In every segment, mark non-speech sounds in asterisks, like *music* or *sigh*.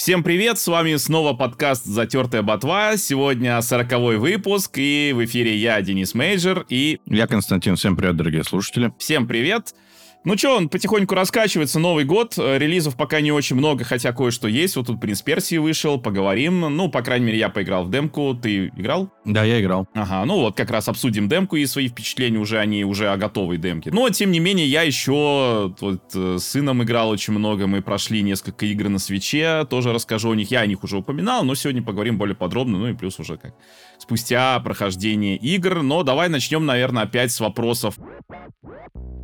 Всем привет, с вами снова подкаст «Затертая ботва». Сегодня сороковой выпуск, и в эфире я, Денис Мейджер, и... Я Константин. Всем привет, дорогие слушатели. Всем привет. Ну что, он потихоньку раскачивается, Новый год, э, релизов пока не очень много, хотя кое-что есть. Вот тут «Принц Персии» вышел, поговорим. Ну, по крайней мере, я поиграл в демку. Ты играл? Да, я играл. Ага, ну вот как раз обсудим демку и свои впечатления уже, они уже о готовой демке. Но, тем не менее, я еще вот, э, с сыном играл очень много, мы прошли несколько игр на свече, тоже расскажу о них, я о них уже упоминал, но сегодня поговорим более подробно, ну и плюс уже как спустя прохождение игр. Но давай начнем, наверное, опять с вопросов.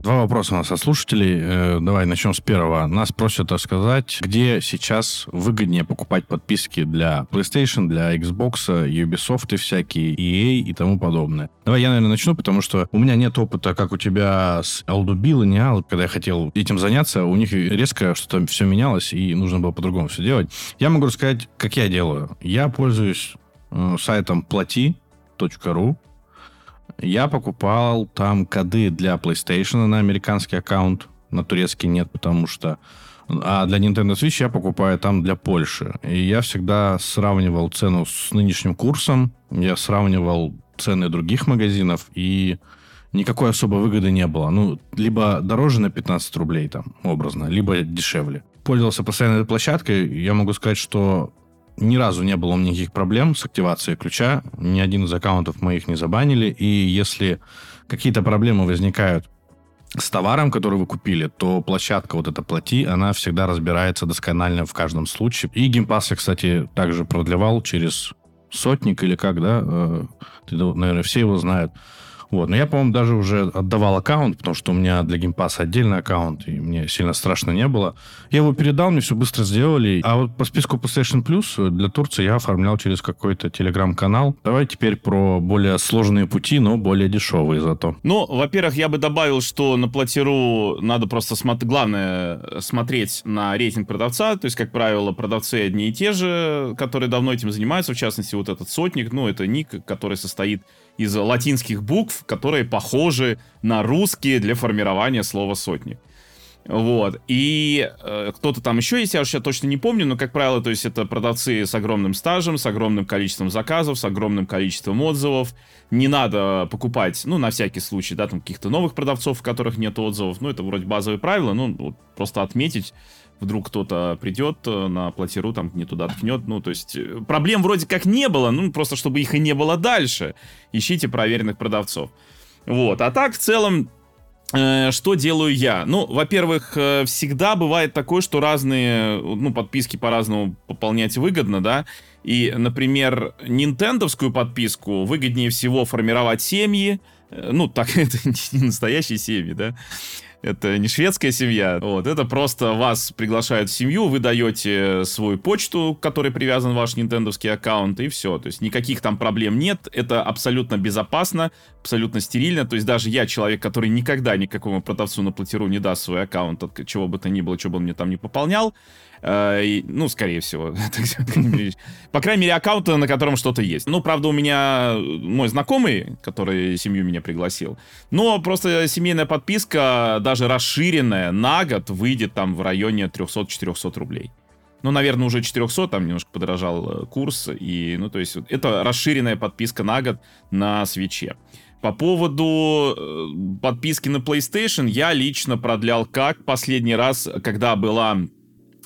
Два вопроса у нас от слушателей. Э, давай начнем с первого. Нас просят рассказать, где сейчас выгоднее покупать подписки для PlayStation, для Xbox, Ubisoft и всякие, EA и тому подобное. Давай я, наверное, начну, потому что у меня нет опыта, как у тебя с Bill и Neal, когда я хотел этим заняться, у них резко что-то все менялось, и нужно было по-другому все делать. Я могу рассказать, как я делаю. Я пользуюсь сайтом плати.ру, я покупал там коды для PlayStation на американский аккаунт. На турецкий нет, потому что... А для Nintendo Switch я покупаю там для Польши. И я всегда сравнивал цену с нынешним курсом. Я сравнивал цены других магазинов. И никакой особой выгоды не было. Ну, либо дороже на 15 рублей там, образно, либо дешевле. Пользовался постоянно этой площадкой. Я могу сказать, что ни разу не было у меня никаких проблем с активацией ключа. Ни один из аккаунтов моих не забанили. И если какие-то проблемы возникают с товаром, который вы купили, то площадка вот эта Plati, она всегда разбирается досконально в каждом случае. И Game Pass я, кстати, также продлевал через сотник или как, да, э, наверное, все его знают. Вот. Но я, по-моему, даже уже отдавал аккаунт, потому что у меня для Game Pass а отдельный аккаунт, и мне сильно страшно не было. Я его передал, мне все быстро сделали. А вот по списку PlayStation Plus для Турции я оформлял через какой-то телеграм-канал. Давай теперь про более сложные пути, но более дешевые зато. Ну, во-первых, я бы добавил, что на платиру надо просто смотреть, главное смотреть на рейтинг продавца, то есть, как правило, продавцы одни и те же, которые давно этим занимаются, в частности, вот этот сотник, ну, это ник, который состоит из латинских букв, которые похожи на русские для формирования слова сотни. Вот. И э, кто-то там еще есть, я уже точно не помню, но, как правило, то есть это продавцы с огромным стажем, с огромным количеством заказов, с огромным количеством отзывов. Не надо покупать, ну, на всякий случай, да, там каких-то новых продавцов, в которых нет отзывов. Ну, это вроде базовые правила, ну, вот, просто отметить, вдруг кто-то придет э, на платиру, там не туда ткнет. Ну, то есть э, проблем вроде как не было, ну, просто чтобы их и не было дальше. Ищите проверенных продавцов. Вот. А так, в целом, э, что делаю я? Ну, во-первых, всегда бывает такое, что разные, ну, подписки по-разному пополнять выгодно, да. И, например, нинтендовскую подписку выгоднее всего формировать семьи. Ну, так *laughs* это не настоящие семьи, да это не шведская семья, вот, это просто вас приглашают в семью, вы даете свою почту, к которой привязан ваш нинтендовский аккаунт, и все, то есть никаких там проблем нет, это абсолютно безопасно, абсолютно стерильно, то есть даже я, человек, который никогда никакому продавцу на платиру не даст свой аккаунт, от чего бы то ни было, что бы он мне там не пополнял, и, ну, скорее всего. *laughs* По крайней мере, аккаунта, на котором что-то есть. Ну, правда, у меня мой знакомый, который семью меня пригласил. Но просто семейная подписка, даже расширенная, на год выйдет там в районе 300-400 рублей. Ну, наверное, уже 400, там немножко подорожал э, курс. И, ну, то есть, это расширенная подписка на год на свече. По поводу э, подписки на PlayStation, я лично продлял как последний раз, когда была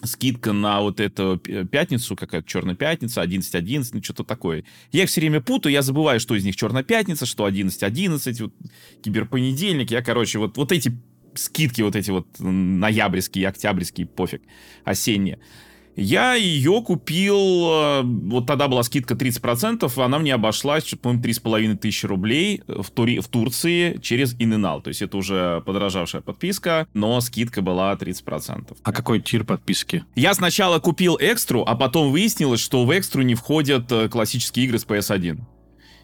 скидка на вот эту пятницу, какая-то черная пятница, 11.11, ну что-то такое. Я их все время путаю, я забываю, что из них черная пятница, что 11.11, вот, киберпонедельник. Я, короче, вот, вот эти скидки, вот эти вот ноябрьские, октябрьские, пофиг, осенние. Я ее купил, э, вот тогда была скидка 30%, она мне обошлась, по-моему, 3,5 тысячи рублей в, Тури, в Турции через Иненал. То есть это уже подорожавшая подписка, но скидка была 30%. А какой тир подписки? Я сначала купил экстру, а потом выяснилось, что в экстру не входят э, классические игры с PS1.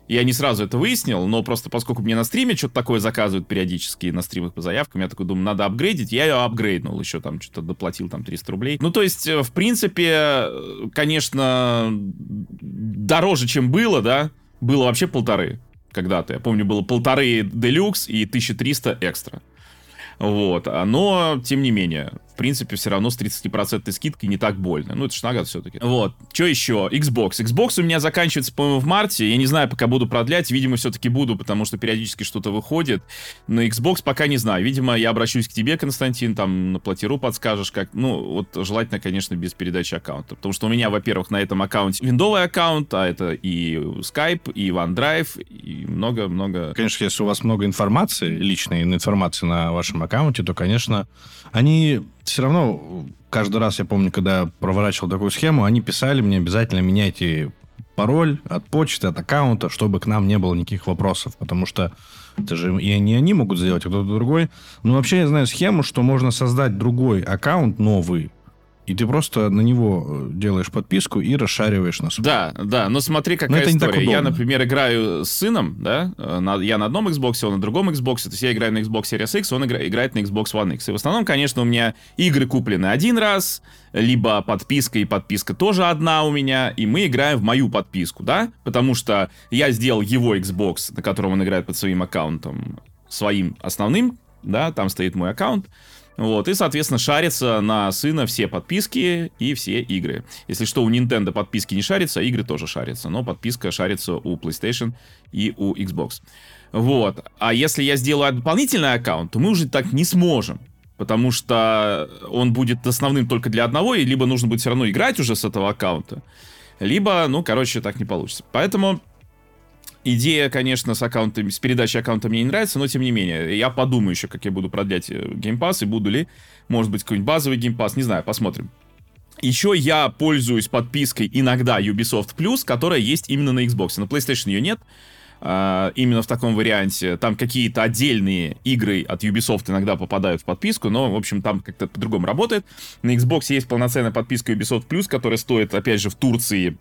Я не сразу это выяснил, но просто поскольку мне на стриме что-то такое заказывают периодически на стримах по заявкам, я такой думаю, надо апгрейдить, я ее апгрейднул, еще там что-то доплатил там 300 рублей. Ну, то есть, э, в принципе, э, конечно, дороже, чем было, да, было вообще полторы когда-то. Я помню, было полторы делюкс и 1300 экстра. Вот. Но, тем не менее, принципе, все равно с 30% скидкой не так больно. Ну, это ж нагад все-таки. Вот. Что еще? Xbox. Xbox у меня заканчивается, по-моему, в марте. Я не знаю, пока буду продлять. Видимо, все-таки буду, потому что периодически что-то выходит. На Xbox пока не знаю. Видимо, я обращусь к тебе, Константин, там на платиру подскажешь, как... Ну, вот желательно, конечно, без передачи аккаунта. Потому что у меня, во-первых, на этом аккаунте виндовый аккаунт, а это и Skype, и OneDrive, и много-много... Конечно, если у вас много информации, личной информации на вашем аккаунте, то, конечно, они все равно, каждый раз, я помню, когда проворачивал такую схему, они писали мне обязательно меняйте пароль от почты, от аккаунта, чтобы к нам не было никаких вопросов, потому что это же и не они могут сделать, а кто-то другой. Но вообще я знаю схему, что можно создать другой аккаунт новый, и ты просто на него э, делаешь подписку и расшариваешь на свой. Да, да, но смотри, какая но история. Я, например, играю с сыном, да, э, на, я на одном Xbox, он на другом Xbox, то есть я играю на Xbox Series X, он игра, играет на Xbox One X. И в основном, конечно, у меня игры куплены один раз, либо подписка и подписка тоже одна у меня, и мы играем в мою подписку, да, потому что я сделал его Xbox, на котором он играет под своим аккаунтом, своим основным, да, там стоит мой аккаунт, вот, и, соответственно, шарится на сына все подписки и все игры. Если что, у Nintendo подписки не шарятся, игры тоже шарятся, но подписка шарится у PlayStation и у Xbox. Вот. А если я сделаю дополнительный аккаунт, то мы уже так не сможем. Потому что он будет основным только для одного, и либо нужно будет все равно играть уже с этого аккаунта, либо, ну, короче, так не получится. Поэтому Идея, конечно, с аккаунтами, с передачей аккаунта мне не нравится, но тем не менее, я подумаю еще, как я буду продлять э, Game Pass, и буду ли, может быть, какой-нибудь базовый Game Pass, не знаю, посмотрим. Еще я пользуюсь подпиской иногда Ubisoft Plus, которая есть именно на Xbox. На PlayStation ее нет. Э, именно в таком варианте. Там какие-то отдельные игры от Ubisoft иногда попадают в подписку, но, в общем, там как-то по-другому работает. На Xbox есть полноценная подписка Ubisoft Plus, которая стоит, опять же, в Турции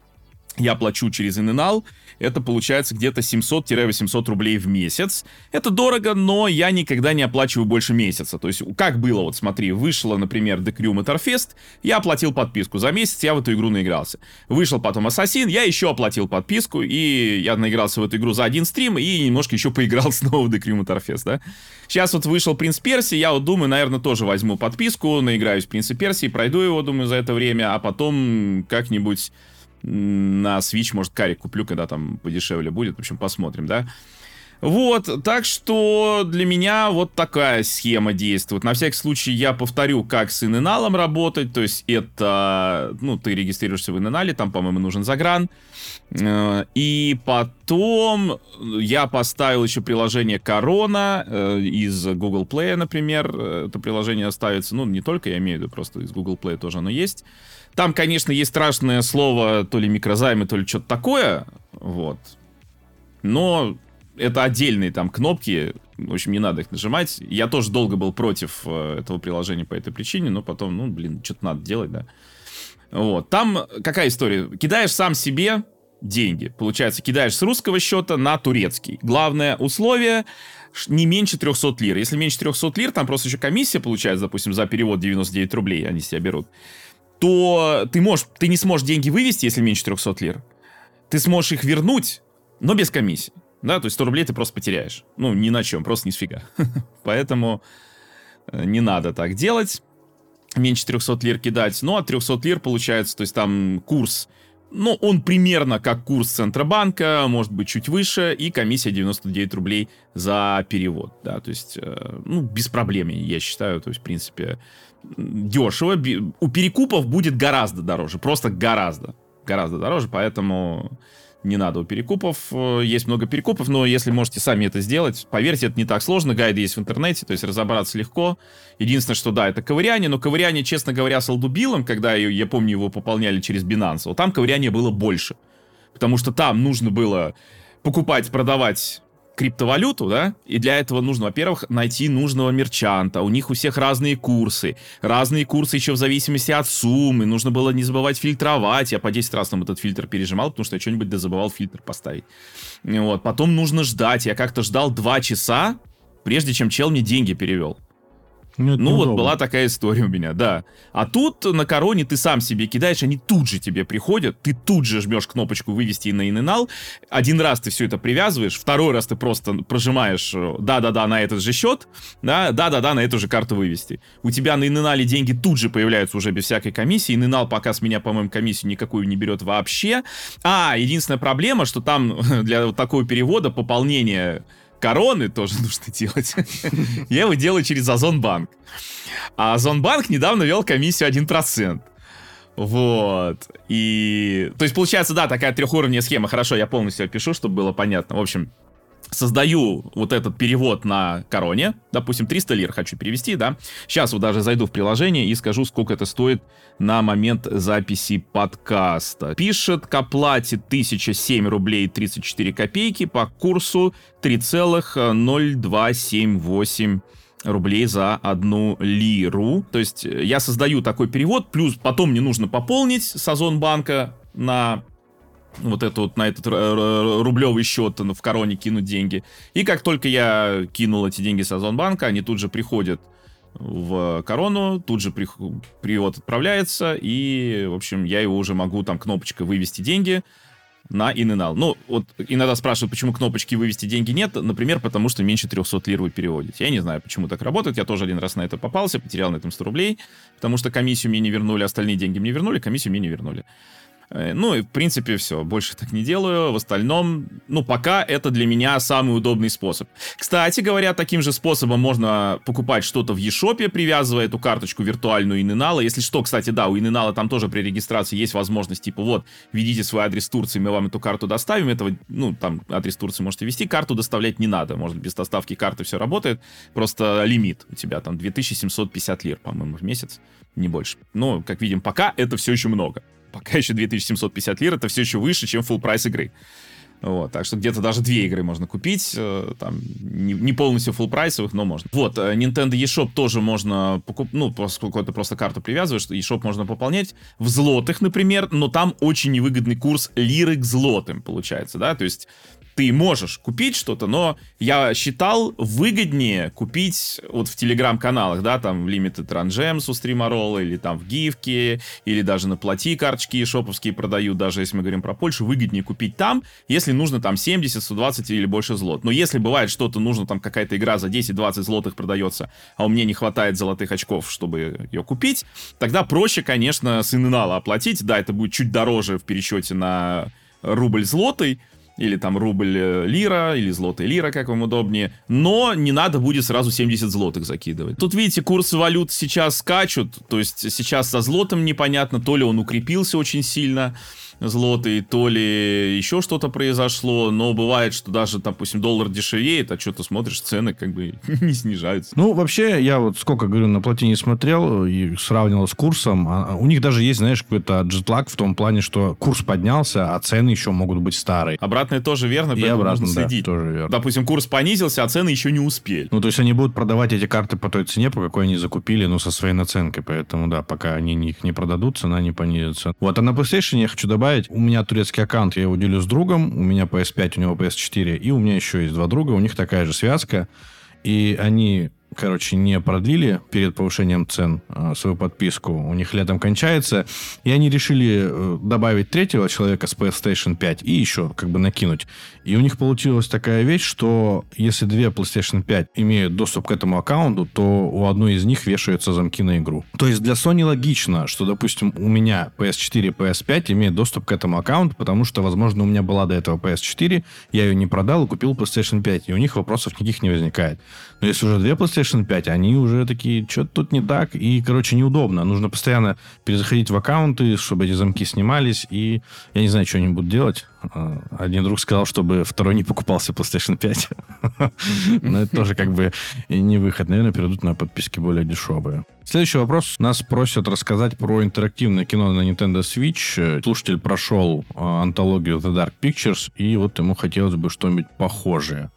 я плачу через Иненал, это получается где-то 700-800 рублей в месяц. Это дорого, но я никогда не оплачиваю больше месяца. То есть, как было, вот смотри, вышло, например, The Crew Motorfest, я оплатил подписку. За месяц я в эту игру наигрался. Вышел потом Ассасин, я еще оплатил подписку, и я наигрался в эту игру за один стрим, и немножко еще поиграл *laughs* снова в The Crew Motorfest, да. Сейчас вот вышел Принц Перси, я вот думаю, наверное, тоже возьму подписку, наиграюсь в Принце Перси, пройду его, думаю, за это время, а потом как-нибудь на Switch, может, карик куплю, когда там подешевле будет. В общем, посмотрим, да. Вот, так что для меня вот такая схема действует. На всякий случай я повторю, как с иненалом работать. То есть это, ну, ты регистрируешься в иненале, там, по-моему, нужен загран. Э, и потом я поставил еще приложение Корона э, из Google Play, например. Это приложение ставится, ну, не только, я имею в виду, просто из Google Play тоже оно есть. Там, конечно, есть страшное слово, то ли микрозаймы, то ли что-то такое, вот. Но это отдельные там кнопки, в общем, не надо их нажимать. Я тоже долго был против э, этого приложения по этой причине, но потом, ну, блин, что-то надо делать, да. Вот, там какая история? Кидаешь сам себе деньги. Получается, кидаешь с русского счета на турецкий. Главное условие не меньше 300 лир. Если меньше 300 лир, там просто еще комиссия получается, допустим, за перевод 99 рублей они себя берут то ты, можешь, ты не сможешь деньги вывести, если меньше 300 лир. Ты сможешь их вернуть, но без комиссии. Да, то есть 100 рублей ты просто потеряешь. Ну, ни на чем, просто ни сфига. *laughs* Поэтому э, не надо так делать. Меньше 300 лир кидать. Ну, от 300 лир получается, то есть там курс ну, он примерно как курс Центробанка, может быть, чуть выше, и комиссия 99 рублей за перевод, да, то есть, э, ну, без проблем, я считаю, то есть, в принципе, дешево. У перекупов будет гораздо дороже. Просто гораздо. Гораздо дороже, поэтому не надо у перекупов. Э, есть много перекупов, но если можете сами это сделать, поверьте, это не так сложно. Гайды есть в интернете, то есть разобраться легко. Единственное, что да, это ковыряние, но ковыряние, честно говоря, с алдубилом, когда, я помню, его пополняли через Binance, вот там ковыряние было больше. Потому что там нужно было покупать, продавать криптовалюту, да, и для этого нужно, во-первых, найти нужного мерчанта. У них у всех разные курсы. Разные курсы еще в зависимости от суммы. Нужно было не забывать фильтровать. Я по 10 раз там этот фильтр пережимал, потому что я что-нибудь да забывал фильтр поставить. Вот. Потом нужно ждать. Я как-то ждал 2 часа, прежде чем чел мне деньги перевел. Ну, ну вот была такая история у меня, да. А тут на короне ты сам себе кидаешь, они тут же тебе приходят, ты тут же жмешь кнопочку «Вывести на иненал», один раз ты все это привязываешь, второй раз ты просто прожимаешь э, «да-да-да» на этот же счет, да, «да-да-да» на эту же карту вывести. У тебя на иненале деньги тут же появляются уже без всякой комиссии, иненал пока с меня, по-моему, комиссию никакую не берет вообще. А, единственная проблема, что там *laughs* для вот такого перевода пополнение короны тоже *laughs* нужно делать. Я его делаю через Озонбанк. А Озонбанк недавно вел комиссию 1%. Вот. И... То есть, получается, да, такая трехуровневая схема. Хорошо, я полностью опишу, чтобы было понятно. В общем, создаю вот этот перевод на короне, допустим, 300 лир хочу перевести, да, сейчас вот даже зайду в приложение и скажу, сколько это стоит на момент записи подкаста. Пишет к оплате 1007 рублей 34 копейки по курсу 3,0278 рублей за одну лиру. То есть я создаю такой перевод, плюс потом мне нужно пополнить с Озонбанка на вот это вот на этот э, рублевый счет в короне кинуть деньги. И как только я кинул эти деньги с Озонбанка, они тут же приходят в корону, тут же при, перевод отправляется, и, в общем, я его уже могу там кнопочкой вывести деньги на иненал. Ну, вот иногда спрашивают, почему кнопочки вывести деньги нет. Например, потому что меньше 300 лир вы переводите. Я не знаю, почему так работает. Я тоже один раз на это попался, потерял на этом 100 рублей, потому что комиссию мне не вернули, остальные деньги мне вернули, комиссию мне не вернули. Э, ну и, в принципе, все. Больше так не делаю. В остальном, ну, пока это для меня самый удобный способ. Кстати говоря, таким же способом можно покупать что-то в eShop, привязывая эту карточку виртуальную Иненала. Если что, кстати, да, у Иненала там тоже при регистрации есть возможность, типа, вот, введите свой адрес Турции, мы вам эту карту доставим. Этого, ну, там, адрес Турции можете ввести, карту доставлять не надо. Может, без доставки карты все работает. Просто лимит у тебя там 2750 лир, по-моему, в месяц, не больше. Но, как видим, пока это все еще много пока еще 2750 лир, это все еще выше, чем full прайс игры. Вот, так что где-то даже две игры можно купить, э, там, не, не полностью full прайсовых, но можно. Вот, э, Nintendo eShop тоже можно покупать, ну, поскольку это просто карту привязываешь, eShop можно пополнять в злотых, например, но там очень невыгодный курс лиры к злотым, получается, да, то есть ты можешь купить что-то, но я считал выгоднее купить вот в телеграм-каналах, да, там в Limited Run Gems у Стримарола, или там в Гифке, или даже на плати карточки шоповские продают, даже если мы говорим про Польшу, выгоднее купить там, если нужно там 70, 120 или больше злот. Но если бывает что-то нужно, там какая-то игра за 10-20 злотых продается, а у меня не хватает золотых очков, чтобы ее купить, тогда проще, конечно, с иннала оплатить, да, это будет чуть дороже в пересчете на рубль злотый, или там рубль э, лира, или злотая лира, как вам удобнее. Но не надо будет сразу 70 злотых закидывать. Тут, видите, курсы валют сейчас скачут, то есть сейчас со злотом непонятно, то ли он укрепился очень сильно, злотый, то ли еще что-то произошло, но бывает, что даже, допустим, доллар дешевеет, а что ты смотришь, цены как бы *laughs* не снижаются. Ну, вообще, я вот сколько, говорю, на плотине смотрел и сравнивал с курсом, а, а у них даже есть, знаешь, какой-то джетлаг в том плане, что курс поднялся, а цены еще могут быть старые. Обратное тоже верно, и обратно, нужно следить. Да, тоже верно. Допустим, курс понизился, а цены еще не успели. Ну, то есть они будут продавать эти карты по той цене, по какой они закупили, ну, со своей наценкой, поэтому, да, пока они их не продадут, цена не понизится. Вот, а на PlayStation я хочу добавить добавить. У меня турецкий аккаунт, я его делю с другом. У меня PS5, у него PS4. И у меня еще есть два друга, у них такая же связка. И они короче, не продлили перед повышением цен э, свою подписку. У них летом кончается. И они решили э, добавить третьего человека с PlayStation 5 и еще как бы накинуть. И у них получилась такая вещь, что если две PlayStation 5 имеют доступ к этому аккаунту, то у одной из них вешаются замки на игру. То есть для Sony логично, что, допустим, у меня PS4 и PS5 имеют доступ к этому аккаунту, потому что, возможно, у меня была до этого PS4, я ее не продал и купил PlayStation 5, и у них вопросов никаких не возникает. Но если уже две PlayStation 5, они уже такие, что-то тут не так, и, короче, неудобно. Нужно постоянно перезаходить в аккаунты, чтобы эти замки снимались, и я не знаю, что они будут делать. А, один друг сказал, чтобы второй не покупался PlayStation 5. *laughs* Но это тоже как бы не выход. Наверное, перейдут на подписки более дешевые. Следующий вопрос. Нас просят рассказать про интерактивное кино на Nintendo Switch. Слушатель прошел а, антологию The Dark Pictures, и вот ему хотелось бы что-нибудь похожее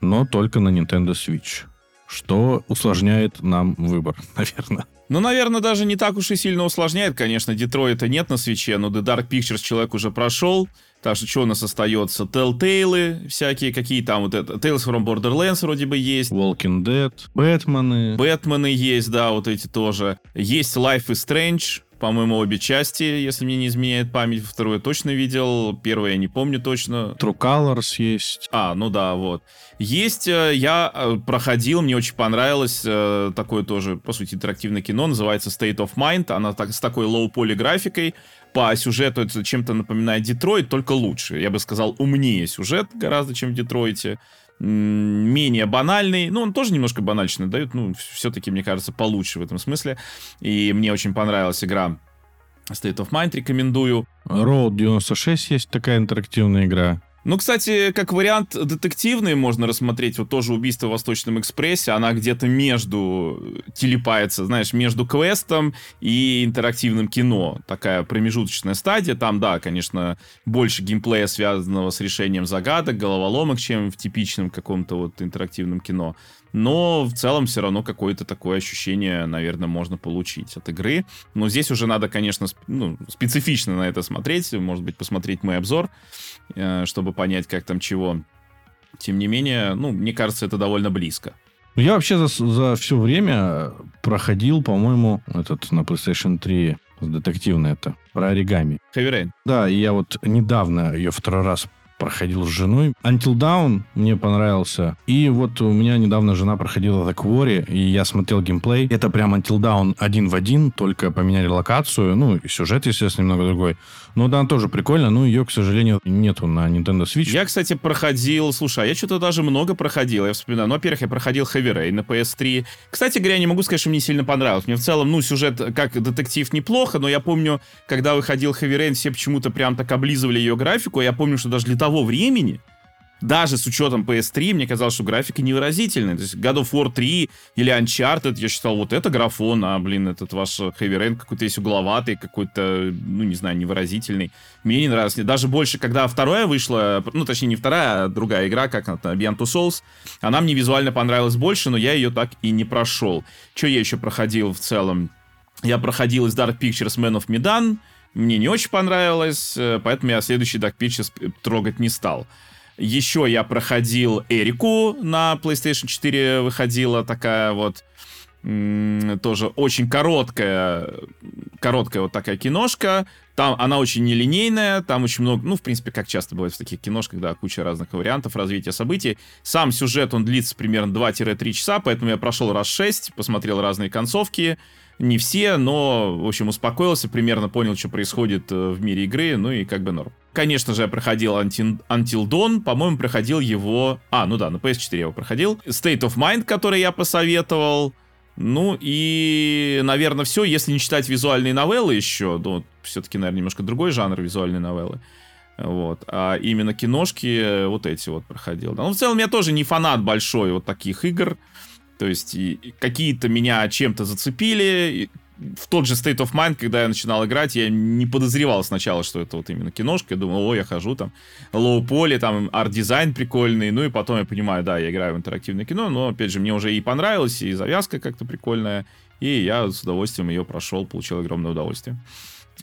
но только на Nintendo Switch, что усложняет нам выбор, *laughs* наверное. Ну, наверное, даже не так уж и сильно усложняет, конечно. Детройта нет на свече, но The Dark Pictures человек уже прошел. Так что что у нас остается? Telltale всякие, какие там вот это. Tales from Borderlands вроде бы есть. Walking Dead, Бэтмены. Бэтмены есть, да, вот эти тоже. Есть Life is Strange, по-моему, обе части, если мне не изменяет память. Вторую точно видел, первую я не помню точно. True Colors есть. А, ну да, вот. Есть, э, я э, проходил, мне очень понравилось, э, такое тоже, по сути, интерактивное кино, называется State of Mind, она так, с такой лоу-поли графикой, по сюжету это чем-то напоминает Детройт, только лучше. Я бы сказал, умнее сюжет гораздо, чем в Детройте. Менее банальный. Ну, он тоже немножко банальщины дает. Ну, все-таки, мне кажется, получше в этом смысле. И мне очень понравилась игра State of Mind, рекомендую. Road 96 есть такая интерактивная игра. Ну, кстати, как вариант детективный можно рассмотреть. Вот тоже убийство в Восточном экспрессе. Она где-то между телепается, знаешь, между квестом и интерактивным кино. Такая промежуточная стадия. Там, да, конечно, больше геймплея, связанного с решением загадок, головоломок, чем в типичном каком-то вот интерактивном кино. Но в целом все равно какое-то такое ощущение, наверное, можно получить от игры. Но здесь уже надо, конечно, ну, специфично на это смотреть. Может быть, посмотреть мой обзор. Э, чтобы понять, как там чего. Тем не менее, ну, мне кажется, это довольно близко. Ну, я вообще за, за все время проходил, по-моему, этот на PlayStation 3 детективный это, про оригами. Heavy Rain. Да, и я вот недавно ее второй раз проходил с женой. Until Down мне понравился. И вот у меня недавно жена проходила The Quarry, и я смотрел геймплей. Это прям Until Down один в один, только поменяли локацию. Ну, и сюжет, естественно, немного другой. Но да, тоже прикольно, но ее, к сожалению, нету на Nintendo Switch. Я, кстати, проходил... Слушай, а я что-то даже много проходил. Я вспоминаю. Ну, во-первых, я проходил Heavy Rain на PS3. Кстати говоря, я не могу сказать, что мне сильно понравилось. Мне в целом, ну, сюжет как детектив неплохо, но я помню, когда выходил Heavy Rain, все почему-то прям так облизывали ее графику. Я помню, что даже для того времени, даже с учетом PS3, мне казалось, что графика невыразительная. То есть God of War 3 или Uncharted, я считал, вот это графон, а, блин, этот ваш Heavy Rain какой-то есть угловатый, какой-то, ну, не знаю, невыразительный. Мне не нравится. Даже больше, когда вторая вышла, ну, точнее, не вторая, а другая игра, как она, Beyond Two Souls, она мне визуально понравилась больше, но я ее так и не прошел. Что я еще проходил в целом? Я проходил из Dark Pictures Man of Medan, мне не очень понравилось, э, поэтому я следующий Dark Pictures трогать не стал. Еще я проходил Эрику на PlayStation 4, выходила такая вот тоже очень короткая, короткая вот такая киношка. Там она очень нелинейная, там очень много, ну, в принципе, как часто бывает в таких киношках, да, куча разных вариантов развития событий. Сам сюжет, он длится примерно 2-3 часа, поэтому я прошел раз 6, посмотрел разные концовки, не все, но, в общем, успокоился, примерно понял, что происходит э, в мире игры, ну и как бы норм. Конечно же, я проходил Until, Dawn, по-моему, проходил его... А, ну да, на PS4 я его проходил. State of Mind, который я посоветовал. Ну и, наверное, все, если не читать визуальные новеллы еще, ну, все-таки, наверное, немножко другой жанр визуальной новеллы. Вот. А именно киношки вот эти вот проходил. Ну, в целом, я тоже не фанат большой вот таких игр. То есть какие-то меня чем-то зацепили. В тот же State of Mind, когда я начинал играть, я не подозревал сначала, что это вот именно киношка. Я думал, о, я хожу там, low poly, там арт-дизайн прикольный. Ну и потом я понимаю, да, я играю в интерактивное кино, но, опять же, мне уже и понравилось, и завязка как-то прикольная. И я с удовольствием ее прошел, получил огромное удовольствие.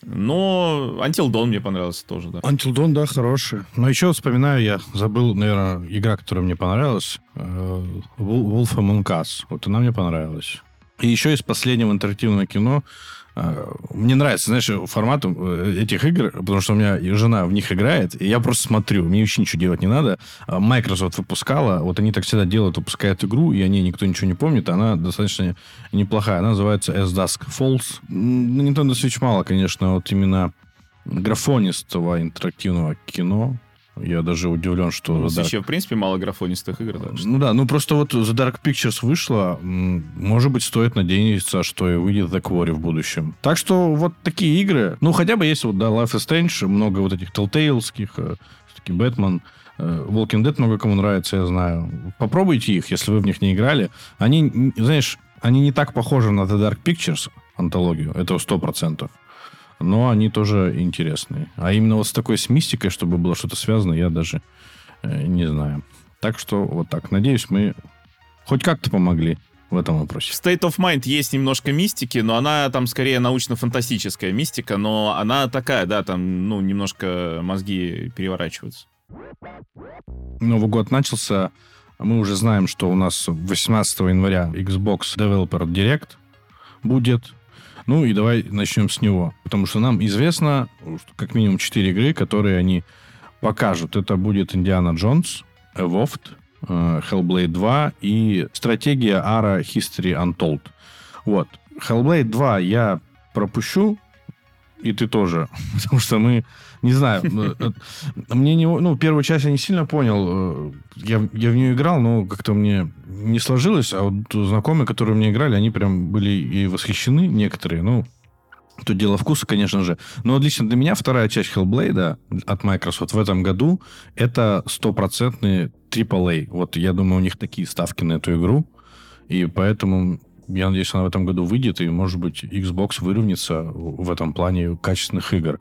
Но Until Dawn мне понравился тоже, да. Until Dawn, да, хороший. Но еще вспоминаю, я забыл, наверное, игра, которая мне понравилась. Э, Wolf Among Us. Вот она мне понравилась. И еще из последнего интерактивного кино а, мне нравится, знаешь, формат э, этих игр, потому что у меня жена в них играет, и я просто смотрю, мне вообще ничего делать не надо. А Microsoft выпускала, вот они так всегда делают, выпускают игру, и о ней никто ничего не помнит, она достаточно неплохая. Она называется As Dusk Falls. Nintendo Switch мало, конечно, вот именно графонистого интерактивного кино. Я даже удивлен, что... Ну, Dark... еще, в принципе, мало графонистых игр. Да, ну да, ну просто вот The Dark Pictures вышла, может быть, стоит надеяться, что и выйдет The Quarry в будущем. Так что вот такие игры, ну хотя бы есть вот, да, Life is Strange, много вот этих Telltale'ских, э, все-таки Бэтмен, э, Walking Dead много кому нравится, я знаю. Попробуйте их, если вы в них не играли. Они, знаешь, они не так похожи на The Dark Pictures, антологию, это сто процентов но они тоже интересные. А именно вот с такой с мистикой, чтобы было что-то связано, я даже э, не знаю. Так что вот так. Надеюсь, мы хоть как-то помогли в этом вопросе. В State of Mind есть немножко мистики, но она там скорее научно-фантастическая мистика, но она такая, да, там, ну, немножко мозги переворачиваются. Новый год начался, мы уже знаем, что у нас 18 января Xbox Developer Direct будет. Ну и давай начнем с него. Потому что нам известно что как минимум 4 игры, которые они покажут. Это будет Индиана Джонс, Evolved, э, Hellblade 2 и стратегия Ara History Untold. Вот. Hellblade 2 я пропущу, и ты тоже. *laughs* Потому что мы, не знаю, э, мне не... Ну, первую часть я не сильно понял. Э, я, я в нее играл, но как-то мне не сложилось. А вот знакомые, которые мне играли, они прям были и восхищены некоторые. Ну, Тут дело вкуса, конечно же. Но лично для меня вторая часть Hellblade от Microsoft в этом году это стопроцентный AAA. Вот я думаю, у них такие ставки на эту игру. И поэтому я надеюсь, она в этом году выйдет, и, может быть, Xbox выровняется в этом плане качественных игр.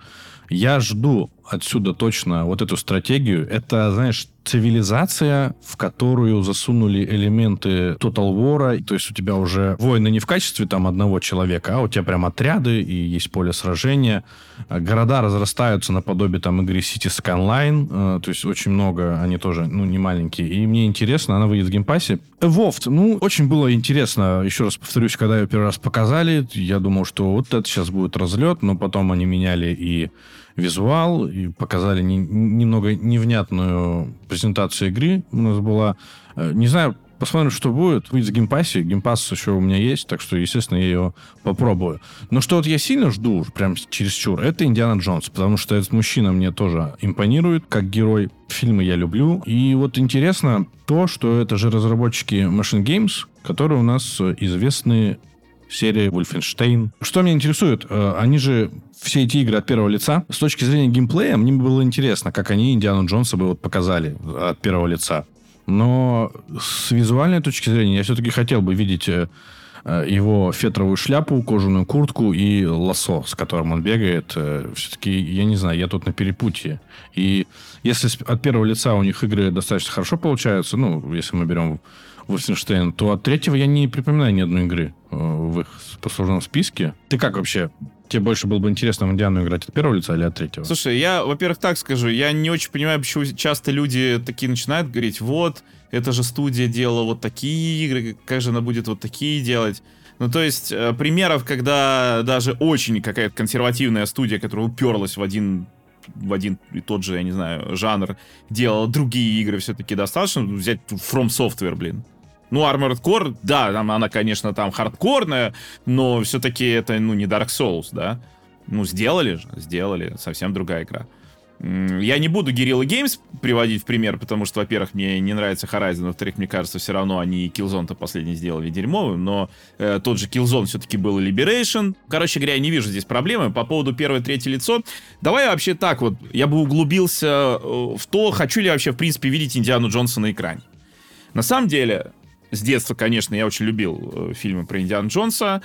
Я жду отсюда точно вот эту стратегию. Это, знаешь, цивилизация, в которую засунули элементы Total War. То есть у тебя уже войны не в качестве там одного человека, а у тебя прям отряды и есть поле сражения. А города разрастаются наподобие там игры City Skyline. Э, то есть очень много, они тоже, ну, не маленькие. И мне интересно, она выйдет в Game Pass е. Avowed, ну, очень было интересно. Еще раз повторюсь, когда ее первый раз показали, я думал, что вот это сейчас будет разлет, но потом они меняли и визуал, и показали не, немного невнятную презентацию игры у нас была. Э, не знаю, посмотрим, что будет. Выйдет в Game Pass е. Game Pass еще у меня есть, так что, естественно, я ее попробую. Но что вот я сильно жду, прям чересчур, это Индиана Джонс, потому что этот мужчина мне тоже импонирует, как герой. Фильмы я люблю. И вот интересно то, что это же разработчики Machine Games, которые у нас известны серии Wolfenstein. Что меня интересует, э, они же все эти игры от первого лица. С точки зрения геймплея, мне было интересно, как они Индиану Джонса бы вот показали от первого лица. Но с визуальной точки зрения я все-таки хотел бы видеть э, э, его фетровую шляпу, кожаную куртку и лосо, с которым он бегает. Все-таки, я не знаю, я тут на перепутье. И если от первого лица у них игры достаточно хорошо получаются, ну, если мы берем Wolfenstein, то от третьего я не припоминаю ни одной игры в их послужном списке. Ты как вообще Тебе больше было бы интересно в Индиану играть от первого лица или от третьего? Слушай, я, во-первых, так скажу, я не очень понимаю, почему часто люди такие начинают говорить, вот, эта же студия делала вот такие игры, как же она будет вот такие делать. Ну, то есть, э, примеров, когда даже очень какая-то консервативная студия, которая уперлась в один в один и тот же, я не знаю, жанр, делала другие игры все-таки достаточно. Взять From Software, блин. Ну, Armored Core, да, там она, конечно, там хардкорная, но все-таки это, ну, не Dark Souls, да. Ну, сделали же, сделали, совсем другая игра. Я не буду Guerrilla Games приводить в пример, потому что, во-первых, мне не нравится Horizon, во-вторых, мне кажется, все равно они Killzone-то последний сделали дерьмовым, но э, тот же Killzone все-таки был Liberation. Короче говоря, я не вижу здесь проблемы. По поводу первое, третье лицо, давай вообще так вот, я бы углубился э, в то, хочу ли я вообще, в принципе, видеть Индиану Джонса на экране. На самом деле, с детства, конечно, я очень любил э, фильмы про Индиана Джонса.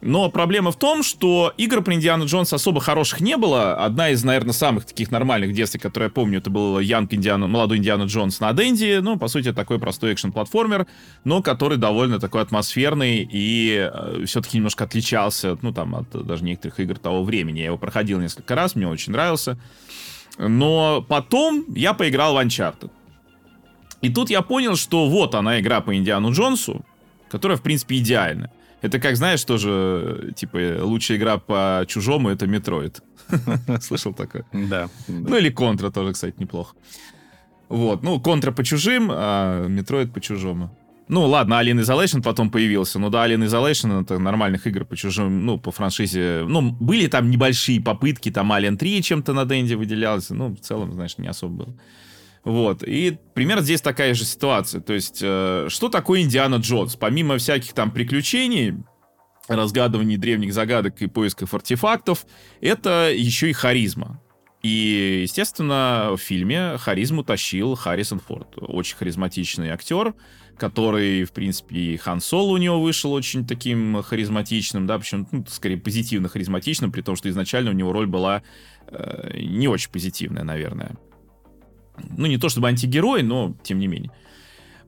Но проблема в том, что игр про Индиана Джонса особо хороших не было. Одна из, наверное, самых таких нормальных в которые я помню, это был Янг Индиана, молодой Индиана Джонс на Денди. Ну, по сути, такой простой экшен-платформер, но который довольно такой атмосферный и э, все-таки немножко отличался, ну, там, от даже некоторых игр того времени. Я его проходил несколько раз, мне очень нравился. Но потом я поиграл в Uncharted. И тут я понял, что вот она игра по Индиану Джонсу, которая, в принципе, идеальна. Это как, знаешь, тоже, типа, лучшая игра по чужому — это Метроид. *laughs* Слышал такое? Да. Ну или Контра тоже, кстати, неплохо. Вот, ну, Контра по чужим, а Метроид по чужому. Ну, ладно, Alien Isolation потом появился. Ну да, Alien Isolation это нормальных игр по чужим, ну, по франшизе. Ну, были там небольшие попытки, там Alien 3 чем-то на Денди выделялся. Ну, в целом, знаешь, не особо было. Вот. И примерно здесь такая же ситуация. То есть, э, что такое Индиана Джонс? Помимо всяких там приключений, разгадываний древних загадок и поисков артефактов, это еще и харизма. И, естественно, в фильме харизму тащил Харрисон Форд. Очень харизматичный актер, который, в принципе, и Хан Соло у него вышел очень таким харизматичным, да, причем, ну, скорее, позитивно харизматичным, при том, что изначально у него роль была э, не очень позитивная, наверное. Ну, не то чтобы антигерой, но тем не менее.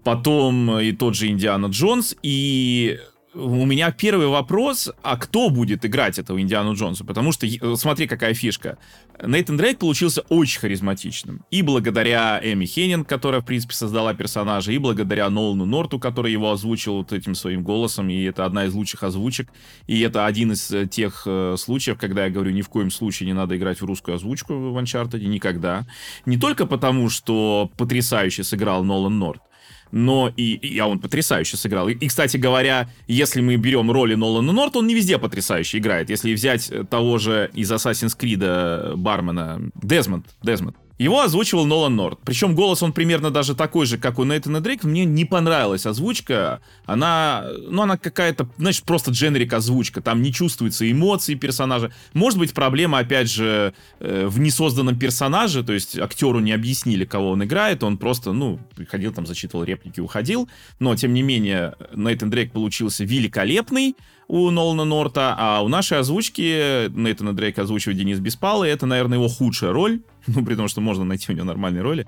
потом и тот же Индиана Джонс, и у меня первый вопрос, а кто будет играть этого Индиану Джонса? Потому что, смотри, какая фишка. Нейтан Дрейк получился очень харизматичным. И благодаря Эми Хеннинг, которая, в принципе, создала персонажа, и благодаря Нолану Норту, который его озвучил вот этим своим голосом, и это одна из лучших озвучек. И это один из э, тех э, случаев, когда я говорю, ни в коем случае не надо играть в русскую озвучку в Uncharted, никогда. Не только потому, что потрясающе сыграл Нолан Норт, но и, и а он потрясающе сыграл. И, и, кстати говоря, если мы берем роли Нолана Норт, он не везде потрясающе играет. Если взять того же из Assassin's Creed э, бармена Дезмонд, Дезмонд, его озвучивал Нолан Норт. Причем голос он примерно даже такой же, как у Нейтана Дрейк. Мне не понравилась озвучка. Она, ну, она какая-то, значит, просто дженерик озвучка. Там не чувствуется эмоции персонажа. Может быть, проблема, опять же, э, в несозданном персонаже. То есть актеру не объяснили, кого он играет. Он просто, ну, приходил там, зачитывал реплики, уходил. Но, тем не менее, Нейтан Дрейк получился великолепный у Нолана Норта, а у нашей озвучки Нейтана Дрейка озвучивает Денис Беспалый. Это, наверное, его худшая роль. *laughs* Ну, при том, что можно найти у него нормальные роли.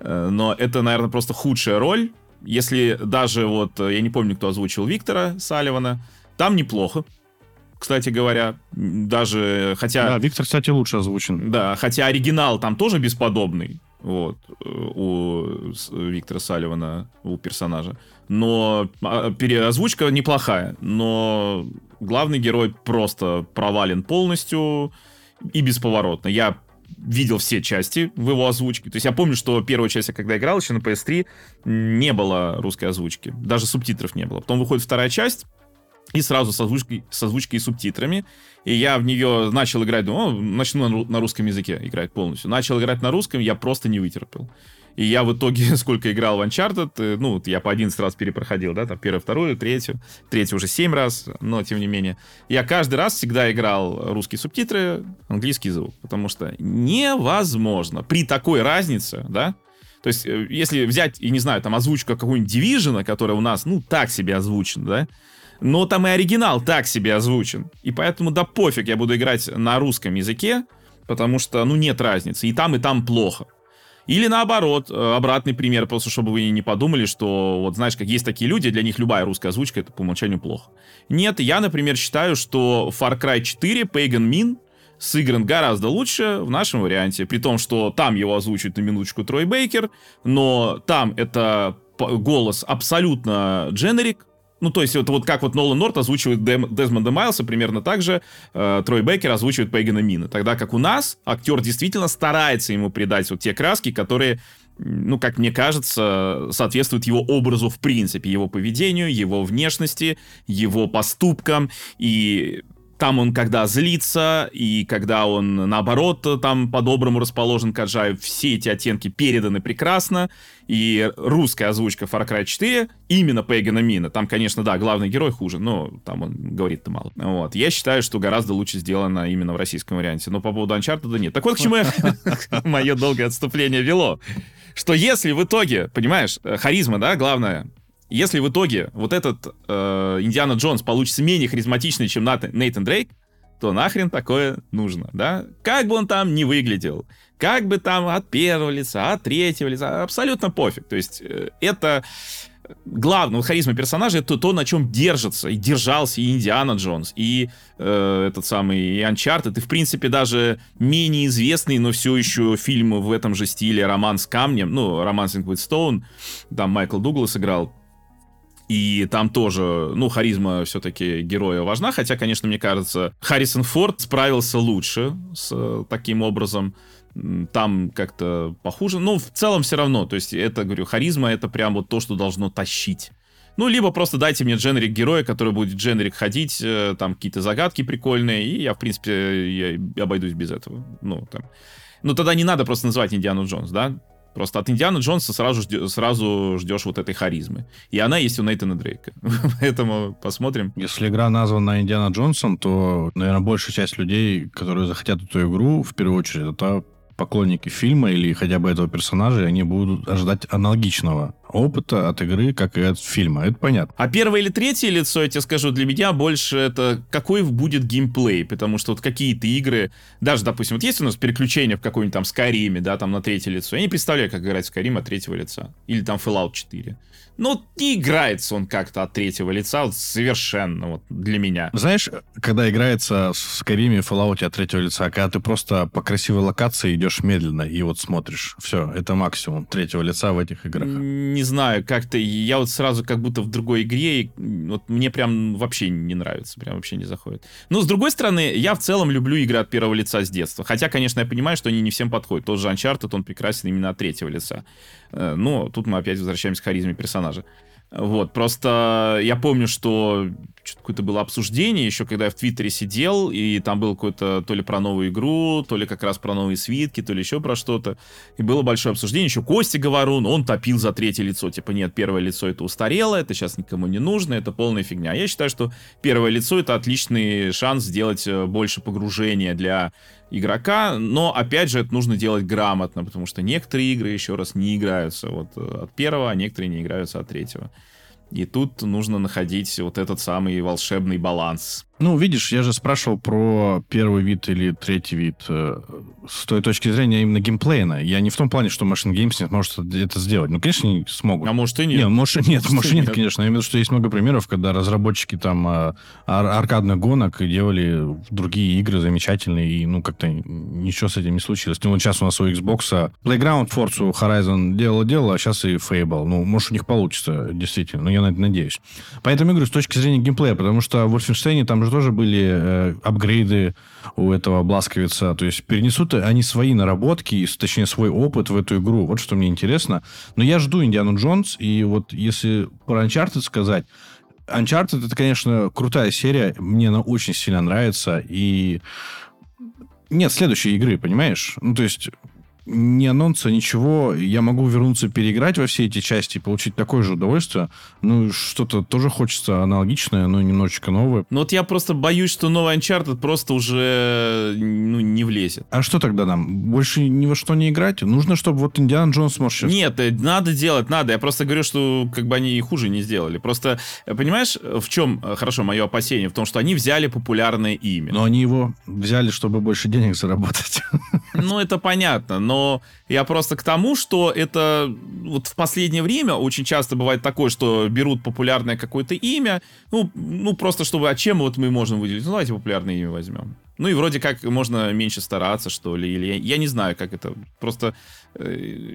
Э, но это, наверное, просто худшая роль. Если даже вот, э, я не помню, кто озвучил Виктора Салливана, там неплохо. Кстати говоря, даже хотя... Да, Виктор, кстати, лучше озвучен. Да, хотя оригинал там тоже бесподобный. Вот, э, у Виктора Салливана, у персонажа. Но а, переозвучка неплохая, но главный герой просто провален полностью и бесповоротно. Я видел все части в его озвучке. То есть я помню, что первая часть, когда играл еще на PS3, не было русской озвучки. Даже субтитров не было. Потом выходит вторая часть, и сразу с озвучкой, с озвучкой и субтитрами. И я в нее начал играть, думаю, начну на, на русском языке играть полностью. Начал играть на русском, я просто не вытерпел. И я в итоге, *laughs* сколько играл в Uncharted, э, ну, я по 11 раз перепроходил, да, там, первую, вторую, третью, третью уже 7 раз, но, тем не менее, я каждый раз всегда играл русские субтитры, английский звук, потому что невозможно при такой разнице, да, то есть, э, если взять, и не знаю, там, озвучка какого-нибудь Division, которая у нас, ну, так себе озвучена, да, но там и оригинал так себе озвучен. И поэтому да пофиг, я буду играть на русском языке, потому что, ну, нет разницы. И там, и там плохо. Или наоборот, э, обратный пример, просто чтобы вы не подумали, что вот знаешь, как есть такие люди, для них любая русская озвучка это по умолчанию плохо. Нет, я, например, считаю, что Far Cry 4 Pagan Min сыгран гораздо лучше в нашем варианте, при том, что там его озвучивает на минуточку Трой Бейкер, но там это голос абсолютно дженерик, ну, то есть, это вот как вот Нолан Норт озвучивает Дэм, Дезмонда Майлса, примерно так же э, Трой Бейкер озвучивает Пейгана Мина. Тогда как у нас актер действительно старается ему придать вот те краски, которые ну, как мне кажется, соответствуют его образу в принципе, его поведению, его внешности, его поступкам. И там он когда злится, и когда он, наоборот, там по-доброму расположен к Аджаю, все эти оттенки переданы прекрасно, и русская озвучка Far Cry 4 именно Пейгана Мина. Там, конечно, да, главный герой хуже, но там он говорит-то мало. Вот. Я считаю, что гораздо лучше сделано именно в российском варианте. Но по поводу Uncharted да нет. Так вот, к чему *laughs* мое долгое отступление вело. Что если в итоге, понимаешь, э, харизма, да, главное, если в итоге вот этот э, Индиана Джонс получится менее харизматичный, чем Нейтан Дрейк, то нахрен такое нужно, да? Как бы он там не выглядел, как бы там от первого лица, от третьего лица, абсолютно пофиг. То есть э, это главное, вот харизма персонажа это то, на чем держится и держался и Индиана Джонс, и э, этот самый и Uncharted, и в принципе даже менее известный, но все еще фильм в этом же стиле «Роман с камнем», ну, «Романсинг with Stone», там Майкл Дуглас играл, и там тоже, ну, харизма все-таки героя важна, хотя, конечно, мне кажется, Харрисон Форд справился лучше с э, таким образом. Там как-то похуже. Но в целом все равно. То есть это, говорю, харизма — это прям вот то, что должно тащить. Ну, либо просто дайте мне дженерик героя, который будет дженерик ходить, э, там какие-то загадки прикольные, и я, в принципе, я обойдусь без этого. Ну, там. Ну, тогда не надо просто называть Индиану Джонс, да? Просто от Индиана Джонса сразу, ждешь, сразу ждешь вот этой харизмы. И она есть у Нейтана Дрейка. *laughs* Поэтому посмотрим. Если игра названа Индиана Джонсон, то, наверное, большая часть людей, которые захотят эту игру, в первую очередь, это поклонники фильма или хотя бы этого персонажа, они будут ожидать аналогичного опыта от игры, как и от фильма. Это понятно. А первое или третье лицо, я тебе скажу, для меня больше это какой будет геймплей, потому что вот какие-то игры, даже, допустим, вот есть у нас переключение в какой-нибудь там Skyrim, да, там на третье лицо. Я не представляю, как играть в Skyrim от третьего лица. Или там Fallout 4. Ну, не играется он как-то от третьего лица, вот совершенно вот для меня. Знаешь, когда играется в Skyrim и Fallout от третьего лица, когда ты просто по красивой локации идешь медленно и вот смотришь, все, это максимум третьего лица в этих играх. Не знаю, как-то я вот сразу как будто в другой игре, и вот мне прям вообще не нравится, прям вообще не заходит. Но, с другой стороны, я в целом люблю игры от первого лица с детства. Хотя, конечно, я понимаю, что они не всем подходят. Тот же Uncharted, он прекрасен именно от третьего лица. Э, но тут мы опять возвращаемся к харизме персонажа. Вот, просто я помню, что какое-то было обсуждение еще, когда я в Твиттере сидел, и там было какое-то то ли про новую игру, то ли как раз про новые свитки, то ли еще про что-то. И было большое обсуждение. Еще Костя Говорун, он топил за третье лицо. Типа, нет, первое лицо это устарело, это сейчас никому не нужно, это полная фигня. Я считаю, что первое лицо это отличный шанс сделать э, больше погружения для игрока, но опять же это нужно делать грамотно, потому что некоторые игры еще раз не играются вот э, от первого, а некоторые не играются от третьего. И тут нужно находить вот этот самый волшебный баланс. Ну, видишь, я же спрашивал про первый вид или третий вид э, с той точки зрения именно геймплейна. Я не в том плане, что Machine Games не сможет это сделать. Ну, конечно, не смогут. А может и нет. Нет, может, нет, может, нет, нет, конечно. Я имею в виду, что есть много примеров, когда разработчики там э, ар- аркадных гонок делали другие игры замечательные, и, ну, как-то ничего с этим не случилось. Ну, вот сейчас у нас у Xbox Playground Forza Horizon делал-делал, а сейчас и Fable. Ну, может, у них получится, действительно. Но я на это надеюсь. Поэтому, игры с точки зрения геймплея, потому что в Wolfenstein там же тоже были э, апгрейды у этого Бласковица. То есть перенесут они свои наработки, точнее, свой опыт в эту игру. Вот что мне интересно. Но я жду Индиану Джонс, и вот если про Uncharted сказать, Uncharted это, конечно, крутая серия. Мне она очень сильно нравится. И нет следующей игры, понимаешь? Ну, то есть ни анонса, ничего. Я могу вернуться, переиграть во все эти части и получить такое же удовольствие. Ну, что-то тоже хочется аналогичное, но немножечко новое. Ну, вот я просто боюсь, что новый Uncharted просто уже ну, не влезет. А что тогда нам? Больше ни во что не играть? Нужно, чтобы вот Индиана Джонс может сейчас... Нет, э, надо делать, надо. Я просто говорю, что как бы они и хуже не сделали. Просто, э, понимаешь, в чем, э, хорошо, мое опасение? В том, что они взяли популярное имя. Но они его взяли, чтобы больше денег заработать. Ну, это понятно, но но я просто к тому, что это вот в последнее время очень часто бывает такое, что берут популярное какое-то имя, ну, ну просто чтобы, а чем вот мы можем выделить? Ну, давайте популярное имя возьмем. Ну и вроде как можно меньше стараться, что ли, или я, я не знаю, как это. Просто э,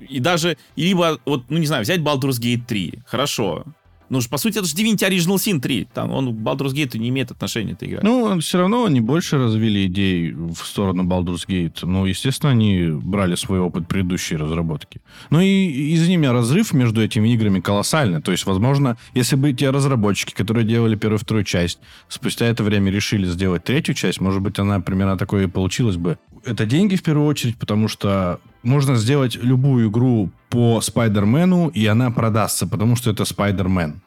и даже, либо, вот, ну не знаю, взять Baldur's Gate 3, хорошо, ну, по сути, это же Divinity Original Sin 3. Там он к Baldur's Gate не имеет отношения, эта игра. Ну, все равно они больше развили идей в сторону Baldur's Gate. Ну, естественно, они брали свой опыт предыдущей разработки. Ну, и извини меня, разрыв между этими играми колоссальный. То есть, возможно, если бы те разработчики, которые делали первую и вторую часть, спустя это время решили сделать третью часть, может быть, она примерно такое и получилась бы. Это деньги в первую очередь, потому что можно сделать любую игру по Спайдермену, и она продастся, потому что это Спайдермен.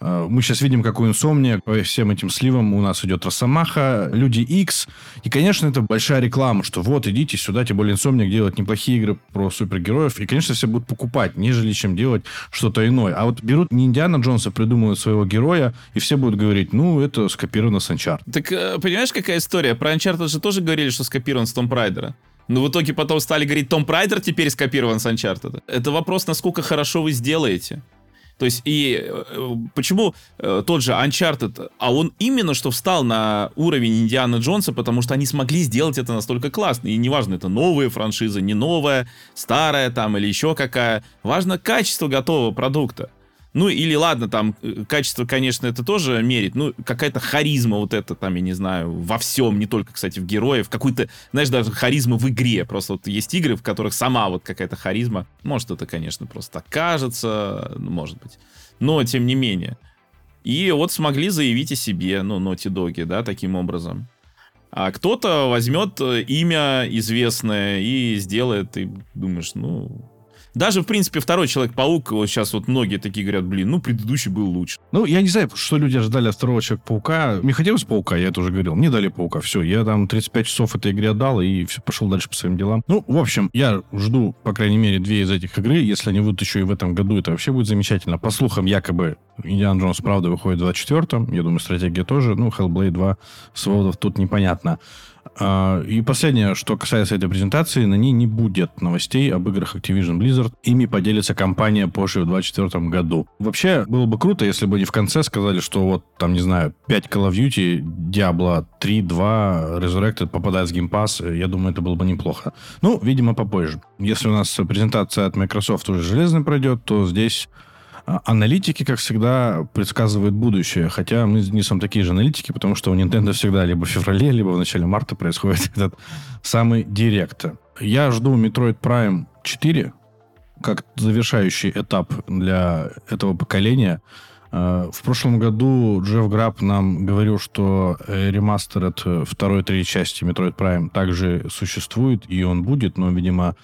Э, мы сейчас видим, какой инсомния по всем этим сливам у нас идет Росомаха, Люди X. И, конечно, это большая реклама, что вот, идите сюда, тем более инсомния делает неплохие игры про супергероев. И, конечно, все будут покупать, нежели чем делать что-то иное. А вот берут не Индиана Джонса, придумывают своего героя, и все будут говорить, ну, это скопировано с Uncharted. Так, э, понимаешь, какая история? Про Uncharted же тоже говорили, что скопирован с Том Прайдера. Но в итоге потом стали говорить, Том Прайдер теперь скопирован с Uncharted. Это вопрос, насколько хорошо вы сделаете. То есть, и э, почему э, тот же Uncharted, а он именно что встал на уровень Индиана Джонса, потому что они смогли сделать это настолько классно. И неважно, это новая франшиза, не новая, старая там или еще какая. Важно качество готового продукта. Ну, или ладно, там, э, качество, конечно, это тоже мерить. Ну, какая-то харизма вот это, там, я не знаю, во всем, не только, кстати, в героев. Какой-то, знаешь, даже харизма в игре. Просто вот есть игры, в которых сама вот какая-то харизма. Может, это, конечно, просто так кажется, ну, может быть. Но, тем не менее. И вот смогли заявить о себе, ну, Naughty Dog, да, таким образом. А кто-то возьмет э, имя известное и сделает, и думаешь, ну, Даже, в принципе, второй Человек-паук, вот сейчас вот многие такие говорят, блин, ну, предыдущий был лучше. Ну, я не знаю, что люди ожидали от второго Человека-паука. Мне хотелось Паука, я это уже говорил. Мне дали Паука, все. Я там 35 часов этой игре отдал и все, пошел дальше по своим делам. Ну, в общем, я жду, по крайней мере, две из этих игры. Если они выйдут еще и в этом году, это вообще будет замечательно. По слухам, якобы Индиан Джонс, правда, выходит в 24-м. Я думаю, стратегия тоже. Ну, Hellblade 2 свободов тут непонятно. А, и последнее, что касается этой презентации, на ней не будет новостей об играх Activision Blizzard. Ими поделится компания позже в 2024 году. Вообще, было бы круто, если бы они в конце сказали, что вот, там, не знаю, 5 Call of Duty, Diablo 3, 2, Resurrected попадает в Game Pass. Я думаю, это было бы неплохо. Ну, видимо, попозже. Если у нас презентация от Microsoft уже железной пройдет, то здесь аналитики, как всегда, предсказывают будущее. Хотя мы не сам такие же аналитики, потому что у Nintendo всегда либо в феврале, либо в начале марта происходит *laughs* этот самый директ. Я жду Metroid Prime 4 как завершающий этап для этого поколения. А, в прошлом году Джефф Граб нам говорил, что э, ремастер от второй и третьей части Metroid Prime также существует, и он будет, но, видимо, а,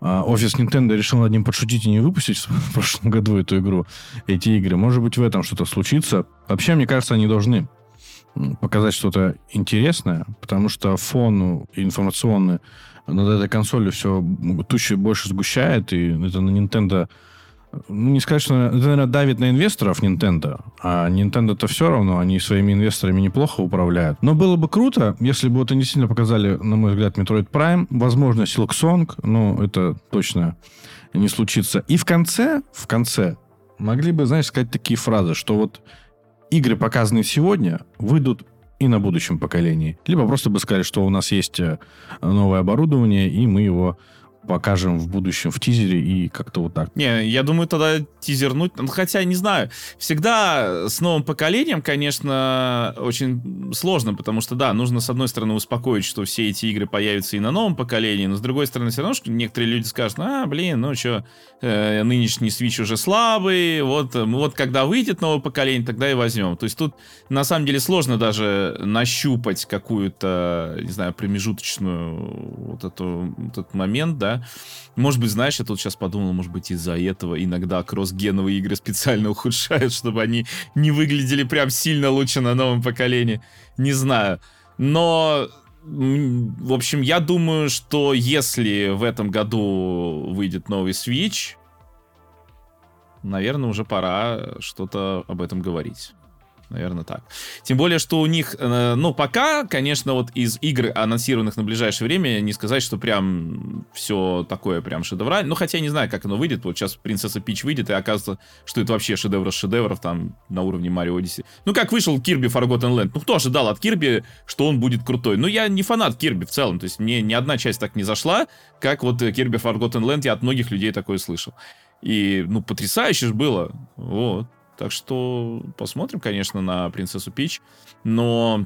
офис Nintendo решил над ним подшутить и не выпустить в *laughs* прошлом году эту игру, эти игры. Может быть, в этом что-то случится. Вообще, мне кажется, они должны показать что-то интересное, потому что фон информационный над этой консолью все тучи больше сгущает, и это на Nintendo ну, не сказать, что это, наверное, давит на инвесторов Nintendo, а Nintendo-то все равно, они своими инвесторами неплохо управляют. Но было бы круто, если бы вот они сильно показали, на мой взгляд, Metroid Prime, возможно, Silk Song, но это точно не случится. И в конце, в конце, могли бы, знаешь, сказать такие фразы, что вот игры, показанные сегодня, выйдут и на будущем поколении. Либо просто бы сказали, что у нас есть э, новое оборудование, и мы его покажем в будущем в тизере и как-то вот так. Не, я думаю, тогда тизернуть, ну, хотя, не знаю, всегда с новым поколением, конечно, очень сложно, потому что, да, нужно, с одной стороны, успокоить, что все эти игры появятся и на новом поколении, но, с другой стороны, все равно, что некоторые люди скажут, а, блин, ну что, э, нынешний Switch уже слабый, вот, вот когда выйдет новое поколение, тогда и возьмем. То есть тут, на самом деле, сложно даже нащупать какую-то, не знаю, промежуточную вот, эту, вот этот момент, да, может быть, знаешь, я тут сейчас подумал, может быть, из-за этого иногда кросс-геновые игры специально *laughs* ухудшают, чтобы они не выглядели прям сильно лучше на новом поколении. Не знаю. Но в общем, я думаю, что если в этом году выйдет новый Switch, наверное, уже пора что-то об этом говорить. Наверное, так. Тем более, что у них, э, ну, пока, конечно, вот из игр, анонсированных на ближайшее время, не сказать, что прям все такое прям шедевральное. Ну, хотя я не знаю, как оно выйдет. Вот сейчас Принцесса Пич выйдет, и оказывается, что это вообще шедевр из шедевров, там, на уровне Марио Odyssey. Ну, как вышел Кирби Forgotten Land. Ну, кто ожидал от Кирби, что он будет крутой? Ну, я не фанат Кирби в целом. То есть мне ни одна часть так не зашла, как вот Кирби Forgotten Land. Я от многих людей такое слышал. И, ну, потрясающе же было. Вот. Так что посмотрим, конечно, на принцессу Пич. Но,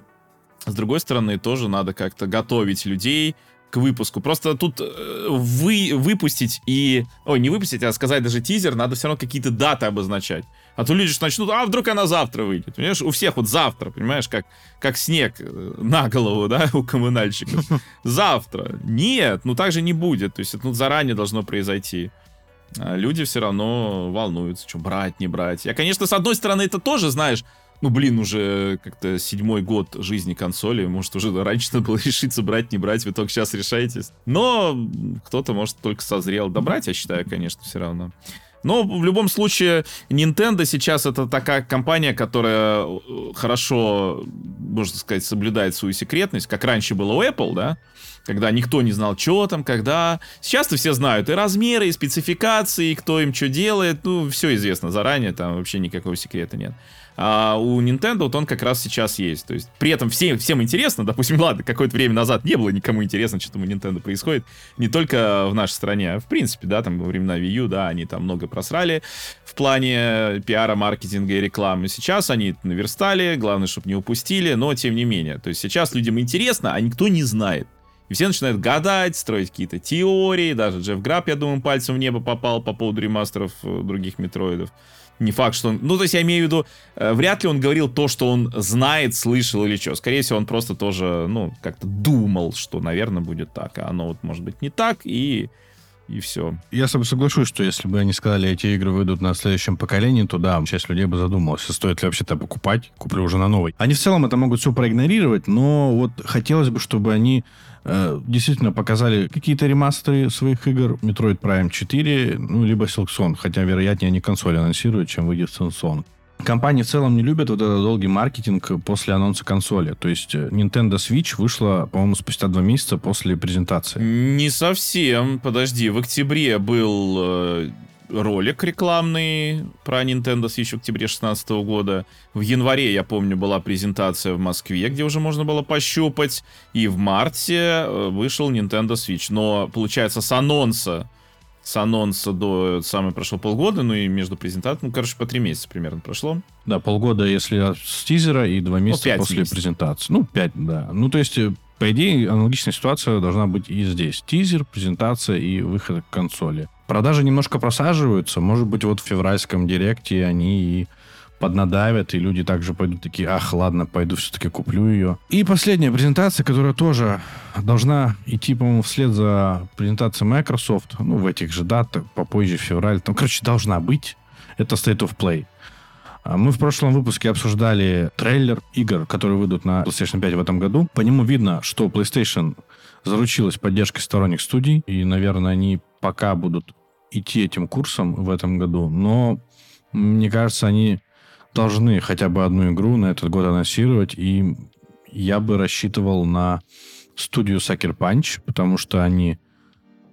с другой стороны, тоже надо как-то готовить людей к выпуску. Просто тут э, вы, выпустить и... Ой, не выпустить, а сказать даже тизер, надо все равно какие-то даты обозначать. А то люди же начнут, а вдруг она завтра выйдет. Понимаешь, у всех вот завтра, понимаешь, как, как снег э, на голову, да, *laughs* у коммунальщиков. Завтра. Нет, ну так же не будет. То есть это ну, заранее должно произойти. А люди все равно волнуются, что брать, не брать. Я, конечно, с одной стороны, это тоже, знаешь, ну, блин, уже как-то седьмой год жизни консоли, может, уже раньше надо было *laughs* решиться брать, не брать, вы только сейчас решаетесь. Но кто-то, может, только созрел. Да брать, я считаю, конечно, все равно. Но в любом случае, Nintendo сейчас это такая компания, которая э, хорошо, можно сказать, соблюдает свою секретность, как раньше было у Apple, да, когда никто не знал, что там, когда. Сейчас-то все знают и размеры, и спецификации, и кто им что делает. Ну, все известно заранее, там вообще никакого секрета нет. А у Nintendo вот он как раз сейчас есть. То есть при этом всем, всем интересно, допустим, *laughs* ладно, какое-то время назад не было никому интересно, что там у Nintendo происходит. Не только в нашей стране, а в принципе, да, там во времена Wii U, да, они там много просрали в плане пиара, маркетинга и рекламы. Сейчас они наверстали, главное, чтобы не упустили, но тем не менее. То есть сейчас людям интересно, а никто не знает. И все начинают гадать, строить какие-то теории. Даже Джефф Граб, я думаю, пальцем в небо попал по поводу ремастеров э, других метроидов. Не факт, что он... Ну, то есть я имею в виду, э, вряд ли он говорил то, что он знает, слышал или что. Скорее всего, он просто тоже, ну, как-то думал, что, наверное, будет так. А оно вот может быть не так. И и все. Я с тобой соглашусь, что если бы они сказали, эти игры выйдут на следующем поколении, то да, часть людей бы задумалась, стоит ли вообще-то покупать, куплю уже на новый. Они в целом это могут все проигнорировать, но вот хотелось бы, чтобы они э, действительно показали какие-то ремастеры своих игр, Metroid Prime 4, ну, либо Silksong, хотя, вероятнее, они консоль анонсируют, чем выйдет Silksong. Компании в целом не любят вот этот долгий маркетинг после анонса консоли. То есть э, Nintendo Switch вышла, по-моему, спустя два месяца после презентации. Не совсем. Подожди, в октябре был э, ролик рекламный про Nintendo Switch в октябре 2016 года. В январе, я помню, была презентация в Москве, где уже можно было пощупать. И в марте э, вышел Nintendo Switch. Но, получается, с анонса с анонса до самое прошло полгода, ну и между презентацией, ну, короче, по три месяца примерно прошло. Да, полгода, если с тизера, и два ну, месяца ну, после месяцев. презентации. Ну, пять, да. Ну, то есть, э, по идее, аналогичная ситуация должна быть и здесь. Тизер, презентация и выход к консоли. Продажи немножко просаживаются. Может быть, вот в февральском директе они и поднадавят, и люди также пойдут такие, ах, ладно, пойду все-таки куплю ее. И последняя презентация, которая тоже должна идти, по-моему, вслед за презентацией Microsoft, ну, в этих же датах, попозже, в феврале, там, короче, должна быть. Это State of Play. А мы в прошлом выпуске обсуждали трейлер игр, которые выйдут на PlayStation 5 в этом году. По нему видно, что PlayStation заручилась поддержкой сторонних студий, и, наверное, они пока будут идти этим курсом в этом году, но мне кажется, они должны хотя бы одну игру на этот год анонсировать, и я бы рассчитывал на студию Sucker Punch, потому что они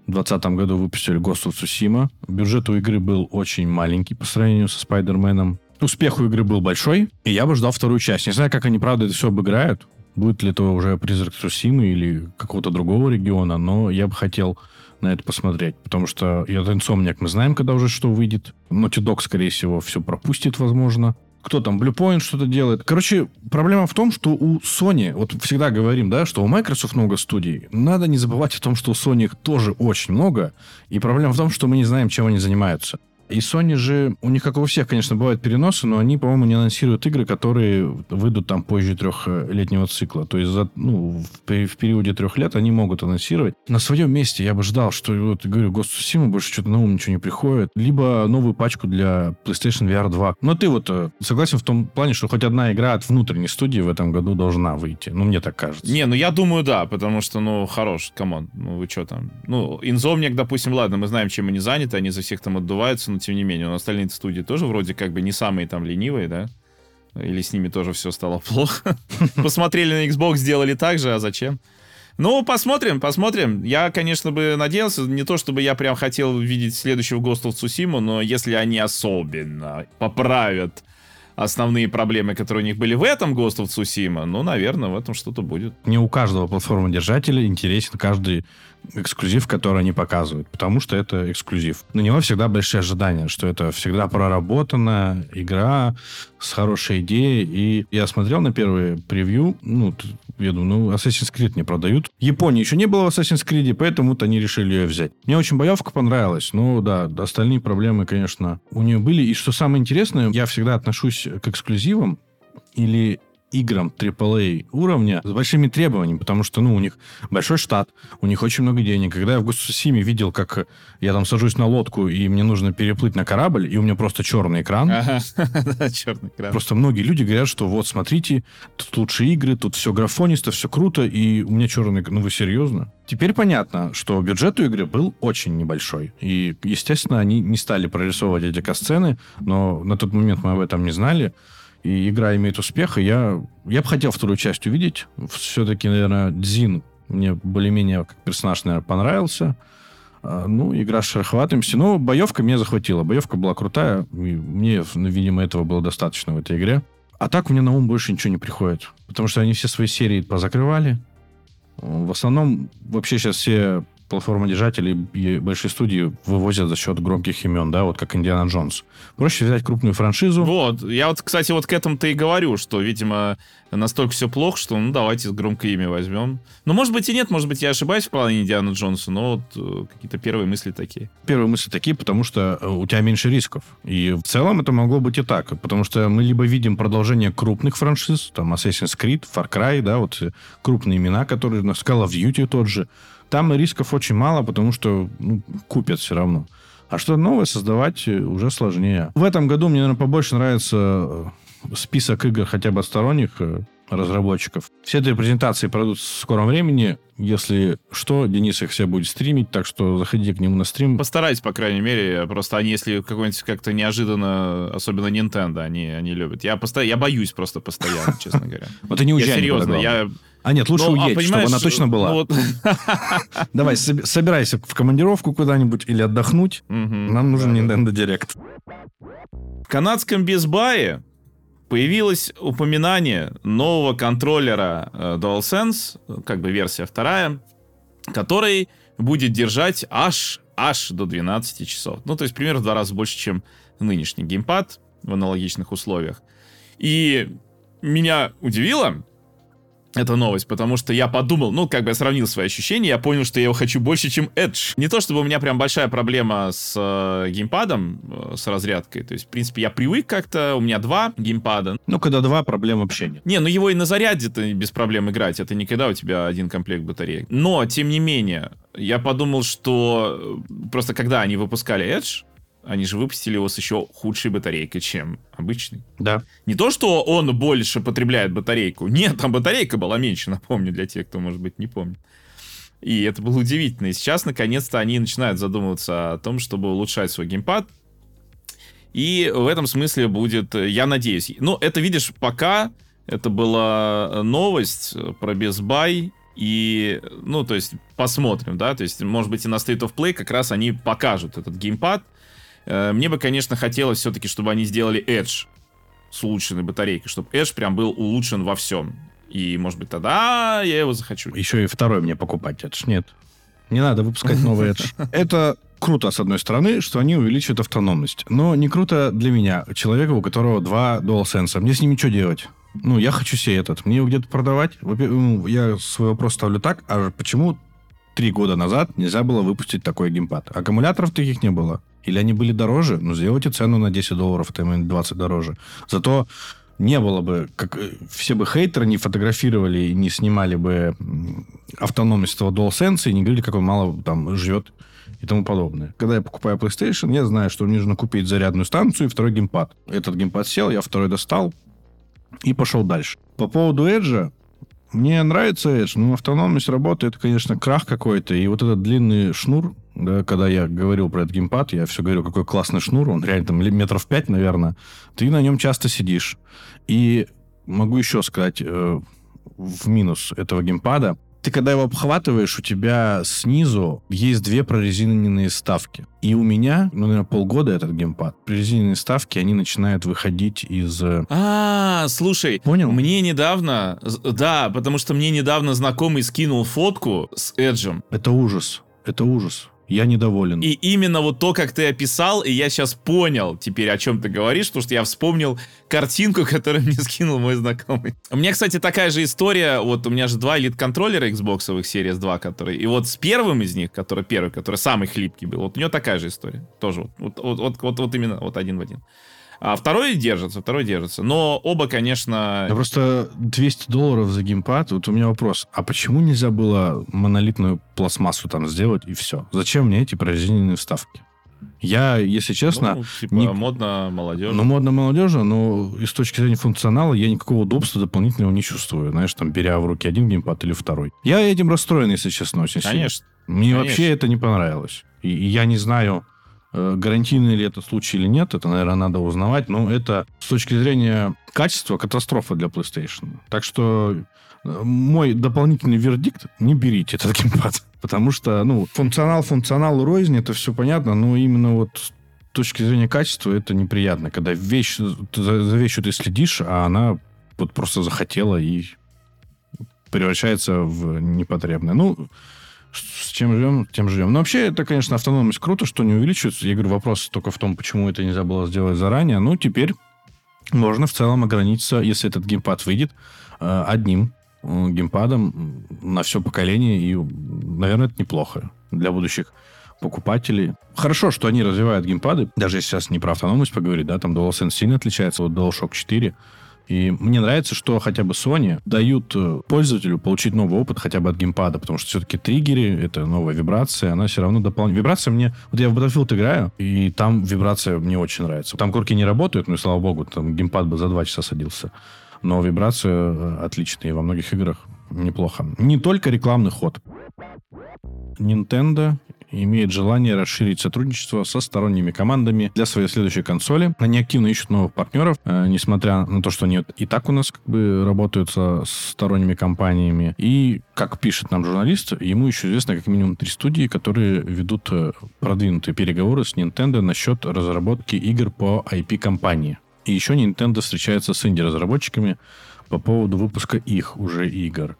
в 2020 году выпустили Ghost of Tsushima. Бюджет у игры был очень маленький по сравнению со Спайдерменом. Успех у игры был большой, и я бы ждал вторую часть. Не знаю, как они, правда, это все обыграют. Будет ли это уже призрак Цусимы или какого-то другого региона, но я бы хотел на это посмотреть, потому что я Insomniac мы знаем, когда уже что выйдет. Naughty Dog, скорее всего, все пропустит, возможно кто там, Bluepoint что-то делает. Короче, проблема в том, что у Sony, вот всегда говорим, да, что у Microsoft много студий. Надо не забывать о том, что у Sony их тоже очень много. И проблема в том, что мы не знаем, чем они занимаются. И Sony же, у них, как у всех, конечно, бывают переносы, но они, по-моему, не анонсируют игры, которые выйдут там позже трехлетнего цикла. То есть за, ну, в, в периоде трех лет они могут анонсировать. На своем месте я бы ждал, что, вот, говорю, Ghost of Tsushima больше что-то на ум ничего не приходит. Либо новую пачку для PlayStation VR 2. Но ты вот э, согласен в том плане, что хоть одна игра от внутренней студии в этом году должна выйти. Ну, мне так кажется. Не, ну я думаю, да, потому что, ну, хорош, come on, ну вы что там? Ну, Insomniac, допустим, ладно, мы знаем, чем они заняты, они за всех там отдуваются, но тем не менее, у нас остальные студии тоже вроде как бы не самые там ленивые, да? Или с ними тоже все стало плохо? *laughs* Посмотрели на Xbox, сделали так же, а зачем? Ну, посмотрим, посмотрим. Я, конечно, бы надеялся, не то чтобы я прям хотел видеть следующего Ghost of Tsushima, но если они особенно поправят основные проблемы, которые у них были в этом Ghost of Tsushima, ну, наверное, в этом что-то будет. Не у каждого платформодержателя интересен каждый эксклюзив, который они показывают, потому что это эксклюзив. На него всегда большие ожидания, что это всегда проработанная игра с хорошей идеей. И я смотрел на первые превью, ну, я думаю, ну, Assassin's Creed не продают. Японии еще не было в Assassin's Creed, поэтому они решили ее взять. Мне очень боевка понравилась, но да, остальные проблемы, конечно, у нее были. И что самое интересное, я всегда отношусь к эксклюзивам или играм AAA уровня с большими требованиями, потому что, ну, у них большой штат, у них очень много денег. Когда я в Госусиме видел, как я там сажусь на лодку, и мне нужно переплыть на корабль, и у меня просто черный экран. Ага, *laughs* да, черный экран. Просто многие люди говорят, что вот, смотрите, тут лучшие игры, тут все графонисто, все круто, и у меня черный экран. Ну, вы серьезно? Теперь понятно, что бюджет у игры был очень небольшой. И, естественно, они не стали прорисовывать эти касцены, но на тот момент мы об этом не знали и игра имеет успех, и я, я бы хотел вторую часть увидеть. Все-таки, наверное, Дзин мне более-менее как персонаж, наверное, понравился. А, ну, игра с шероховатостью. Но боевка меня захватила. Боевка была крутая. И мне, ну, видимо, этого было достаточно в этой игре. А так меня на ум больше ничего не приходит. Потому что они все свои серии позакрывали. В основном вообще сейчас все платформодержатели и большие студии вывозят за счет громких имен, да, вот как Индиана Джонс. Проще взять крупную франшизу. Вот, я вот, кстати, вот к этому-то и говорю, что, видимо, настолько все плохо, что, ну, давайте громкое имя возьмем. Ну, может быть и нет, может быть, я ошибаюсь в плане Индиана Джонса, но вот э, какие-то первые мысли такие. Первые мысли такие, потому что э, у тебя меньше рисков. И в целом это могло быть и так, потому что мы либо видим продолжение крупных франшиз, там Assassin's Creed, Far Cry, да, вот э, крупные имена, которые, на Call of Duty тот же, там рисков очень мало, потому что ну, купят все равно. А что новое создавать э, уже сложнее. В этом году мне, наверное, побольше нравится э, список игр хотя бы сторонних э, разработчиков. Все эти презентации пройдут в скором времени. Если что, Денис их все будет стримить, так что заходите к нему на стрим. Постарайтесь, по крайней мере. Просто они, если какой-нибудь как-то неожиданно, особенно Nintendo, они, они любят. Я, постоянно, я боюсь просто постоянно, честно говоря. *laughs* Вот ты не уезжай. Я серьезно, я... А нет, лучше ну, а уедь, чтобы она точно была. Ну, вот... *laughs* Давай, собирайся в командировку куда-нибудь или отдохнуть. Нам нужен Nintendo Direct. В канадском Безбае появилось упоминание нового контроллера э, DualSense, как бы версия вторая, который будет держать аж, аж до 12 часов. Ну, то есть примерно в два раза больше, чем нынешний геймпад в аналогичных условиях. И меня удивило, эта новость, потому что я подумал, ну, как бы я сравнил свои ощущения, я понял, что я его хочу больше, чем Edge. Не то, чтобы у меня прям большая проблема с э, геймпадом, э, с разрядкой. То есть, в принципе, я привык как-то, у меня два геймпада. Ну, когда два, проблем вообще нет. Не, ну его и на заряде-то без проблем играть. Это не когда у тебя один комплект батареи. Но, тем не менее, я подумал, что э, просто когда они выпускали Edge, они же выпустили его с еще худшей батарейкой, чем обычный. Да. Не то, что он больше потребляет батарейку. Нет, там батарейка была меньше, напомню, для тех, кто, может быть, не помнит. И это было удивительно. И сейчас, наконец-то, они начинают задумываться о том, чтобы улучшать свой геймпад. И в этом смысле будет, я надеюсь... Ну, это, видишь, пока это была новость про Best Buy, и, ну, то есть, посмотрим, да, то есть, может быть, и на State of Play как раз они покажут этот геймпад, мне бы, конечно, хотелось все-таки, чтобы они сделали Edge с улучшенной батарейкой, чтобы Edge прям был улучшен во всем. И, может быть, тогда я его захочу. Еще и второй мне покупать Edge. Нет. Не надо выпускать *laughs* новый Edge. Это круто, с одной стороны, что они увеличивают автономность. Но не круто для меня, человека, у которого два DualSense. Мне с ними что делать? Ну, я хочу себе этот. Мне его где-то продавать? Ну, я свой вопрос ставлю так. А почему три года назад нельзя было выпустить такой геймпад? Аккумуляторов таких не было. Или они были дороже? Ну, сделайте цену на 10 долларов, там 20 дороже. Зато не было бы, как э, все бы хейтеры не фотографировали и не снимали бы автономность этого DualSense и не говорили, как он мало там живет и тому подобное. Когда я покупаю PlayStation, я знаю, что мне нужно купить зарядную станцию и второй геймпад. Этот геймпад сел, я второй достал и пошел дальше. По поводу Edge, мне нравится Edge, но автономность работы это, конечно, крах какой-то. И вот этот длинный шнур, да, когда я говорил про этот геймпад, я все говорю, какой классный шнур, он реально там метров пять, наверное. Ты на нем часто сидишь. И могу еще сказать э, в минус этого геймпада, ты когда его обхватываешь, у тебя снизу есть две прорезиненные ставки. И у меня, ну, наверное, полгода этот геймпад. Прорезиненные ставки, они начинают выходить из... Э, а, слушай. Понял? Мне недавно... Да, потому что мне недавно знакомый скинул фотку с Эджем. Это ужас. Это ужас. Я недоволен. И именно вот то, как ты описал, и я сейчас понял теперь, о чем ты говоришь, потому что я вспомнил картинку, *laughs* которую мне скинул мой знакомый. У меня, кстати, такая же история, вот у меня же два элит-контроллера Xbox Series 2, которые, и вот с первым из них, который первый, который самый хлипкий был, вот у него такая же история, тоже вот, вот, вот, вот, вот именно, вот один в один. А второй держится, второй держится. Но оба, конечно... Да просто 200 долларов за геймпад. Вот у меня вопрос. А почему нельзя было монолитную пластмассу там сделать и все? Зачем мне эти прорезиненные вставки? Я, если честно... Ну, типа не... модно, молодежно. Ну, модно, молодежно, но и с точки зрения функционала я никакого удобства дополнительного не чувствую. Знаешь, там, беря в руки один геймпад или второй. Я этим расстроен, если честно, очень Конечно. сильно. Мне Конечно. вообще это не понравилось. И, я не знаю, гарантийный ли это случай или нет, это, наверное, надо узнавать. Но это с точки зрения качества катастрофа для PlayStation. Так что э, мой дополнительный вердикт – не берите этот геймпад. *laughs* Потому что, ну, функционал, функционал рознь, это все понятно, но именно вот с точки зрения качества это неприятно, когда вещь, за, за вещью ты следишь, а она вот просто захотела и превращается в непотребное. Ну, с чем живем, тем живем. Но вообще, это, конечно, автономность круто, что не увеличивается. Я говорю, вопрос только в том, почему это нельзя было сделать заранее. Ну, теперь можно в целом ограничиться, если этот геймпад выйдет, э, одним э, геймпадом на все поколение. И, наверное, это неплохо для будущих покупателей. Хорошо, что они развивают геймпады. Даже если сейчас не про автономность поговорить, да, там DualSense сильно отличается от DualShock 4 И мне нравится, что хотя бы Sony дают э, пользователю получить новый опыт хотя бы от геймпада, потому что все-таки триггеры, это новая вибрация, она все равно дополняет. Вибрация мне... Вот я в Battlefield играю, и там вибрация мне очень нравится. Там корки не работают, ну и слава богу, там геймпад бы за два часа садился. Но вибрация э, отличная, и во многих играх неплохо. Не только рекламный ход. Nintendo имеет желание расширить сотрудничество со сторонними командами для своей следующей консоли. Они активно ищут новых партнеров, э, несмотря на то, что они и так у нас как бы работают со сторонними компаниями. И, как пишет нам журналист, ему еще известно как минимум три студии, которые ведут э, продвинутые переговоры с Nintendo насчет разработки игр по IP-компании. И еще Nintendo встречается с инди-разработчиками по поводу выпуска их уже игр.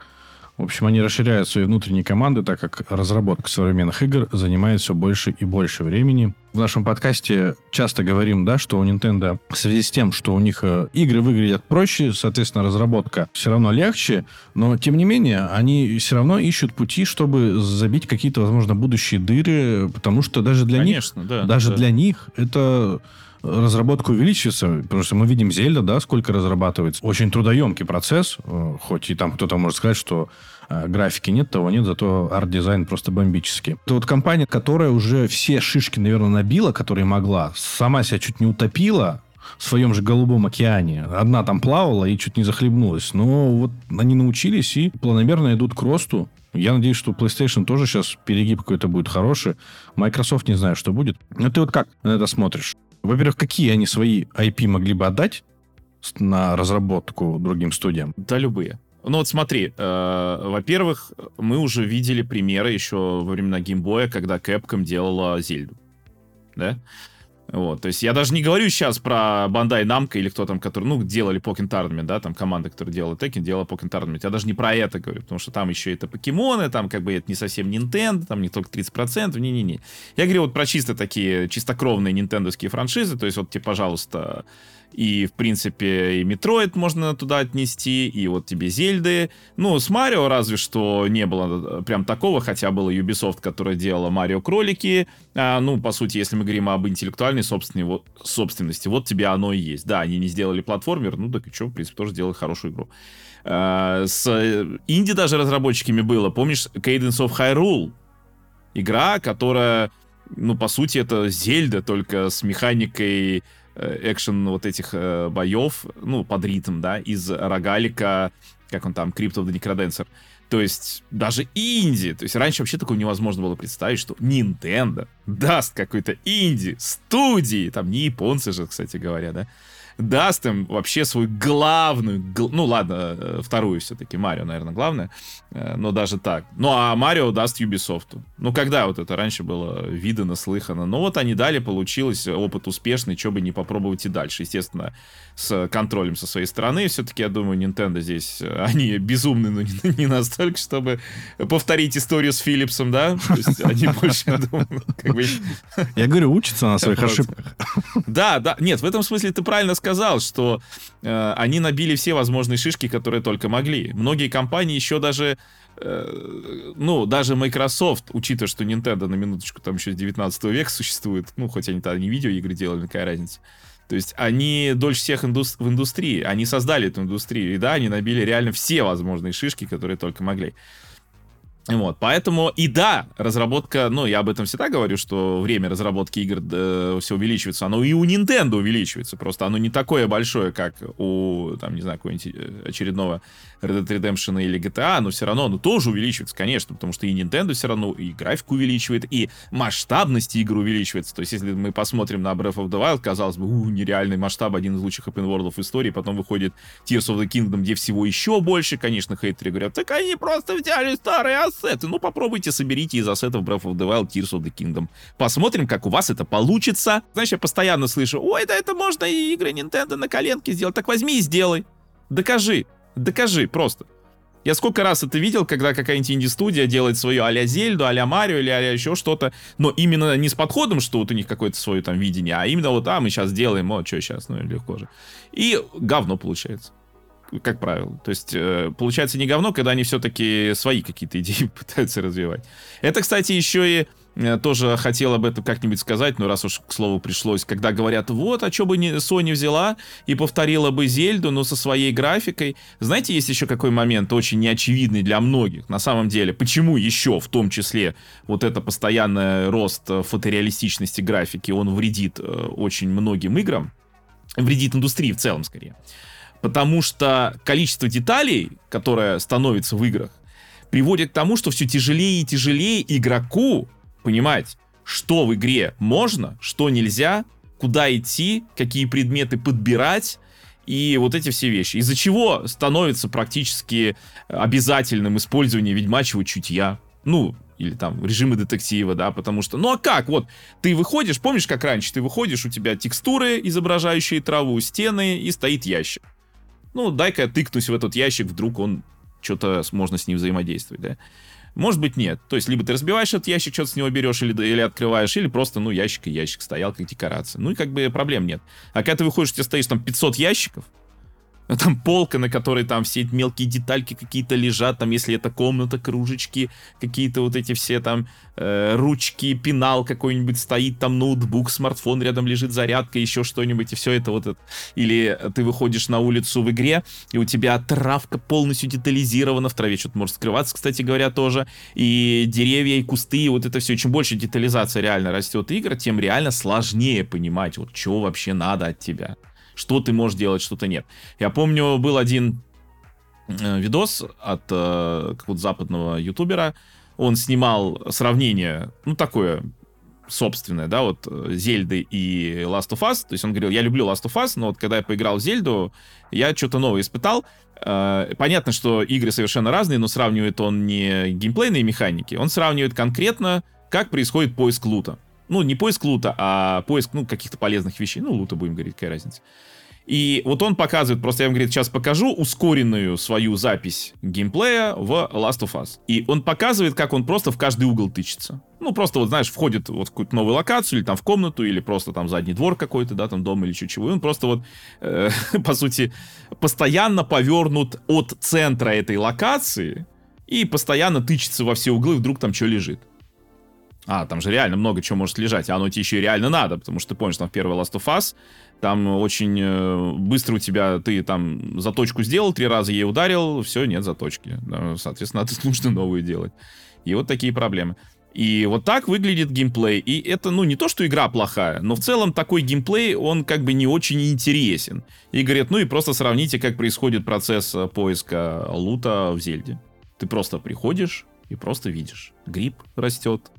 В общем, они расширяют свои внутренние команды, так как разработка современных игр занимает все больше и больше времени. В нашем подкасте часто говорим, да, что у Nintendo в связи с тем, что у них э, игры выглядят проще, соответственно, разработка все равно легче, но, тем не менее, они все равно ищут пути, чтобы забить какие-то, возможно, будущие дыры, потому что даже для Конечно, них, да, даже да. для них это разработка увеличивается, потому что мы видим Зельда, да, сколько разрабатывается. Очень трудоемкий процесс, э, хоть и там кто-то может сказать, что э, графики нет, того нет, зато арт-дизайн просто бомбический. Это вот компания, которая уже все шишки, наверное, набила, которые могла, сама себя чуть не утопила, в своем же голубом океане. Одна там плавала и чуть не захлебнулась. Но вот они научились и планомерно идут к росту. Я надеюсь, что PlayStation тоже сейчас перегиб какой-то будет хороший. Microsoft не знаю, что будет. Но ты вот как на это смотришь? Во-первых, какие они свои IP могли бы отдать на разработку другим студиям? Да, любые. Ну вот смотри, э, во-первых, мы уже видели примеры еще во времена геймбоя, когда Capcom делала Зельду. Да? Вот, то есть я даже не говорю сейчас про Bandai Namco или кто там, который, ну, делали Pokken Tournament, да, там команда, которая делала Tekken, делала Pokken Tournament. Я даже не про это говорю, потому что там еще это покемоны, там как бы это не совсем Nintendo, там не только 30%, не-не-не. Я говорю вот про чисто такие, чистокровные нинтендовские франшизы, то есть вот тебе, пожалуйста, и, в принципе, и Metroid можно туда отнести, и вот тебе Зельды. Ну, с Марио разве что не было э, прям такого, хотя было Ubisoft, которая делала Марио Кролики. А, ну, по сути, если мы говорим об интеллектуальной собственной, вот, собственности, вот тебе оно и есть. Да, они не сделали платформер, ну, так и что, в принципе, тоже делали хорошую игру. А, с инди даже разработчиками было. Помнишь, Cadence of Hyrule? Игра, которая, ну, по сути, это Зельда, только с механикой экшен вот этих э, боев, ну, под ритм, да, из рогалика, как он там, Crypt of the Necrodancer. То есть даже инди, то есть раньше вообще такого невозможно было представить, что Nintendo даст какой-то инди студии, там не японцы же, кстати говоря, да, даст им вообще свою главную, гл... ну ладно, э, вторую все-таки, Марио, наверное, главное, э, но даже так. Ну а Марио даст Ubisoft. Ну когда вот это раньше было видано, слыхано? Ну вот они дали, получилось, опыт успешный, что бы не попробовать и дальше. Естественно, с контролем со своей стороны. Все-таки, я думаю, Nintendo здесь, э, они безумны, но не, *laughs* не настолько, чтобы повторить историю с Филлипсом, да? То есть они *laughs* больше, я думаю, как бы... Я говорю, учатся на своих ошибках. Да, да. Нет, в этом смысле ты правильно сказал, что э, они набили все возможные шишки, которые только могли. Многие компании еще даже э, ну, даже Microsoft, учитывая, что Nintendo на минуточку там еще с 19 века существует, ну, хоть они тогда не видеоигры делали, какая разница. То есть они дольше всех инду- в индустрии, они создали эту индустрию, и да, они набили реально все возможные шишки, которые только могли. Вот, поэтому, и да, разработка, ну, я об этом всегда говорю, что время разработки игр э, все увеличивается, оно и у Nintendo увеличивается, просто оно не такое большое, как у, там, не знаю, какого-нибудь э, очередного Red Dead Redemption или GTA, но все равно оно тоже увеличивается, конечно, потому что и Nintendo все равно и графику увеличивает, и масштабность игр увеличивается, то есть если мы посмотрим на Breath of the Wild, казалось бы, у, нереальный масштаб, один из лучших open world в истории, потом выходит Tears of the Kingdom, где всего еще больше, конечно, хейтеры говорят, так они просто взяли старые ассеты. Ну, попробуйте, соберите из ассетов Breath of the Wild Tears of the Kingdom. Посмотрим, как у вас это получится. Знаешь, я постоянно слышу, ой, да это можно и игры Nintendo на коленке сделать. Так возьми и сделай. Докажи. Докажи просто. Я сколько раз это видел, когда какая-нибудь инди-студия делает свою а-ля Зельду, а-ля Марио или а-ля еще что-то, но именно не с подходом, что вот у них какое-то свое там видение, а именно вот, а, мы сейчас делаем, о, что сейчас, ну, легко же. И говно получается как правило. То есть э, получается не говно, когда они все-таки свои какие-то *laughs* идеи пытаются развивать. Это, кстати, еще и тоже хотел об этом как-нибудь сказать, но раз уж к слову пришлось, когда говорят, вот, а что бы не Sony взяла и повторила бы Зельду, но со своей графикой. Знаете, есть еще какой момент, очень неочевидный для многих, на самом деле, почему еще, в том числе, вот это постоянный рост э, фотореалистичности графики, он вредит э, очень многим играм, вредит индустрии в целом, скорее. Потому что количество деталей, которое становится в играх, приводит к тому, что все тяжелее и тяжелее игроку понимать, что в игре можно, что нельзя, куда идти, какие предметы подбирать, и вот эти все вещи. Из-за чего становится практически обязательным использование ведьмачьего чутья. Ну, или там режимы детектива, да, потому что, ну а как, вот, ты выходишь, помнишь, как раньше, ты выходишь, у тебя текстуры, изображающие траву, стены, и стоит ящик. Ну, дай-ка я тыкнусь в этот ящик, вдруг он что-то можно с ним взаимодействовать, да. Может быть, нет. То есть, либо ты разбиваешь этот ящик, что-то с него берешь или, или открываешь, или просто, ну, ящик и ящик стоял как декорация. Ну, и как бы проблем нет. А когда ты выходишь, у тебя стоишь там 500 ящиков, там полка, на которой там все эти мелкие детальки какие-то лежат, там, если это комната, кружечки, какие-то вот эти все там э, ручки, пенал какой-нибудь стоит, там ноутбук, смартфон рядом лежит, зарядка, еще что-нибудь, и все это вот это. Или ты выходишь на улицу в игре, и у тебя травка полностью детализирована, в траве что-то может скрываться, кстати говоря, тоже, и деревья, и кусты, и вот это все. Чем больше детализация реально растет игр, тем реально сложнее понимать, вот что вообще надо от тебя что ты можешь делать, что-то нет. Я помню, был один э, видос от э, какого-то западного ютубера, он снимал сравнение, ну, такое собственное, да, вот э, Зельды и Last of Us. То есть он говорил, я люблю Last of Us, но вот когда я поиграл в Зельду, я что-то новое испытал. Понятно, что игры совершенно разные, но сравнивает он не геймплейные механики, он сравнивает конкретно, как происходит поиск лута. Ну, не поиск лута, а поиск, ну, каких-то полезных вещей. Ну, лута будем говорить, какая разница. И вот он показывает, просто я вам, говорит, сейчас покажу ускоренную свою запись геймплея в Last of Us. И он показывает, как он просто в каждый угол тычется. Ну, просто вот, знаешь, входит вот в какую-то новую локацию, или там в комнату, или просто там задний двор какой-то, да, там дом или чего-чего. И он просто вот, э, *laughs* по сути, постоянно повернут от центра этой локации и постоянно тычется во все углы, вдруг там что лежит. А, там же реально много чего может лежать, а оно тебе еще и реально надо, потому что ты помнишь, там в первой Last of Us, там очень э, быстро у тебя, ты там заточку сделал, три раза ей ударил, все, нет заточки. Соответственно, *laughs* надо нужно новую делать. И вот такие проблемы. И вот так выглядит геймплей. И это, ну, не то, что игра плохая, но в целом такой геймплей, он как бы не очень интересен. И говорят, ну и просто сравните, как происходит процесс э, поиска лута в Зельде. Ты просто приходишь и просто видишь. Гриб растет,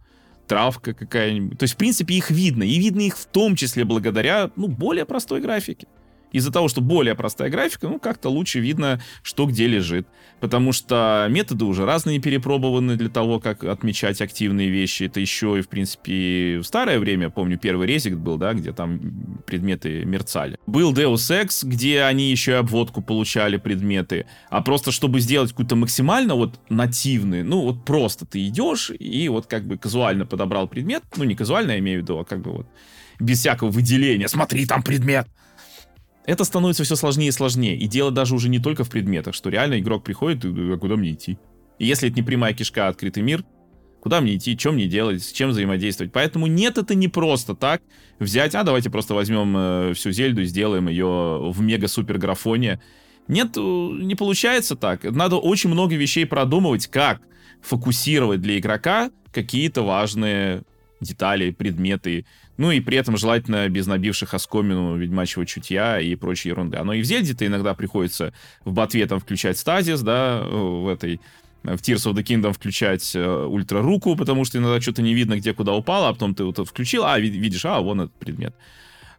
травка какая-нибудь. То есть, в принципе, их видно. И видно их в том числе благодаря, ну, более простой графике из-за того, что более простая графика, ну, как-то лучше видно, что где лежит. Потому что методы уже разные перепробованы для того, как отмечать активные вещи. Это еще и, в принципе, в старое время, помню, первый резик был, да, где там предметы мерцали. Был Deus Ex, где они еще и обводку получали предметы. А просто, чтобы сделать какую-то максимально вот нативную, ну, вот просто ты идешь и вот как бы казуально подобрал предмет, ну, не казуально, я имею в виду, а как бы вот без всякого выделения. Смотри, там предмет это становится все сложнее и сложнее. И дело даже уже не только в предметах, что реально игрок приходит, а куда мне идти? И если это не прямая кишка, а открытый мир, куда мне идти, что мне делать, с чем взаимодействовать. Поэтому нет, это не просто так взять, а давайте просто возьмем э, всю Зельду и сделаем ее в мега-супер графоне. Нет, э, не получается так. Надо очень много вещей продумывать, как фокусировать для игрока какие-то важные детали, предметы, ну и при этом желательно без набивших оскомину ведьмачьего чутья и прочей ерунды. Оно и в Зельде-то иногда приходится в ботве там включать стазис, да, в этой в Tears of the Kingdom включать э, ультра-руку, потому что иногда что-то не видно, где куда упало, а потом ты вот включил, а, видишь, а, вон этот предмет.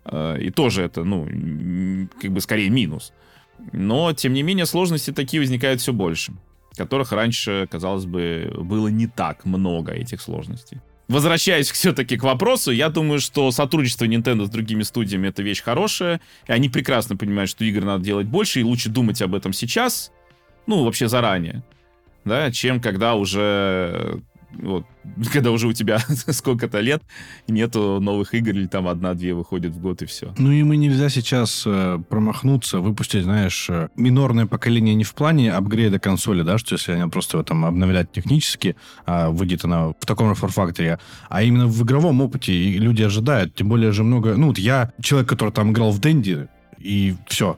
Э, и тоже это, ну, как бы скорее минус. Но, тем не менее, сложности такие возникают все больше, которых раньше, казалось бы, было не так много этих сложностей возвращаясь все-таки к вопросу, я думаю, что сотрудничество Nintendo с другими студиями это вещь хорошая, и они прекрасно понимают, что игр надо делать больше, и лучше думать об этом сейчас, ну, вообще заранее, да, чем когда уже вот, *laughs* когда уже у тебя *laughs* сколько-то лет, нету новых игр, или там одна-две выходят в год, и все. Ну, им и нельзя сейчас э, промахнуться, выпустить, знаешь, э, минорное поколение не в плане апгрейда консоли, да, что если они просто там обновлять технически, а выйдет она в таком же форфакторе, а именно в игровом опыте люди ожидают, тем более же много... Ну, вот я человек, который там играл в Дэнди, и все,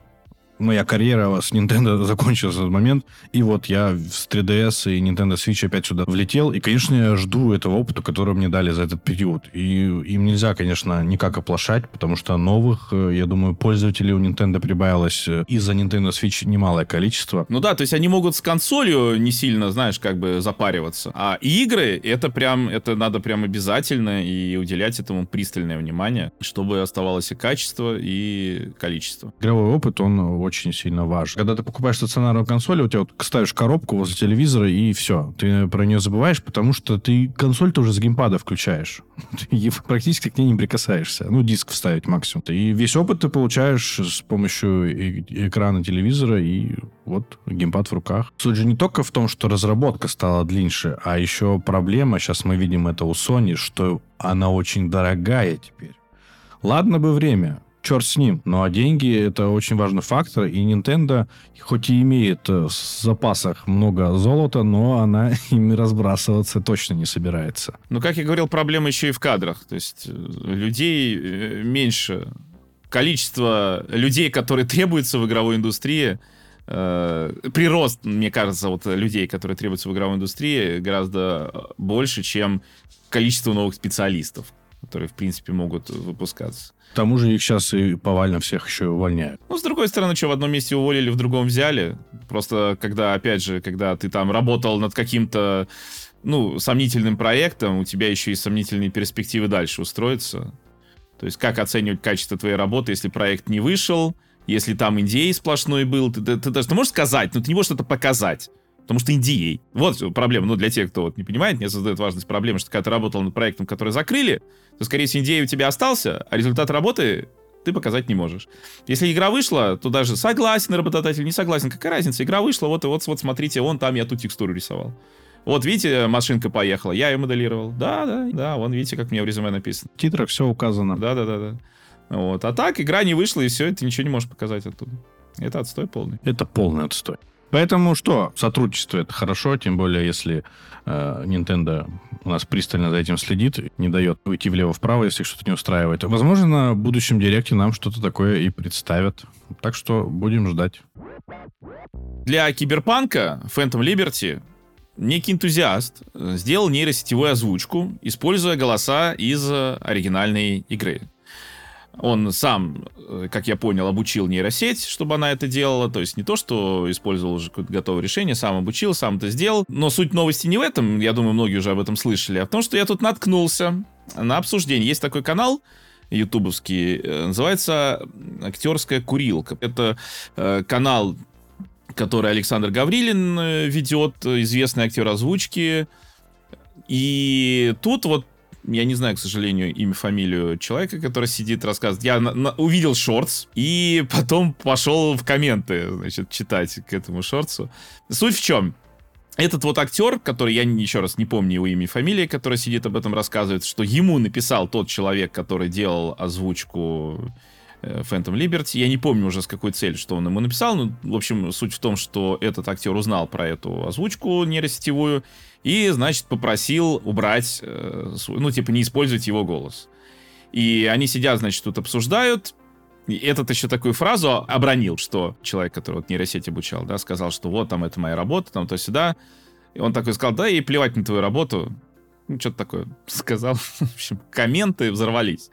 моя карьера с Nintendo *laughs* закончилась в этот момент, и вот я с 3DS и Nintendo Switch опять сюда влетел, и, конечно, я жду этого опыта, который мне дали за этот период. И им нельзя, конечно, никак оплошать, потому что новых, э, я думаю, пользователей у Nintendo прибавилось э, из-за Nintendo Switch немалое количество. Ну да, то есть они могут с консолью не сильно, знаешь, как бы запариваться, а игры, это прям, это надо прям обязательно и уделять этому пристальное внимание, чтобы оставалось и качество, и количество. Игровой опыт, он очень сильно важен. Когда ты покупаешь стационарную консоль, у тебя вот ставишь коробку возле телевизора, и все. Ты про нее забываешь, потому что ты консоль тоже с геймпада включаешь. *laughs* И практически к ней не прикасаешься. Ну, диск вставить максимум. И весь опыт ты получаешь с помощью экрана телевизора и вот геймпад в руках. Суть же не только в том, что разработка стала длиннее, а еще проблема, сейчас мы видим это у Sony, что она очень дорогая теперь. Ладно бы время черт с ним. Ну а деньги это очень важный фактор. И Nintendo, хоть и имеет э, в запасах много золота, но она *laughs* ими разбрасываться точно не собирается. Ну, как я говорил, проблема еще и в кадрах. То есть э, людей э, меньше. Количество людей, которые *laughs* требуются в игровой индустрии, прирост, мне кажется, вот людей, которые требуются в игровой индустрии, гораздо больше, чем количество новых специалистов, которые, в принципе, могут выпускаться. К тому же их сейчас и повально всех еще увольняют. Ну, с другой стороны, что, в одном месте уволили, в другом взяли. Просто, когда, опять же, когда ты там работал над каким-то, ну, сомнительным проектом, у тебя еще и сомнительные перспективы дальше устроиться. То есть, как оценивать качество твоей работы, если проект не вышел, если там NDA сплошной был, ты, ты, ты даже ты можешь сказать, но ты не можешь это показать. Потому что NDA. Вот проблема. Ну, для тех, кто вот не понимает, мне создает важность проблемы, что когда ты работал над проектом, который закрыли, то, скорее всего, NDA у тебя остался, а результат работы ты показать не можешь. Если игра вышла, то даже согласен работодатель, не согласен, какая разница? Игра вышла, вот, вот, вот смотрите, вон там я ту текстуру рисовал. Вот видите, машинка поехала, я ее моделировал. Да, да, да, вон видите, как мне в резюме написано. В титрах все указано. Да, да, да, да. Вот. А так игра не вышла, и все, ты ничего не можешь показать оттуда. Это отстой полный. Это полный отстой. Поэтому что, сотрудничество это хорошо, тем более если э, Nintendo у нас пристально за этим следит, не дает уйти влево-вправо, если что-то не устраивает. Возможно, на будущем директе нам что-то такое и представят. Так что будем ждать. Для киберпанка Phantom Liberty некий энтузиаст сделал нейросетевую озвучку, используя голоса из оригинальной игры. Он сам, э, как я понял, обучил нейросеть, чтобы она это делала. То есть не то, что использовал уже какое-то готовое решение, сам обучил, сам это сделал. Но суть новости не в этом, я думаю, многие уже об этом слышали, а в том, что я тут наткнулся на обсуждение. Есть такой канал, ютубовский, э, называется «Актерская курилка». Это э, канал, который Александр Гаврилин э, ведет, известный актер озвучки. И тут вот я не знаю, к сожалению, имя, фамилию человека, который сидит, рассказывает. Я на, на, увидел шортс и *laughs* потом пошел в комменты, значит, читать к этому шортсу. Суть в чем? Этот вот актер, который, я еще раз не помню его имя и фамилии, который сидит об этом рассказывает, что ему написал тот человек, который делал озвучку Phantom Liberty. Я не помню уже с какой целью, что он ему написал. Но, в общем, суть в том, что этот актер узнал про эту озвучку нейросетевую и, значит, попросил убрать, э, ну, типа, не использовать его голос. И они сидят, значит, тут обсуждают, и этот еще такую фразу обронил, что человек, который вот нейросеть обучал, да, сказал, что вот там это моя работа, там то сюда. И он такой сказал, да, и плевать на твою работу. Ну, что-то такое *laughs* сказал. В общем, комменты взорвались.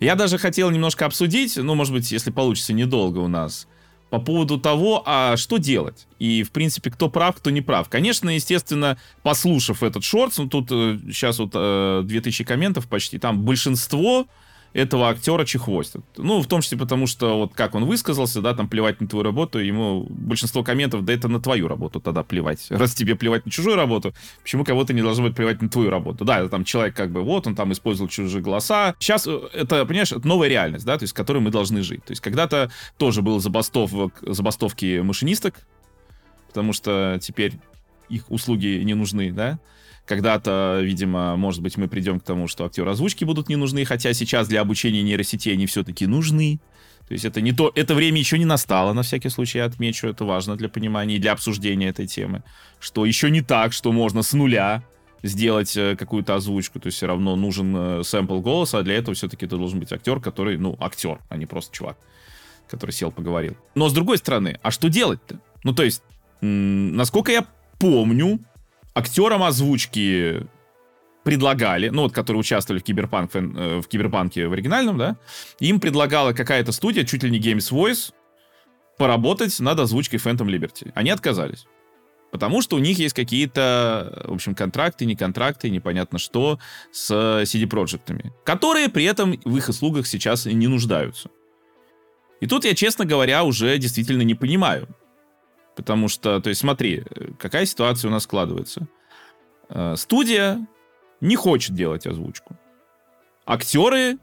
Я даже хотел немножко обсудить, ну, может быть, если получится недолго у нас, по поводу того, а что делать. И, в принципе, кто прав, кто не прав. Конечно, естественно, послушав этот шорт, ну, тут э, сейчас вот э, 2000 комментов почти, там большинство этого актера чехвостят. Ну, в том числе потому, что вот как он высказался, да, там плевать на твою работу, ему большинство комментов, да это на твою работу тогда плевать. Раз тебе плевать на чужую работу, почему кого-то не должно быть плевать на твою работу? Да, это там человек как бы, вот, он там использовал чужие голоса. Сейчас э, это, понимаешь, это новая реальность, да, то есть, с которой мы должны жить. То есть, когда-то тоже был забастовок, забастовки машинисток, потому что теперь их услуги не нужны, да? Когда-то, видимо, может быть, мы придем к тому, что актеры озвучки будут не нужны, хотя сейчас для обучения нейросетей они все-таки нужны. То есть это не то, это время еще не настало, на всякий случай я отмечу, это важно для понимания и для обсуждения этой темы, что еще не так, что можно с нуля сделать э, какую-то озвучку, то есть все равно нужен э, сэмпл голоса, а для этого все-таки это должен быть актер, который, ну, актер, а не просто чувак, который сел, поговорил. Но с другой стороны, а что делать-то? Ну, то есть, насколько я помню, актерам озвучки предлагали, ну вот, которые участвовали в, Киберпанк, э, в Киберпанке в оригинальном, да, им предлагала какая-то студия, чуть ли не Games Voice, поработать над озвучкой Phantom Liberty. Они отказались. Потому что у них есть какие-то, в общем, контракты, не контракты, непонятно что, с CD Проектами, которые при этом в их услугах сейчас не нуждаются. И тут я, честно говоря, уже действительно не понимаю, Потому что, то есть смотри, какая ситуация у нас складывается. Э, студия не хочет делать озвучку. Актеры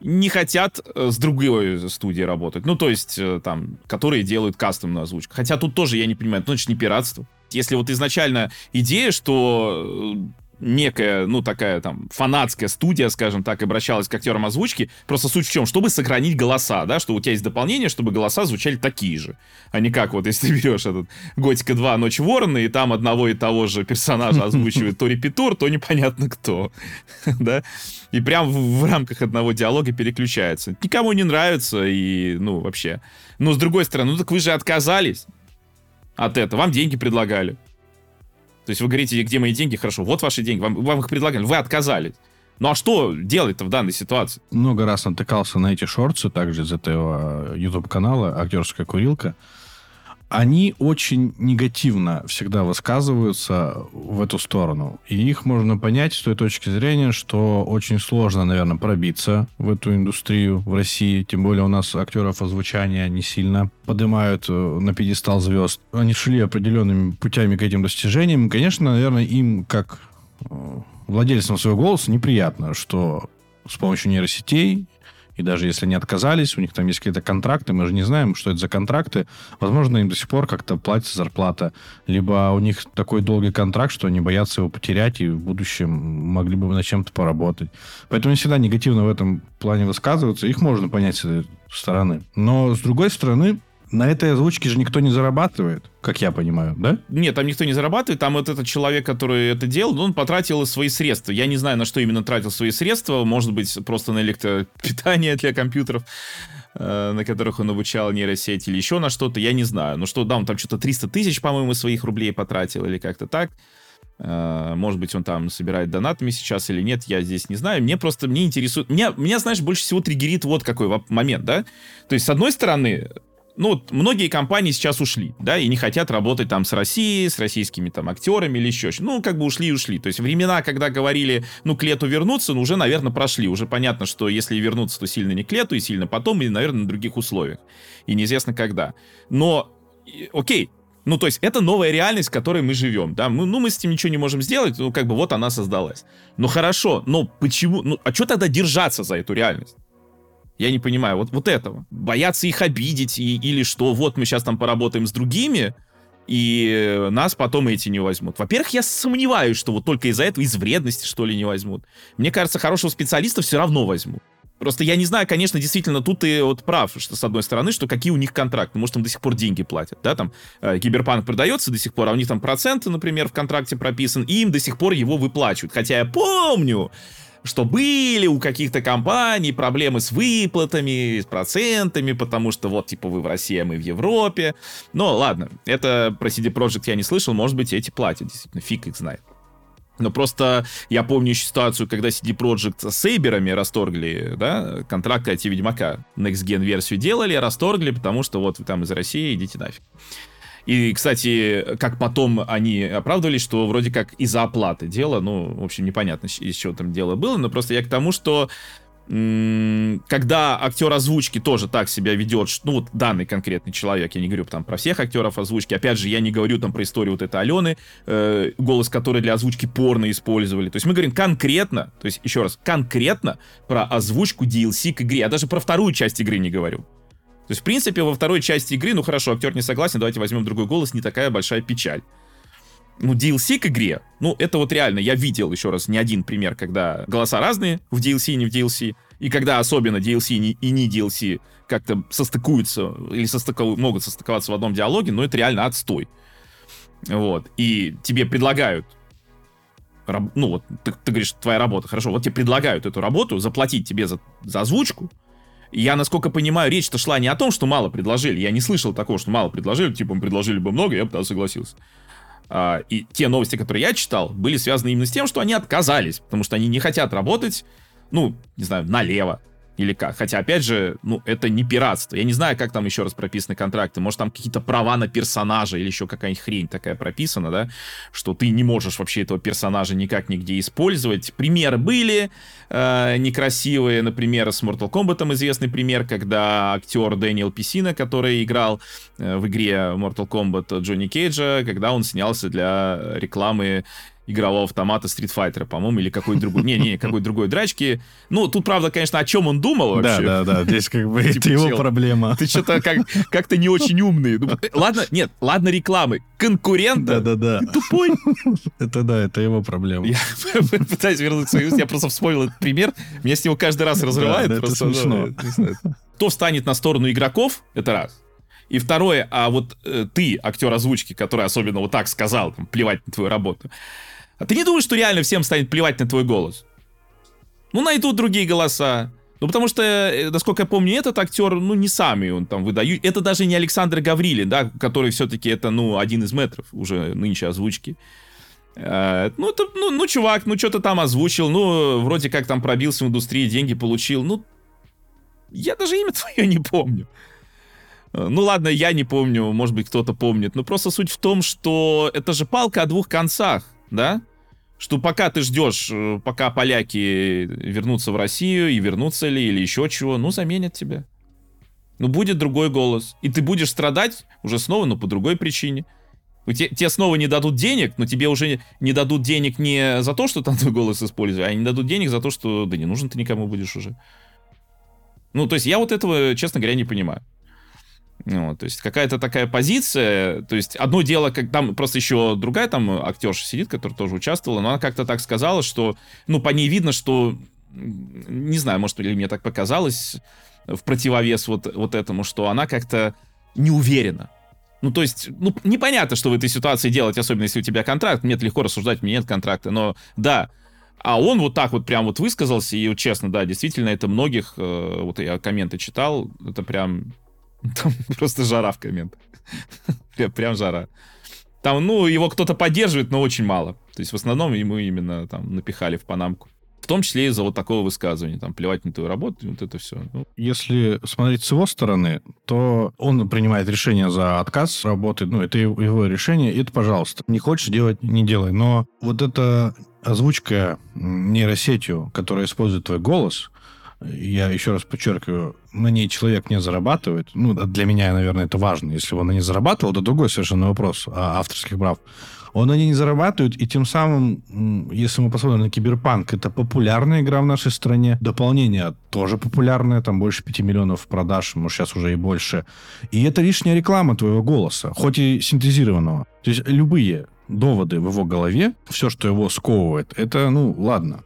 не хотят э, с другой студией работать. Ну, то есть, э, там, которые делают кастомную озвучку. Хотя тут тоже я не понимаю, ну, это же не пиратство. Если вот изначально идея, что некая, ну, такая там фанатская студия, скажем так, обращалась к актерам озвучки. Просто суть в чем? Чтобы сохранить голоса, да, что у тебя есть дополнение, чтобы голоса звучали такие же. А не как вот, если ты берешь этот Готика 2 Ночь Ворона, и там одного и того же персонажа озвучивает то репетур, то непонятно кто. *laughs* да? И прям в, в рамках одного диалога переключается. Никому не нравится, и, ну, вообще. Но с другой стороны, ну так вы же отказались от этого. Вам деньги предлагали. То есть вы говорите, где мои деньги? Хорошо, вот ваши деньги, вам, вам их предлагали, вы отказались. Ну а что делать-то в данной ситуации? Много раз натыкался на эти шорты, также из этого YouTube-канала «Актерская курилка» они очень негативно всегда высказываются в эту сторону. И их можно понять с той точки зрения, что очень сложно, наверное, пробиться в эту индустрию в России. Тем более у нас актеров озвучания не сильно поднимают э, на пьедестал звезд. Они шли определенными путями к этим достижениям. Конечно, наверное, им, как э, владельцам своего голоса, неприятно, что с помощью нейросетей и даже если они отказались, у них там есть какие-то контракты, мы же не знаем, что это за контракты. Возможно, им до сих пор как-то платится зарплата. Либо у них такой долгий контракт, что они боятся его потерять и в будущем могли бы над чем-то поработать. Поэтому не всегда негативно в этом плане высказываться. Их можно понять с этой стороны. Но, с другой стороны, на этой озвучке же никто не зарабатывает, как я понимаю, да? Нет, там никто не зарабатывает. Там вот этот человек, который это делал, он потратил свои средства. Я не знаю, на что именно тратил свои средства. Может быть, просто на электропитание для компьютеров, э, на которых он обучал нейросеть, или еще на что-то. Я не знаю. Ну что, да, он там что-то 300 тысяч, по-моему, своих рублей потратил, или как-то так. Э, может быть, он там собирает донатами сейчас или нет, я здесь не знаю. Мне просто, мне интересует... Меня, меня, знаешь, больше всего триггерит вот какой момент, да? То есть, с одной стороны, ну, вот многие компании сейчас ушли, да, и не хотят работать там с Россией, с российскими там актерами или еще Ну, как бы ушли и ушли. То есть времена, когда говорили, ну, к лету вернуться, ну, уже, наверное, прошли. Уже понятно, что если вернуться, то сильно не к лету, и сильно потом, и, наверное, на других условиях. И неизвестно когда. Но, окей, ну, то есть это новая реальность, в которой мы живем, да, мы, ну, мы с этим ничего не можем сделать, ну, как бы вот она создалась. Ну, хорошо, но почему, ну, а что тогда держаться за эту реальность? Я не понимаю вот, вот этого. Бояться их обидеть и, или что, вот мы сейчас там поработаем с другими, и нас потом эти не возьмут. Во-первых, я сомневаюсь, что вот только из-за этого, из вредности, что ли, не возьмут. Мне кажется, хорошего специалиста все равно возьмут. Просто я не знаю, конечно, действительно, тут ты вот прав, что с одной стороны, что какие у них контракты. Может, им до сих пор деньги платят, да, там э, Киберпанк продается до сих пор, а у них там проценты, например, в контракте прописан, и им до сих пор его выплачивают. Хотя я помню, что были у каких-то компаний проблемы с выплатами, с процентами, потому что вот, типа, вы в России, а мы в Европе. Но ладно, это про CD Projekt я не слышал, может быть, эти платят, действительно, фиг их знает. Но просто я помню еще ситуацию, когда CD Projekt с Сейберами расторгли, да, контракт IT Ведьмака. Next Gen версию делали, расторгли, потому что вот вы там из России, идите нафиг. И, кстати, как потом они оправдывались, что вроде как из-за оплаты дело, ну, в общем, непонятно, из чего там дело было, но просто я к тому, что когда актер озвучки тоже так себя ведет, ну вот данный конкретный человек, я не говорю там про всех актеров озвучки, опять же, я не говорю там про историю вот этой Алены, э, голос которой для озвучки порно использовали. То есть мы говорим конкретно, то есть еще раз, конкретно про озвучку DLC к игре. Я даже про вторую часть игры не говорю. То есть, в принципе, во второй части игры, ну хорошо, актер не согласен, давайте возьмем другой голос, не такая большая печаль. ну, DLC к игре, ну, это вот реально, я видел еще раз не один пример, когда голоса разные в DLC, не в DLC, и когда особенно DLC и не DLC как-то состыкуются или состыков... могут состыковаться в одном диалоге, но это реально отстой. Вот. И тебе предлагают ну вот ты, ты говоришь, твоя работа, хорошо, вот тебе предлагают эту работу, заплатить тебе за, за озвучку, я, насколько понимаю, речь-то шла не о том, что мало предложили. Я не слышал такого, что мало предложили. Типа, мы предложили бы много, я бы тогда согласился. А, и те новости, которые я читал, были связаны именно с тем, что они отказались, потому что они не хотят работать, ну, не знаю, налево или как. Хотя, опять же, ну, это не пиратство. Я не знаю, как там еще раз прописаны контракты. Может, там какие-то права на персонажа или еще какая-нибудь хрень такая прописана, да, что ты не можешь вообще этого персонажа никак нигде использовать. Примеры были э, некрасивые. Например, с Mortal Kombat известный пример, когда актер Дэниел Писина, который играл э, в игре Mortal Kombat Джонни Кейджа, когда он снялся для рекламы игрового автомата Street Fighter, по-моему, или какой-то другой, не-не, какой-то другой драчки. Ну, тут, правда, конечно, о чем он думал вообще. Да, да, да, здесь как бы *laughs* это его проблема. Ты что-то как, как-то не очень умный. Ну, ладно, нет, ладно рекламы. Конкурента? Да, да, да. Тупой. *laughs* Это да, это его проблема. Я *laughs* пытаюсь вернуть Союз, я просто вспомнил этот пример. Меня с него каждый раз разрывает. это смешно. Кто встанет на сторону игроков, это раз. И второе, а вот э, ты, актер озвучки, который особенно вот так сказал, там, плевать на твою работу, а ты не думаешь, что реально всем станет плевать на твой голос? Ну, найдут другие голоса. Ну, потому что, э, насколько я помню, этот актер, ну, не самый он там выдают. Это даже не Александр Гаврилин, да, который все-таки это, ну, один из метров уже нынче озвучки. Э, ну, это, ну, ну, чувак, ну, что-то там озвучил, ну, вроде как там пробился в индустрии, деньги получил. Ну, я даже имя *laughs* твое не помню. Э, ну ладно, я не помню, может быть, кто-то помнит. Но просто суть в том, что это же палка о двух концах, да? Что пока ты ждешь, э, пока поляки вернутся в Россию, и вернутся ли, или еще чего, ну, заменят тебя. Ну, будет другой голос. И ты будешь страдать уже снова, но по другой причине. Те, тебе снова не дадут денег, но тебе уже не дадут денег не за то, что там твой голос используют, а они дадут денег за то, что да не нужен ты никому будешь уже. Ну, то есть я вот этого, честно говоря, не понимаю. Ну, то есть какая-то такая позиция, то есть одно дело, как там просто еще другая там актерша сидит, которая тоже участвовала, но она как-то так сказала, что, ну, по ней видно, что, не знаю, может, или мне так показалось, в противовес вот, вот этому, что она как-то не уверена. Ну, то есть, ну, непонятно, что в этой ситуации делать, особенно если у тебя контракт. Мне легко рассуждать, у меня нет контракта, но да. А он вот так вот прям вот высказался, и вот честно, да, действительно, это многих, э, вот я комменты читал, это прям Там просто жара в комментах. Прям жара. Там, ну, его кто-то поддерживает, но очень мало. То есть в основном ему именно там напихали в панамку. В том числе из-за вот такого высказывания, там, плевать на твою работу, вот это все. Ну. Если смотреть с его стороны, то он принимает решение за отказ работы, ну, это его решение, это, пожалуйста. Не хочешь делать, не делай. Но вот эта озвучка нейросетью, которая использует твой голос, я еще раз подчеркиваю, на ней человек не зарабатывает. Ну, для меня, наверное, это важно. Если он на ней зарабатывал, это другой совершенно вопрос о авторских прав. Он на ней не зарабатывает, и тем самым, если мы посмотрим на Киберпанк, это популярная игра в нашей стране. Дополнение тоже популярное, там больше 5 миллионов продаж, может, сейчас уже и больше. И это лишняя реклама твоего голоса, хоть и синтезированного. То есть любые доводы в его голове, все, что его сковывает, это, ну, ладно.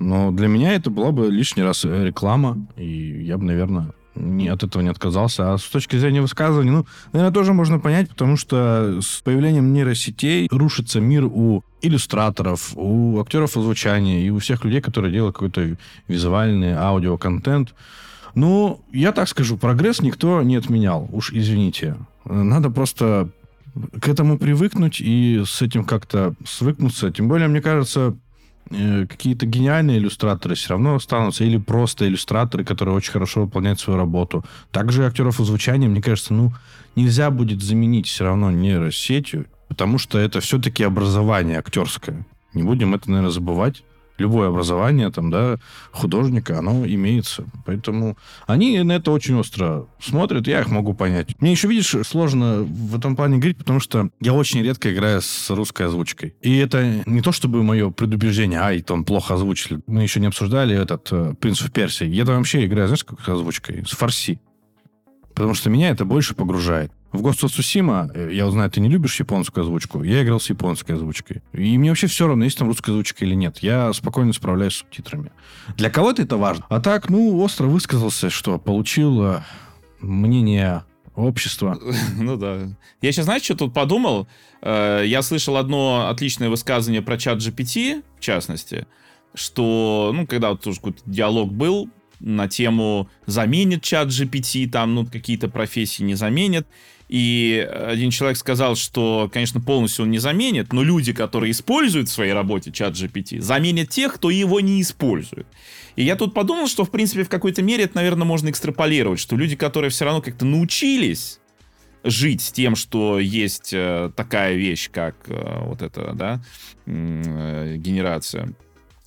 Но для меня это была бы лишний раз реклама, и я бы, наверное, не, от этого не отказался. А с точки зрения высказывания, ну, наверное, тоже можно понять, потому что с появлением нейросетей рушится мир у иллюстраторов, у актеров озвучания и у всех людей, которые делают какой-то визуальный аудиоконтент. Ну, я так скажу, прогресс никто не отменял, уж извините. Надо просто к этому привыкнуть и с этим как-то свыкнуться. Тем более, мне кажется, Э, какие-то гениальные иллюстраторы все равно останутся, или просто иллюстраторы, которые очень хорошо выполняют свою работу. Также актеров озвучания, мне кажется, ну, нельзя будет заменить все равно нейросетью, потому что это все-таки образование актерское. Не будем это, наверное, забывать любое образование там, да, художника, оно имеется. Поэтому они на это очень остро смотрят, я их могу понять. Мне еще, видишь, сложно в этом плане говорить, потому что я очень редко играю с русской озвучкой. И это не то, чтобы мое предубеждение, ай, там плохо озвучили. Мы еще не обсуждали этот э, «Принц в Персии». Я там вообще играю, знаешь, как озвучкой? С фарси. Потому что меня это больше погружает. В Ghost of Tsushima, я узнаю, ты не любишь японскую озвучку, я играл с японской озвучкой. И мне вообще все равно, есть там русская озвучка или нет. Я спокойно справляюсь с субтитрами. Для кого-то это важно. А так, ну, остро высказался, что получил мнение общества. *laughs* Ну да. Я сейчас, знаешь, что тут подумал? Э, я слышал одно отличное высказывание про чат GPT, в частности, что, ну, когда вот тоже какой-то диалог был на тему заменит чат GPT, там, ну, какие-то профессии не заменит. И один человек сказал, что, конечно, полностью он не заменит, но люди, которые используют в своей работе чат GPT, заменят тех, кто его не использует. И я тут подумал, что, в принципе, в какой-то мере это, наверное, можно экстраполировать, что люди, которые все равно как-то научились жить с тем, что есть э, такая вещь, как э, вот эта, да, э, генерация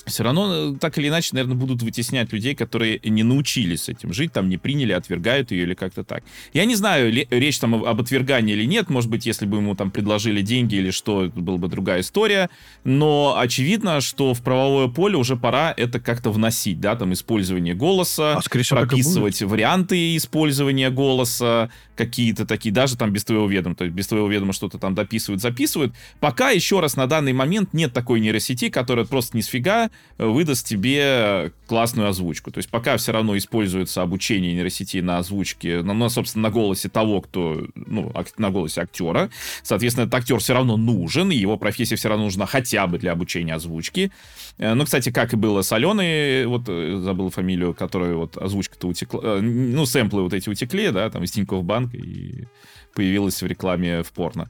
все равно э, так или иначе, наверное, будут вытеснять людей, которые не научились с этим жить, там не приняли, отвергают ее или как-то так. Я не знаю, ли, речь там об отвергании или нет, может быть, если бы ему там предложили деньги или что, это была бы другая история, но очевидно, что в правовое поле уже пора это как-то вносить, да, там использование голоса, а, всего, прописывать варианты использования голоса, какие-то такие, даже там без твоего ведома, то есть без твоего ведома что-то там дописывают, записывают. Пока еще раз на данный момент нет такой нейросети, которая просто не сфига выдаст тебе классную озвучку. То есть пока все равно используется обучение нейросети на озвучке, на, собственно, на голосе того, кто, ну, на голосе актера. Соответственно, этот актер все равно нужен, и его профессия все равно нужна хотя бы для обучения озвучки. Э, ну, кстати, как и было с Аленой, вот э, забыл фамилию, которая вот озвучка-то утекла, э, ну, сэмплы вот эти утекли, да, там из Тинькофф Банк, и появилась в рекламе в порно.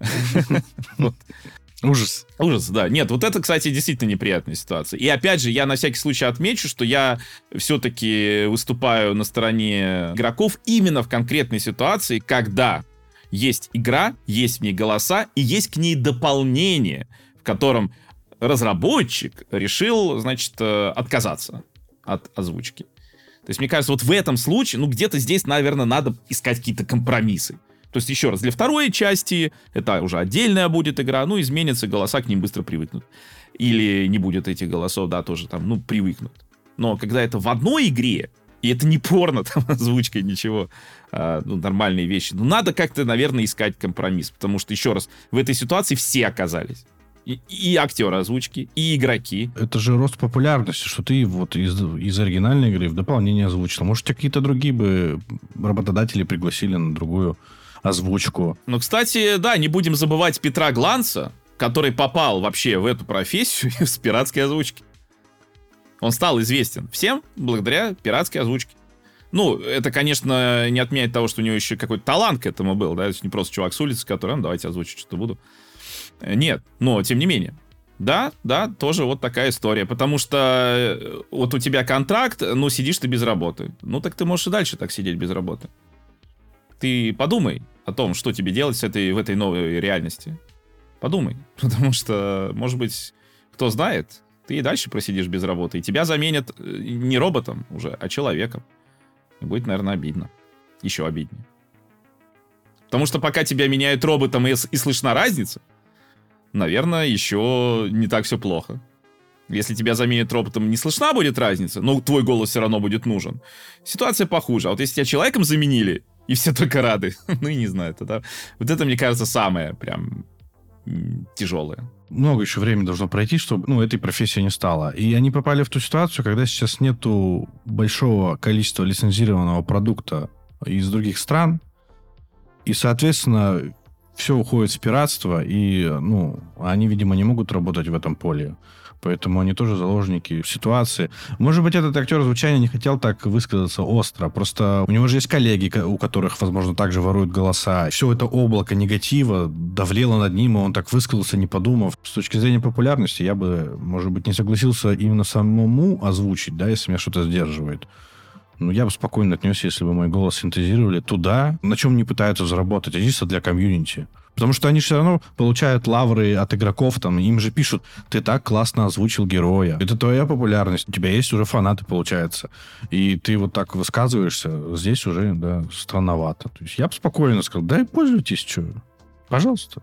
*laughs* Ужас. Ужас, да. Нет, вот это, кстати, действительно неприятная ситуация. И опять же, я на всякий случай отмечу, что я все-таки выступаю на стороне игроков именно в конкретной ситуации, когда есть игра, есть в ней голоса, и есть к ней дополнение, в котором разработчик решил, значит, э, отказаться от озвучки. То есть, мне кажется, вот в этом случае, ну, где-то здесь, наверное, надо искать какие-то компромиссы. То есть, еще раз, для второй части это уже отдельная будет игра, ну, изменятся голоса, к ним быстро привыкнут. Или не будет этих голосов, да, тоже там, ну, привыкнут. Но когда это в одной игре, и это не порно, *laughs* там, озвучка, ничего, а, ну, нормальные вещи, ну, надо как-то, наверное, искать компромисс, потому что, еще раз, в этой ситуации все оказались. И, и актеры озвучки, и игроки. Это же рост популярности, что ты вот из, из оригинальной игры в дополнение озвучил. Может, какие-то другие бы работодатели пригласили на другую озвучку. Ну, кстати, да, не будем забывать Петра Гланца, который попал вообще в эту профессию *laughs* с пиратской озвучки. Он стал известен всем благодаря пиратской озвучке. Ну, это, конечно, не отменяет того, что у него еще какой-то талант к этому был, да, это не просто чувак с улицы, который, ну, давайте озвучить что-то буду. Э, нет, но, тем не менее. Да, да, тоже вот такая история, потому что э, вот у тебя контракт, ну, сидишь ты без работы. Ну, так ты можешь и дальше так сидеть без работы. Ты подумай о том, что тебе делать с этой, в этой новой реальности. Подумай. *laughs* Потому что, может быть, кто знает, ты и дальше просидишь без работы. И тебя заменят э, не роботом уже, а человеком. И будет, наверное, обидно. Еще обиднее. Потому что пока тебя меняют роботом и, и слышна разница, наверное, еще не так все плохо. Если тебя заменят роботом, не слышна будет разница, но твой голос все равно будет нужен. Ситуация похуже. А вот если тебя человеком заменили, и все только рады. *laughs* ну, и не знаю, тогда... Вот это, мне кажется, самое прям тяжелое. Много еще времени должно пройти, чтобы ну, этой профессии не стало. И они попали в ту ситуацию, когда сейчас нету большого количества лицензированного продукта из других стран, и, соответственно, все уходит в пиратство, и, ну, они, видимо, не могут работать в этом поле. Поэтому они тоже заложники ситуации. Может быть, этот актер звучания не хотел так высказаться остро. Просто у него же есть коллеги, у которых, возможно, также воруют голоса. Все это облако негатива давлело над ним, и он так высказался, не подумав. С точки зрения популярности, я бы, может быть, не согласился именно самому озвучить, да, если меня что-то сдерживает. Ну, я бы спокойно отнесся, если бы мой голос синтезировали туда, на чем не пытаются заработать, а чисто для комьюнити. Потому что они все равно получают лавры от игроков, там, им же пишут, ты так классно озвучил героя. Это твоя популярность, у тебя есть уже фанаты, получается. И ты вот так высказываешься, здесь уже, да, странновато. То есть я бы спокойно сказал, да, пользуйтесь, что, пожалуйста.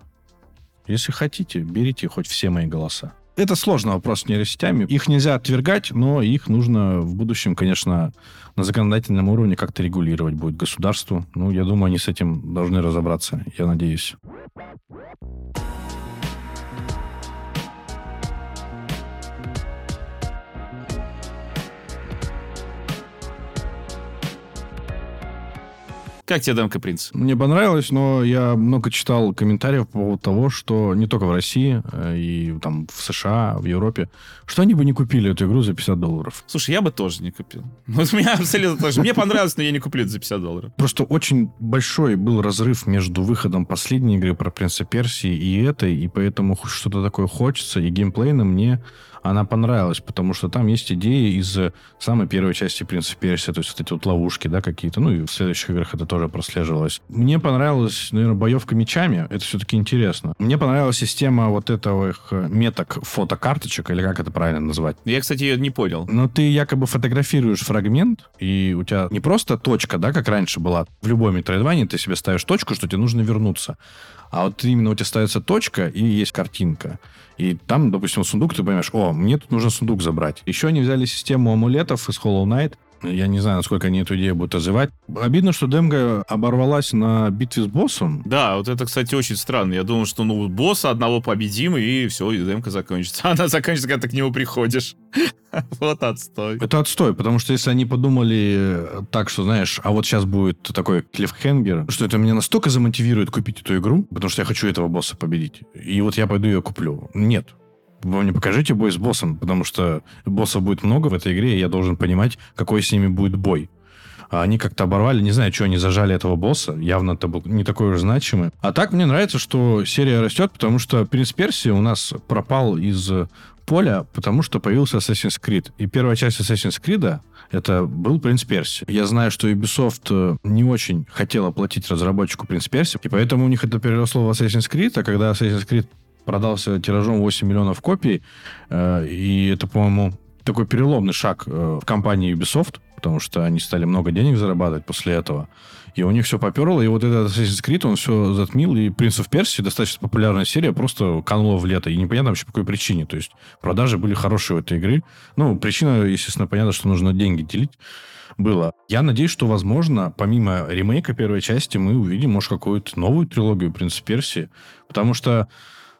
Если хотите, берите хоть все мои голоса. Это сложный вопрос с нейросетями. Их нельзя отвергать, но их нужно в будущем, конечно, на законодательном уровне как-то регулировать будет государству. Ну, я думаю, они с этим должны разобраться, я надеюсь. Как тебе демка принц? Мне понравилось, но я много читал комментариев по поводу того, что не только в России, э, и там в США, в Европе, что они бы не купили эту игру за 50 долларов. Слушай, я бы тоже не купил. *laughs* Вот у меня абсолютно тоже. Мне понравилось, но я не куплю это за 50 долларов. Просто очень большой был разрыв между выходом последней игры про Принца Персии и этой, и поэтому что-то такое хочется, и геймплейно мне она понравилась, потому что там есть идеи из самой первой части «Принца Персия», то есть вот эти вот ловушки, да, какие-то, ну и в следующих играх это тоже прослеживалось. Мне понравилась, наверное, боевка мечами, это все-таки интересно. Мне понравилась система вот этого их меток фотокарточек, или как это правильно назвать. Я, кстати, ее не понял. Но ты якобы фотографируешь фрагмент, и у тебя не просто точка, да, как раньше была. В любой метроидване ты себе ставишь точку, что тебе нужно вернуться. А вот именно у тебя ставится точка и есть картинка. И там, допустим, сундук, ты понимаешь, о, мне тут нужно сундук забрать. Еще они взяли систему амулетов из Hollow Knight, я не знаю, насколько они эту идею будут развивать. Обидно, что демка оборвалась на битве с боссом. Да, вот это, кстати, очень странно. Я думал, что ну босса одного победим, и все, и демка закончится. *laughs* Она заканчивается, когда ты к нему приходишь. *laughs* Вот отстой. Это отстой, потому что если они подумали э, так, что, знаешь, а вот сейчас будет такой клиффхенгер, что это меня настолько замотивирует купить эту игру, потому что я хочу этого босса победить, и вот я пойду ее куплю. Нет, вы мне покажите бой с боссом, потому что боссов будет много в этой игре, и я должен понимать, какой с ними будет бой. А они как-то оборвали, не знаю, что они зажали этого босса, явно это был не такой уж значимый. А так мне нравится, что серия растет, потому что Принц Персии у нас пропал из поля, потому что появился Assassin's Creed. И первая часть Assassin's Creed это был Принц Перси. Я знаю, что Ubisoft э, не очень хотела платить разработчику Принц Перси, и поэтому у них это переросло в Assassin's Creed, а когда Assassin's Creed продался тиражом 8 миллионов копий, э, и это, по-моему, такой переломный шаг э, в компании Ubisoft, потому что они стали много денег зарабатывать после этого. И у них все поперло, и вот этот Assassin's Creed, он все затмил, и Принц of Persia, достаточно популярная серия, просто канула в лето. И непонятно вообще по какой причине. То есть продажи были хорошие у этой игры. Ну, причина, естественно, понятно, что нужно деньги делить было. Я надеюсь, что, возможно, помимо ремейка первой части, мы увидим, может, какую-то новую трилогию Принца Персии. Потому что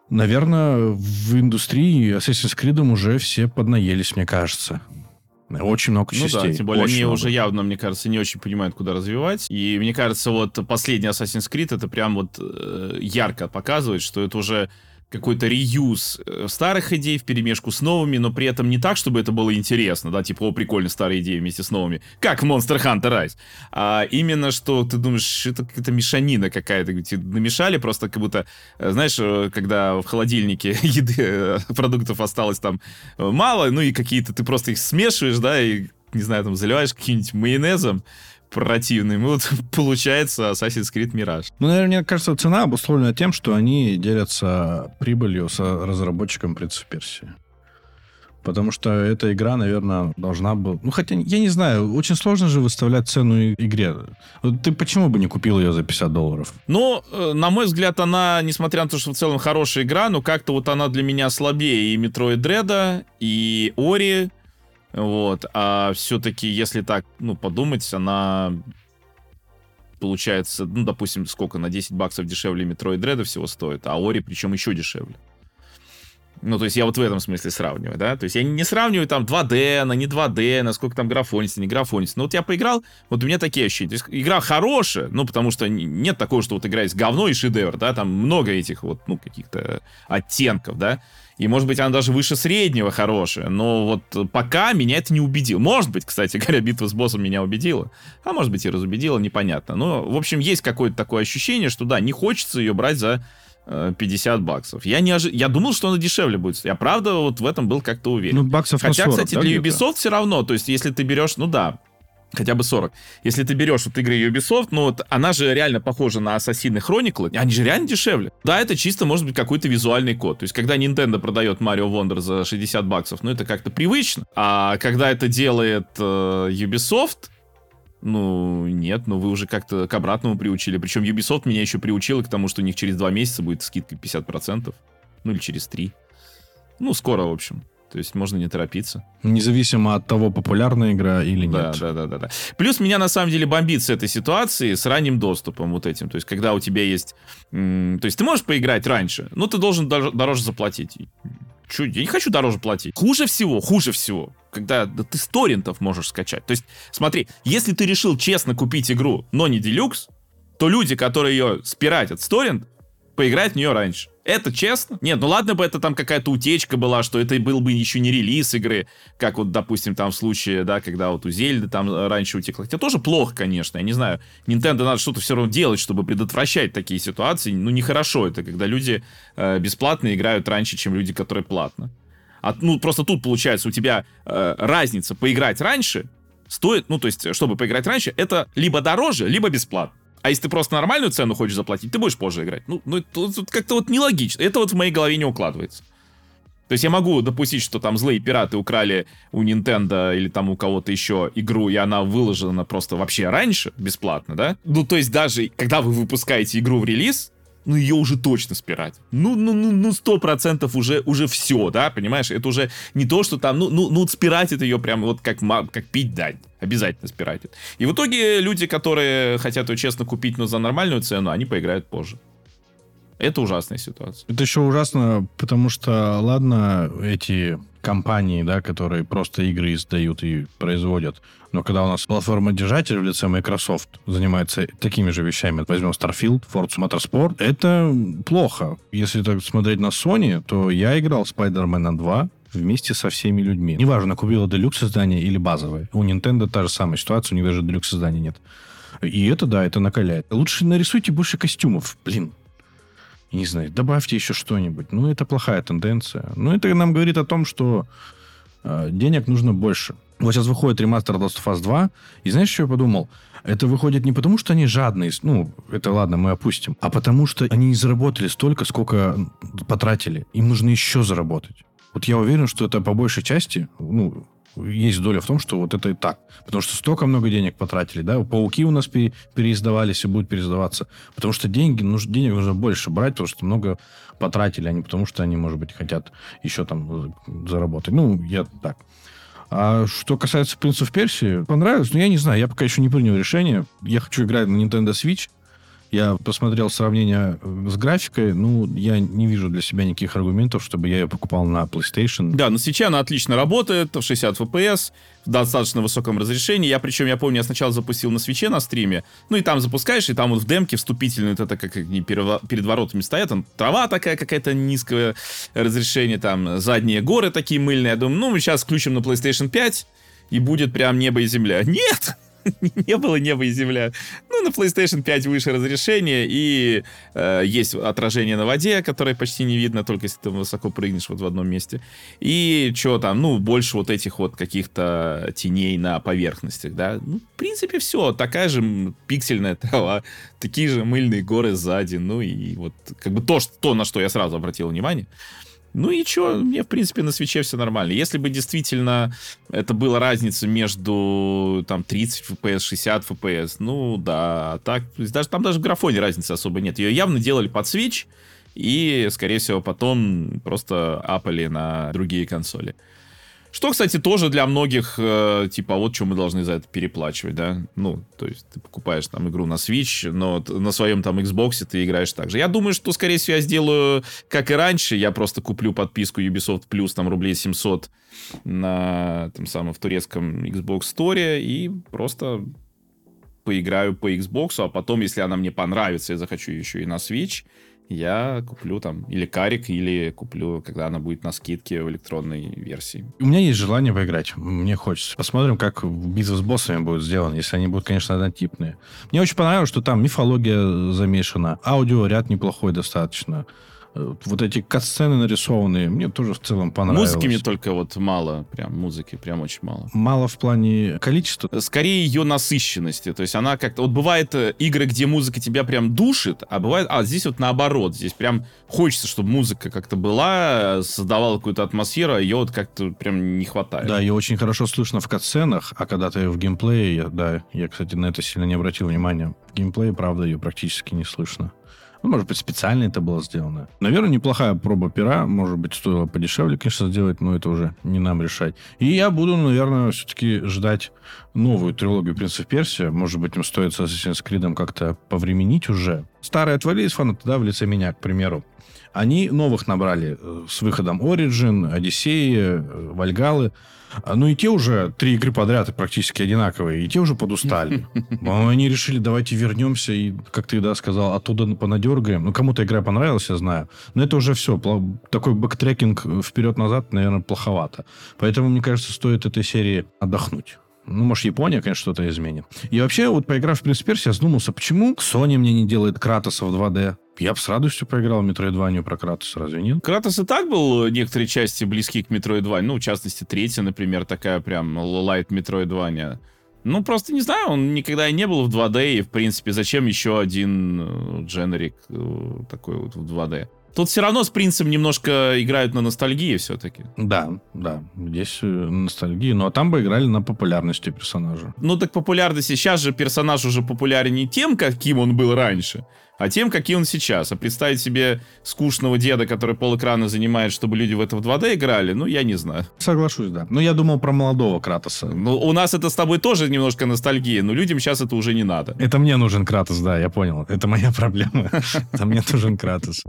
Наверное, в индустрии Assassin's Creed уже все поднаелись, мне кажется. Очень много частей. Ну да, тем более очень они много. уже явно, мне кажется, не очень понимают, куда развивать. И мне кажется, вот последний Assassin's Creed это прям вот э, ярко показывает, что это уже какой-то реюз э, старых идей в перемешку с новыми, но при этом не так, чтобы это было интересно, да, типа, о, прикольно, старые идеи вместе с новыми, как Monster Hunter Rise, а именно, что ты думаешь, это какая-то мешанина какая-то, намешали просто как будто, э, знаешь, э, когда в холодильнике *laughs* еды, продуктов осталось там мало, ну и какие-то, ты просто их смешиваешь, да, и, не знаю, там заливаешь каким-нибудь майонезом, противным. И вот *laughs* получается Assassin's Creed Mirage. Ну, наверное, мне кажется, цена обусловлена тем, что они делятся прибылью с разработчиком Принца Персии. Потому что эта игра, наверное, должна была... Ну, хотя, я не знаю, очень сложно же выставлять цену игре. Ты почему бы не купил ее за 50 долларов? Ну, э, на мой взгляд, она, несмотря на то, что в целом хорошая игра, но как-то вот она для меня слабее и Metroid Dread, и Ори, вот. А все-таки, если так, ну, подумать, она получается, ну, допустим, сколько, на 10 баксов дешевле Metroid Dread всего стоит, а Ори причем еще дешевле. Ну, то есть я вот в этом смысле сравниваю, да? То есть я не сравниваю там 2D, на не 2D, насколько там графонится, не графонится. Но вот я поиграл, вот у меня такие ощущения. То есть игра хорошая, ну, потому что нет такого, что вот игра говно и шедевр, да? Там много этих вот, ну, каких-то оттенков, да? И, может быть, она даже выше среднего хорошая. Но вот пока меня это не убедило. Может быть, кстати говоря, битва с боссом меня убедила. А может быть и разубедила, непонятно. Но, в общем, есть какое-то такое ощущение, что да, не хочется ее брать за 50 э, баксов. Я, не ожи... я думал, что она дешевле будет. Я правда вот в этом был как-то уверен. Ну, баксов Хотя, 40, кстати, да, для? Ubisoft все равно. То есть, если ты берешь, ну да, хотя бы 40. Если ты берешь вот игры Ubisoft, ну вот она же реально похожа на Assassin's Chronicles, они же реально дешевле. Да, это чисто может быть какой-то визуальный код. То есть, когда Nintendo продает Mario Wonder за 60 баксов, ну это как-то привычно. А когда это делает э, Ubisoft, ну, нет, но вы уже как-то к обратному приучили. Причем Ubisoft меня еще приучила к тому, что у них через два месяца будет скидка 50%. Ну, или через три. Ну, скоро, в общем. То есть можно не торопиться. Независимо от того, популярная игра или Да, нет. да, да, да, да. Плюс меня на самом деле бомбит с этой ситуации, с ранним доступом вот этим. То есть, когда у тебя есть... То есть, ты можешь поиграть раньше, но ты должен дор- дороже заплатить. Чё, я не хочу дороже платить. Хуже всего, хуже всего, когда да ты с торрентов можешь скачать. То есть, смотри, если ты решил честно купить игру, но не делюкс, то люди, которые ее спиратят с торрент, поиграть в нее раньше. Это честно? Нет, ну ладно бы это там какая-то утечка была, что это был бы еще не релиз игры, как вот, допустим, там в случае, да, когда вот у Зельды там э, раньше утекла. Хотя тоже плохо, конечно, я не знаю. Nintendo надо что-то все равно делать, чтобы предотвращать такие ситуации. Ну, нехорошо это, когда люди э, бесплатно играют раньше, чем люди, которые платно. А, ну, просто тут, получается, у тебя э, разница поиграть раньше стоит, ну, то есть, чтобы поиграть раньше, это либо дороже, либо бесплатно. А если ты просто нормальную цену хочешь заплатить, ты будешь позже играть. Ну, ну это тут как-то вот нелогично. Это вот в моей голове не укладывается. То есть я могу допустить, что там злые пираты украли у Nintendo или там у кого-то еще игру, и она выложена просто вообще раньше, бесплатно, да? Ну, то есть даже когда вы выпускаете игру в релиз, ну, ее уже точно спирать. Ну, ну, ну, ну, сто процентов уже, уже все, да, понимаешь? Это уже не то, что там, ну, ну, ну, спиратит ее прям вот как, как пить дать. Обязательно спиратит. И в итоге люди, которые хотят ее честно купить, но за нормальную цену, они поиграют позже. Это ужасная ситуация. Это еще ужасно, потому что, ладно, эти компании, да, которые просто игры издают и производят, но когда у нас платформодержатель в лице Microsoft занимается такими же вещами, возьмем Starfield, Forza Motorsport, это плохо. Если так смотреть на Sony, то я играл Spider-Man 2 вместе со всеми людьми. Неважно, купила делюкс издание или базовое. У Nintendo та же самая ситуация, у них даже делюкс издания нет. И это, да, это накаляет. Лучше нарисуйте больше костюмов. Блин, не знаю, добавьте еще что-нибудь. Ну, это плохая тенденция. Ну, это нам говорит о том, что э, денег нужно больше. Вот сейчас выходит ремастер Last of Us 2, и знаешь, что я подумал? Это выходит не потому, что они жадные, ну, это ладно, мы опустим, а потому что они не заработали столько, сколько потратили. Им нужно еще заработать. Вот я уверен, что это по большей части, ну, есть доля в том, что вот это и так. Потому что столько много денег потратили, да, пауки у нас пере- переиздавались и будут переиздаваться. Потому что деньги, нужно, денег нужно больше брать, потому что много потратили, а не потому что они, может быть, хотят еще там заработать. Ну, я так. А что касается принцев Персии, понравилось, но я не знаю, я пока еще не принял решение. Я хочу играть на Nintendo Switch. Я посмотрел сравнение э, с графикой, ну, я не вижу для себя никаких аргументов, чтобы я ее покупал на PlayStation. Да, на свече она отлично работает, в 60 FPS, в достаточно высоком разрешении. Я причем, я помню, я сначала запустил на свече на стриме, ну и там запускаешь, и там вот в демке вступительные, вот это как перева- перед воротами стоят, там трава такая какая-то низкое разрешение, там задние горы такие мыльные. Я думаю, ну мы сейчас включим на PlayStation 5, и будет прям небо и земля. Нет! *laughs* не было неба и земля. Ну, на PlayStation 5 выше разрешение, и э, есть отражение на воде, которое почти не видно, только если ты высоко прыгнешь вот в одном месте. И что там, ну, больше вот этих вот каких-то теней на поверхностях, да. Ну, в принципе, все. Такая же пиксельная трава, такие же мыльные горы сзади, ну, и вот как бы то, что, то на что я сразу обратил внимание. Ну и что, мне, в принципе, на свече все нормально. Если бы действительно это была разница между там 30 FPS, 60 FPS, ну да, так, даже, там даже в графоне разницы особо нет. Ее явно делали под свеч, и, скорее всего, потом просто апали на другие консоли. Что, кстати, тоже для многих, э, типа, вот что мы должны за это переплачивать, да? Ну, то есть ты покупаешь там игру на Switch, но на своем там Xbox ты играешь так же. Я думаю, что, скорее всего, я сделаю, как и раньше, я просто куплю подписку Ubisoft Plus, там, рублей 700 на, там, самом, в турецком Xbox Store и просто поиграю по Xbox, а потом, если она мне понравится, я захочу еще и на Switch, я куплю там или карик, или куплю, когда она будет на скидке в электронной версии. У меня есть желание поиграть. Мне хочется. Посмотрим, как битва с боссами будет сделана, если они будут, конечно, однотипные. Мне очень понравилось, что там мифология замешана, аудиоряд неплохой достаточно. Э, Вот эти катсцены нарисованные, мне тоже в целом понравилось. Музыки мне только вот мало, прям музыки прям очень мало. Мало в плане количества. Скорее ее насыщенности, то есть она как-то... Вот бывает э, игры, где музыка тебя прям душит, а бывает... А, здесь вот наоборот, здесь прям хочется, чтобы музыка как-то была, э, создавала какую-то атмосферу, а ее вот как-то прям не хватает. Да, ее очень хорошо слышно в катсценах, а когда ты в геймплее, да, я, кстати, на это сильно не обратил внимания. В геймплее, правда, ее практически не слышно. Ну, может быть, специально это было сделано. Наверное, неплохая проба пера. Может быть, стоило подешевле, конечно, сделать, но это уже не нам решать. И я буду, наверное, все-таки ждать новую трилогию «Принцев Персия». Может быть, им стоит с Assassin's Creed как-то повременить уже. Старые отвалились фанаты, да, в лице меня, к примеру. Они новых набрали э, с выходом Origin, Одиссеи, э, Вальгалы. А, ну и те уже, три игры подряд практически одинаковые, и те уже подустали. *laughs* Они решили, давайте вернемся и, как ты да, сказал, оттуда понадергаем. Ну, кому-то игра понравилась, я знаю. Но это уже все. Такой backtracking вперед-назад, наверное, плоховато. Поэтому, мне кажется, стоит этой серии отдохнуть. Ну, может, Япония, конечно, что-то изменит. И вообще, вот поиграв в Принц Персия, я задумался, почему Sony мне не делает Кратоса в 2D? Я бы с радостью поиграл в Metroidvania про Кратоса, разве нет? Кратос и так был э, некоторые части близки к Metroidvania. Ну, в частности, третья, например, такая прям лайт Metroidvania. Ну, просто не знаю, он никогда не был в 2D, и, в принципе, зачем еще один э, дженерик э, такой вот в 2D? Тут все равно с принцем немножко играют на ностальгии все-таки. Да, да, здесь ностальгия, но там бы играли на популярности персонажа. Ну так популярность сейчас же персонаж уже популярен не тем, каким он был раньше, а тем, какие он сейчас. А представить себе скучного деда, который полэкрана занимает, чтобы люди в это в 2D играли, ну, я не знаю. Соглашусь, да. Но я думал про молодого Кратоса. Ну, у нас это с тобой тоже немножко ностальгия, но людям сейчас это уже не надо. Это мне нужен Кратос, да, я понял. Это моя *laughs* проблема. Это мне *laughs* нужен Кратос.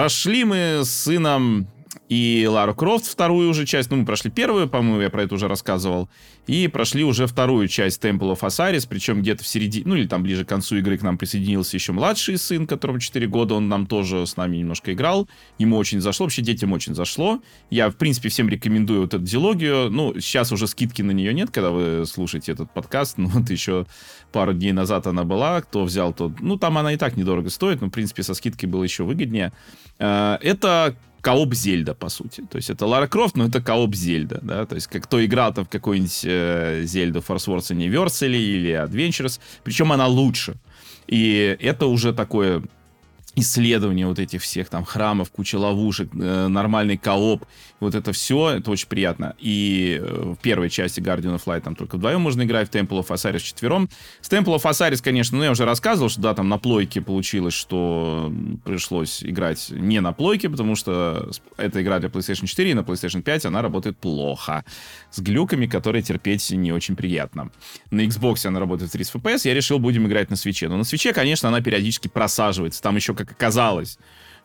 Прошли мы с сыном и Лару Крофт вторую уже часть. Ну, мы прошли первую, по-моему, я про это уже рассказывал. И прошли уже вторую часть Temple of Osiris, причем где-то в середине, ну или там ближе к концу игры к нам присоединился еще младший сын, которому 4 года, он нам тоже с нами немножко играл. Ему очень зашло, вообще детям очень зашло. Я, в принципе, всем рекомендую вот эту дилогию. Ну, сейчас уже скидки на нее нет, когда вы слушаете этот подкаст. *laughs* Ну, вот еще пару дней назад она была. Кто взял, то... Ну, там она и так недорого стоит, но, в принципе, со скидкой было еще выгоднее. Э, это кооп Зельда, по сути. То есть это Лара Крофт, но это кооп Зельда, да. То есть как кто играл там в какой-нибудь э, Зельду Force Wars Anniversary или Adventures, причем она лучше. И это уже такое исследование вот этих всех там храмов, куча ловушек, э, нормальный кооп, вот это все, это очень приятно. И э, в первой части Guardian of Light там только вдвоем можно играть, в Temple of Osiris четвером. С Temple of Osiris, конечно, ну я уже рассказывал, что да, там на плойке получилось, что пришлось играть не на плойке, потому что эта игра для PlayStation 4 и на PlayStation 5 она работает плохо. С глюками, которые терпеть не очень приятно. На Xbox она работает в 30 FPS, я решил, будем играть на свече. Но на свече, конечно, она периодически просаживается. Там еще как оказалось,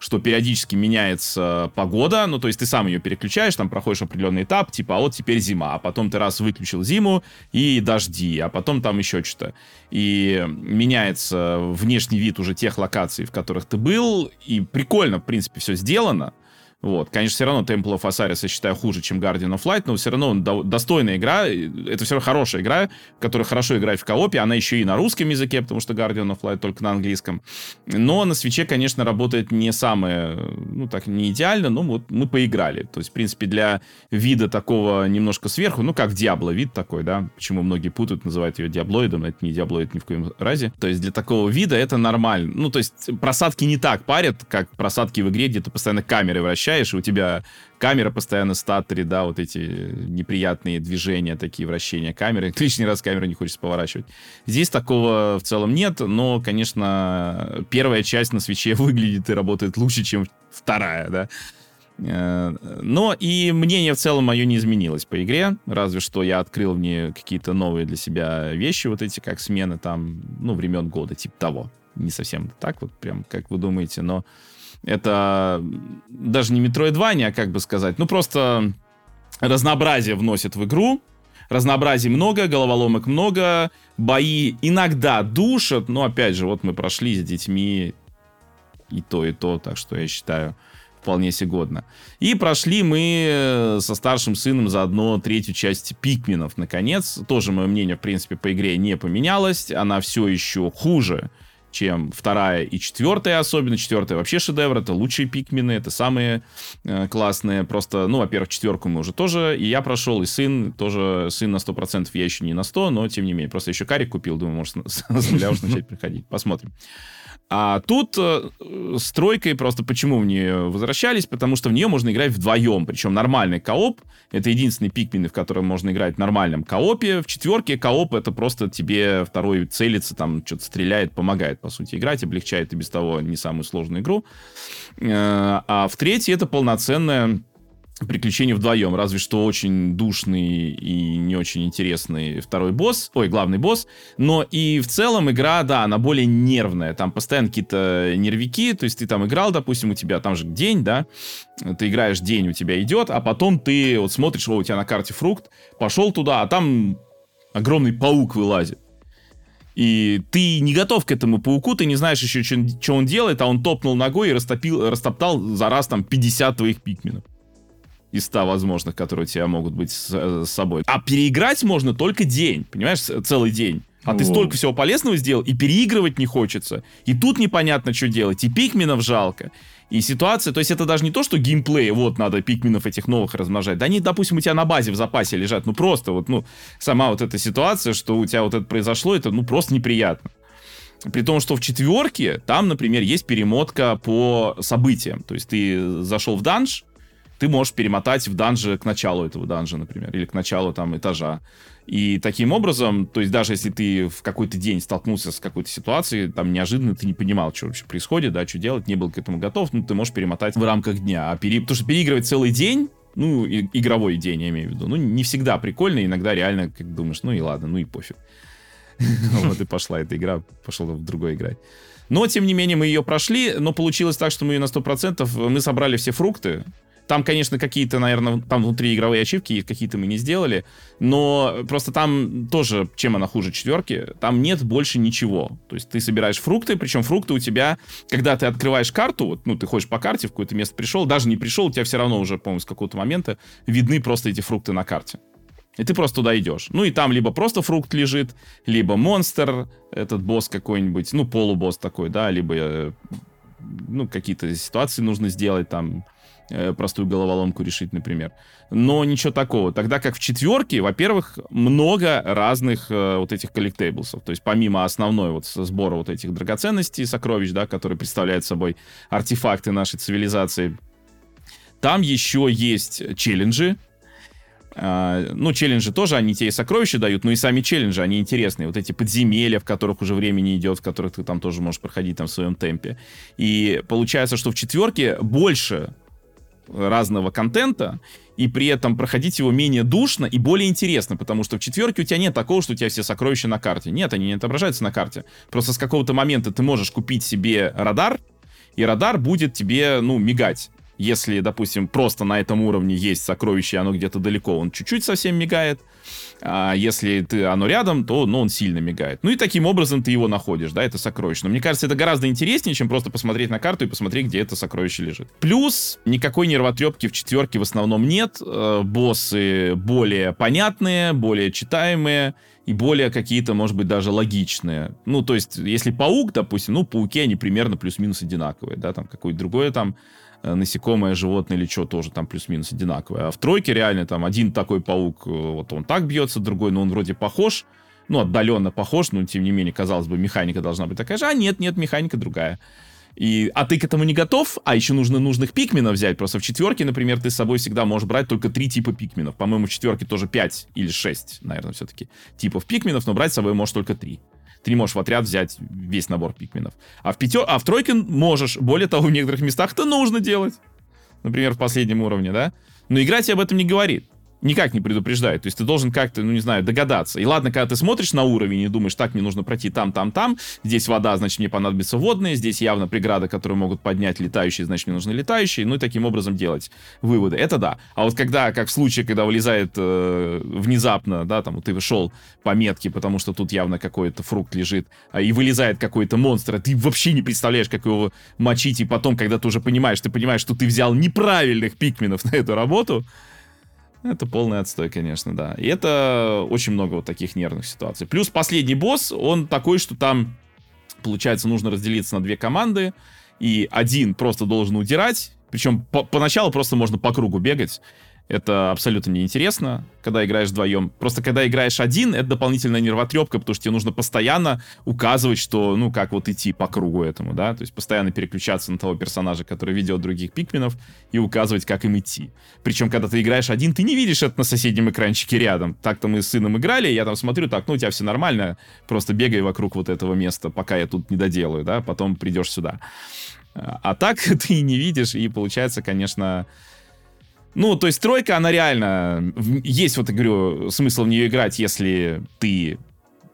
что периодически меняется погода, ну, то есть ты сам ее переключаешь, там проходишь определенный этап, типа, а вот теперь зима, а потом ты раз выключил зиму и дожди, а потом там еще что-то. И меняется внешний вид уже тех локаций, в которых ты был, и прикольно, в принципе, все сделано, вот. Конечно, все равно Temple of Osiris я считаю хуже, чем Guardian of Light, но все равно до- достойная игра. Это все равно хорошая игра, в которой хорошо играть в коопе. Она еще и на русском языке, потому что Guardian of Light только на английском. Но на свече, конечно, работает не самое, ну так, не идеально, но вот мы поиграли. То есть, в принципе, для вида такого немножко сверху, ну как Диабло вид такой, да, почему многие путают, называют ее диаблоидом, это не диаблоид ни в коем разе. То есть для такого вида это нормально. Ну, то есть просадки не так парят, как просадки в игре, где ты постоянно камерой вращаешь, включаешь, и у тебя камера постоянно в статоре, да, вот эти неприятные движения, такие вращения камеры. *laughs* Лишний раз камеру не хочется поворачивать. Здесь такого в целом нет, но, конечно, первая часть на свече *laughs* выглядит и работает лучше, чем вторая, да. Э, но и мнение в целом мое не изменилось по игре, разве что я открыл в ней какие-то новые для себя вещи, вот эти как смены там, ну, времен года, типа того. Не совсем так вот, прям, как вы думаете, но это даже не Metroidvania, а как бы сказать, ну просто разнообразие вносит в игру, разнообразий много, головоломок много, бои иногда душат, но опять же, вот мы прошли с детьми и то, и то, так что я считаю вполне сигодно. И прошли мы со старшим сыном заодно третью часть Пикменов, наконец. Тоже мое мнение, в принципе, по игре не поменялось. Она все еще хуже, чем вторая и четвертая, особенно. Четвертая вообще шедевр, это лучшие пикмены, это самые э, классные, просто, ну, во-первых, четверку мы уже тоже, и я прошел, и сын, тоже, сын на 100%, я еще не на 100, но тем не менее, просто еще карик купил, думаю, может, *laughs* с нуля уже начать приходить, посмотрим. А тут э, с тройкой просто почему в нее возвращались? Потому что в нее можно играть вдвоем, причем нормальный кооп. Это единственный пикмин, в котором можно играть в нормальном коопе. В четверке кооп это просто тебе второй целится, там что-то стреляет, помогает, по сути, играть, облегчает и без того не самую сложную игру. Э, а в третьей это полноценная приключения вдвоем, разве что очень душный и не очень интересный второй босс, ой, главный босс, но и в целом игра, да, она более нервная, там постоянно какие-то нервики, то есть ты там играл, допустим, у тебя там же день, да, ты играешь день, у тебя идет, а потом ты вот смотришь, о, у тебя на карте фрукт, пошел туда, а там огромный паук вылазит. И ты не готов к этому пауку, ты не знаешь еще, что он делает, а он топнул ногой и растопил, растоптал за раз там 50 твоих пикменов из 100 возможных, которые у тебя могут быть с, с собой. А переиграть можно только день, понимаешь, целый день. А О. ты столько всего полезного сделал, и переигрывать не хочется. И тут непонятно, что делать. И пикменов жалко. И ситуация, то есть это даже не то, что геймплей, вот надо пикменов этих новых размножать. Да они, допустим, у тебя на базе в запасе лежат. Ну просто вот, ну, сама вот эта ситуация, что у тебя вот это произошло, это, ну, просто неприятно. При том, что в четверке там, например, есть перемотка по событиям. То есть ты зашел в данж, ты можешь перемотать в данже к началу этого данжа, например, или к началу там этажа. И таким образом, то есть даже если ты в какой-то день столкнулся с какой-то ситуацией, там неожиданно ты не понимал, что вообще происходит, да, что делать, не был к этому готов, ну, ты можешь перемотать в рамках дня. А пере... Потому что переигрывать целый день, ну, и, игровой день, я имею в виду, ну, не всегда прикольно, иногда реально, как думаешь, ну и ладно, ну и пофиг. *laughs* Вот и пошла эта игра, пошел в другой играть. Но, тем не менее, мы ее прошли, но получилось так, что мы ее на 100%, мы собрали все фрукты, там, конечно, какие-то, наверное, там внутри игровые ачивки какие-то мы не сделали, но просто там тоже, чем она хуже четверки, там нет больше ничего. То есть ты собираешь фрукты, причем фрукты у тебя, когда ты открываешь карту, вот, ну, ты ходишь по карте, в какое-то место пришел, даже не пришел, у тебя все равно уже, по-моему, с какого-то момента видны просто эти фрукты на карте. И ты просто туда идешь. Ну и там либо просто фрукт лежит, либо монстр, этот босс какой-нибудь, ну полубосс такой, да, либо э, ну какие-то ситуации нужно сделать там, простую головоломку решить, например. Но ничего такого. Тогда как в четверке, во-первых, много разных э, вот этих коллектейблсов. То есть помимо основной вот сбора вот этих драгоценностей, сокровищ, да, которые представляют собой артефакты нашей цивилизации, там еще есть челленджи, Uh, ну, челленджи тоже, они тебе и сокровища дают, но и сами челленджи, они интересные. Вот эти подземелья, в которых уже времени идет, в которых ты там тоже можешь проходить там в своем темпе. И получается, что в четверке больше разного контента, и при этом проходить его менее душно и более интересно, потому что в четверке у тебя нет такого, что у тебя все сокровища на карте. Нет, они не отображаются на карте. Просто с какого-то момента ты можешь купить себе радар, и радар будет тебе, ну, мигать. Если, допустим, просто на этом уровне есть сокровище, и оно где-то далеко, он чуть-чуть совсем мигает. А если ты, оно рядом, то ну, он сильно мигает. Ну и таким образом ты его находишь, да, это сокровище. Но мне кажется, это гораздо интереснее, чем просто посмотреть на карту и посмотреть, где это сокровище лежит. Плюс никакой нервотрепки в четверке в основном нет. Э, боссы более понятные, более читаемые и более какие-то, может быть, даже логичные. Ну, то есть, если паук, допустим, ну, пауки, они примерно плюс-минус одинаковые, да, там какое-то другое там насекомое, животное или что тоже там плюс-минус одинаковое. А в тройке реально там один такой паук, э, вот он так бьется, другой, но он вроде похож, ну, отдаленно похож, но тем не менее, казалось бы, механика должна быть такая же, а нет, нет, механика другая. И, а ты к этому не готов, а еще нужно нужных пикменов взять. Просто в четверке, например, ты с собой всегда можешь брать только три типа пикменов. По-моему, в четверке тоже пять или шесть, наверное, все-таки типов пикменов, но брать с собой можешь только три ты не можешь в отряд взять весь набор пикменов. А в, пятер... а в тройке можешь. Более того, в некоторых местах это нужно делать. Например, в последнем уровне, да? Но игра тебе об этом не говорит никак не предупреждает. То есть ты должен как-то, ну не знаю, догадаться. И ладно, когда ты смотришь на уровень и думаешь, так, мне нужно пройти там, там, там, здесь вода, значит, мне понадобится водные, здесь явно преграды, которые могут поднять летающие, значит, мне нужны летающие, ну и таким образом делать выводы. Это да. А вот когда, как в случае, когда вылезает э, внезапно, да, там, ты шел по метке, потому что тут явно какой-то фрукт лежит, а, и вылезает какой-то монстр, а ты вообще не представляешь, как его мочить, и потом, когда ты уже понимаешь, ты понимаешь, что ты взял неправильных пикменов *laughs* на эту работу, это полный отстой, конечно, да. И это очень много вот таких нервных ситуаций. Плюс последний босс, он такой, что там, получается, нужно разделиться на две команды, и один просто должен удирать, причем по поначалу просто можно по кругу бегать, Это абсолютно неинтересно, когда играешь вдвоем. Просто когда играешь один, это дополнительная нервотрепка, потому что тебе нужно постоянно указывать, что, ну, как вот идти по кругу этому, да, то есть постоянно переключаться на того персонажа, который ведет других пикменов, и указывать, как им идти. Причем, когда ты играешь один, ты не видишь это на соседнем экранчике рядом. Так-то мы с сыном играли, я там смотрю, так, ну, у тебя все нормально, просто бегай вокруг вот этого места, пока я тут не доделаю, да, потом придешь сюда. А так *laughs* ты не видишь, и получается, конечно, ну, то есть тройка, она реально... Есть, вот я говорю, смысл в нее играть, если ты,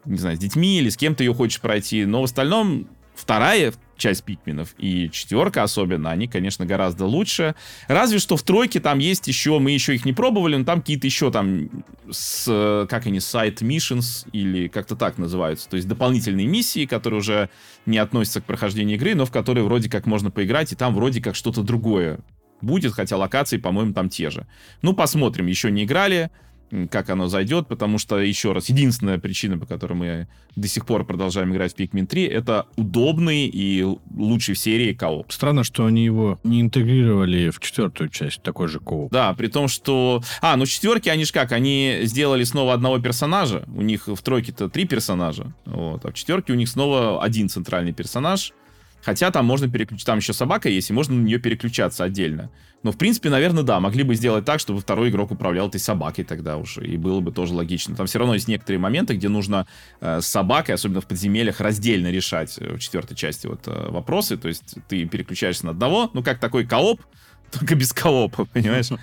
не знаю, с детьми или с кем-то ее хочешь пройти. Но в остальном вторая часть пикменов и четверка особенно, они, конечно, гораздо лучше. Разве что в тройке там есть еще, мы еще их не пробовали, но там какие-то еще там, с, как они, сайт missions или как-то так называются. То есть дополнительные миссии, которые уже не относятся к прохождению игры, но в которые вроде как можно поиграть, и там вроде как что-то другое будет, хотя локации, по-моему, там те же. Ну, посмотрим, еще не играли, как оно зайдет, потому что, еще раз, единственная причина, по которой мы до сих пор продолжаем играть в Pikmin 3, это удобный и лучший в серии кооп. Странно, что они его не интегрировали в четвертую часть, такой же кооп. Да, при том, что... А, ну четверки, они же как, они сделали снова одного персонажа, у них в тройке-то три персонажа, вот, а в четверке у них снова один центральный персонаж, Хотя там можно переключить, там еще собака есть, и можно на нее переключаться отдельно. Но, в принципе, наверное, да, могли бы сделать так, чтобы второй игрок управлял этой собакой тогда уже, и было бы тоже логично. Там все равно есть некоторые моменты, где нужно э, с собакой, особенно в подземельях, раздельно решать э, в четвертой части вот э, вопросы, то есть ты переключаешься на одного, ну, как такой кооп, *laughs* только без коопа, понимаешь? *laughs*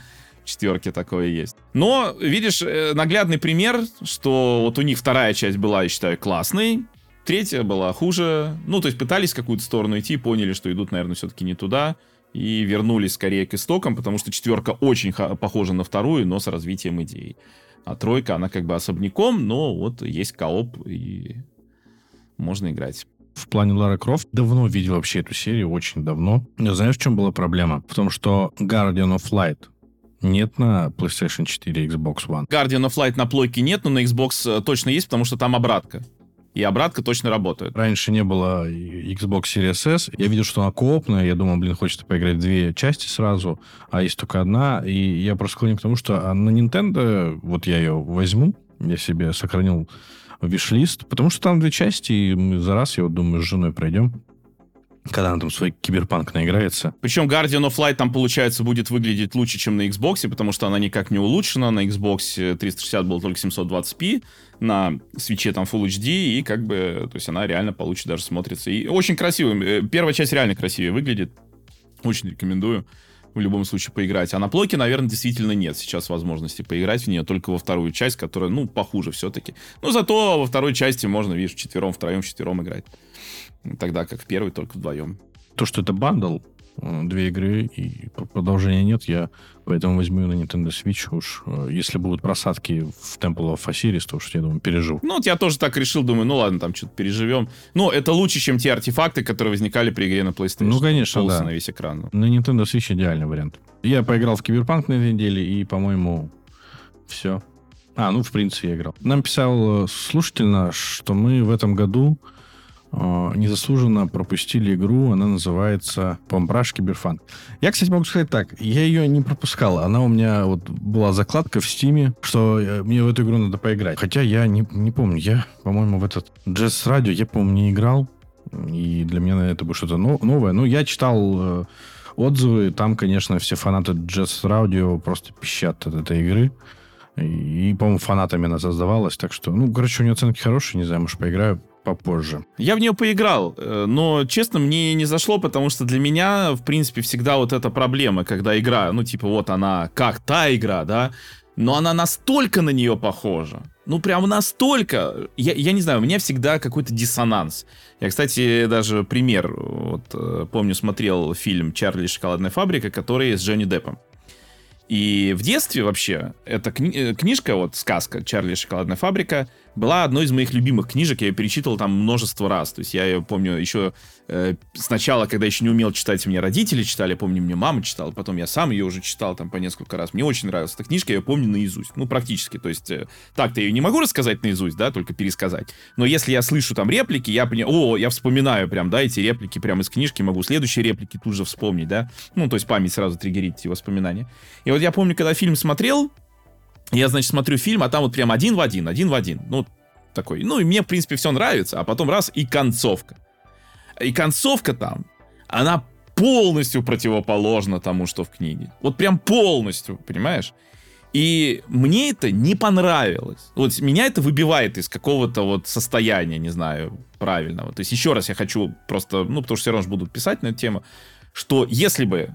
четверке такое есть. Но, видишь, э, наглядный пример, что вот у них вторая часть была, я считаю, классной, Третья была хуже. Ну, то есть пытались в какую-то сторону идти, поняли, что идут, наверное, все-таки не туда. И вернулись скорее к истокам, потому что четверка очень похожа на вторую, но с развитием идей. А тройка, она как бы особняком, но вот есть кооп, и можно играть. В плане Лара Крофт давно видел вообще эту серию, очень давно. Но знаешь, в чем была проблема? В том, что Guardian of Light нет на PlayStation 4 и Xbox One. Guardian of Light на плойке нет, но на Xbox э, точно есть, потому что там обратка и обратка точно работает. Раньше не было Xbox Series S. Я видел, что она коопная. Я думал, блин, хочется поиграть две части сразу, а есть только одна. И я просто склонен к тому, что а на Nintendo, вот я ее возьму, я себе сохранил виш-лист, потому что там две части, и мы за раз, я вот думаю, с женой пройдем когда она там свой киберпанк наиграется. Причем Guardian of Light там, получается, будет выглядеть лучше, чем на Xbox, потому что она никак не улучшена. На Xbox 360 был только 720p, на свече там Full HD, и как бы, то есть она реально получше даже смотрится. И очень красивая. Э, первая часть реально красивее выглядит. Очень рекомендую в любом случае поиграть. А на плойке, наверное, действительно нет сейчас возможности поиграть в нее, только во вторую часть, которая, ну, похуже все-таки. Но зато во второй части можно, видишь, вчетвером, втроем, вчетвером играть. Тогда как в первый только вдвоем. То, что это бандл, две игры, и продолжения нет, я поэтому возьму на Nintendo Switch уж. Э, если будут просадки в Temple of Osiris, то уж, я думаю, переживу. Ну, вот я тоже так решил, думаю, ну ладно, там что-то переживем. Но это лучше, чем те артефакты, которые возникали при игре на PlayStation. Ну, конечно, да. на весь экран. На Nintendo Switch идеальный вариант. Я поиграл в Киберпанк на этой неделе, и, по-моему, все. А, ну, в принципе, я играл. Нам писал э, слушатель наш, что мы в этом году Э, незаслуженно пропустили игру. Она называется Помбраш Киберфан. Я, кстати, могу сказать так. Я ее не пропускал. Она у меня вот была закладка в Стиме, что э, мне в эту игру надо поиграть. Хотя я не, не помню. Я, по-моему, в этот Jazz Radio я, по-моему, не играл. И для меня это было что-то новое. Ну, я читал э, отзывы. Там, конечно, все фанаты Jazz Radio просто пищат от этой игры. И, по-моему, фанатами она создавалась. Так что, ну, короче, у нее оценки хорошие. Не знаю, может, поиграю попозже. Я в нее поиграл, э, но, честно, мне не зашло, потому что для меня, в принципе, всегда вот эта проблема, когда игра, ну, типа, вот она, как та игра, да, но она настолько на нее похожа. Ну, прям настолько. Я, я не знаю, у меня всегда какой-то диссонанс. Я, кстати, даже пример, вот, э, помню, смотрел фильм «Чарли и шоколадная фабрика», который с Джонни Деппом. И в детстве вообще эта кни- э, книжка, вот сказка «Чарли и шоколадная фабрика», была одной из моих любимых книжек, я ее перечитывал там множество раз. То есть я ее помню еще э, сначала, когда еще не умел читать, мне родители читали, помню, мне мама читала, потом я сам ее уже читал там по несколько раз. Мне очень нравилась эта книжка, я ее помню наизусть. Ну, практически. То есть э, так-то я ее не могу рассказать наизусть, да, только пересказать. Но если я слышу там реплики, я понимаю, о, я вспоминаю прям, да, эти реплики прямо из книжки, могу следующие реплики тут же вспомнить, да. Ну, то есть память сразу триггерит эти воспоминания. И вот я помню, когда фильм смотрел, я, значит, смотрю фильм, а там вот прям один в один, один в один. Ну, такой. Ну, и мне, в принципе, все нравится. А потом раз, и концовка. И концовка там, она полностью противоположна тому, что в книге. Вот прям полностью, понимаешь? И мне это не понравилось. Вот меня это выбивает из какого-то вот состояния, не знаю, правильного. То есть еще раз я хочу просто, ну, потому что все равно же будут писать на эту тему, что если бы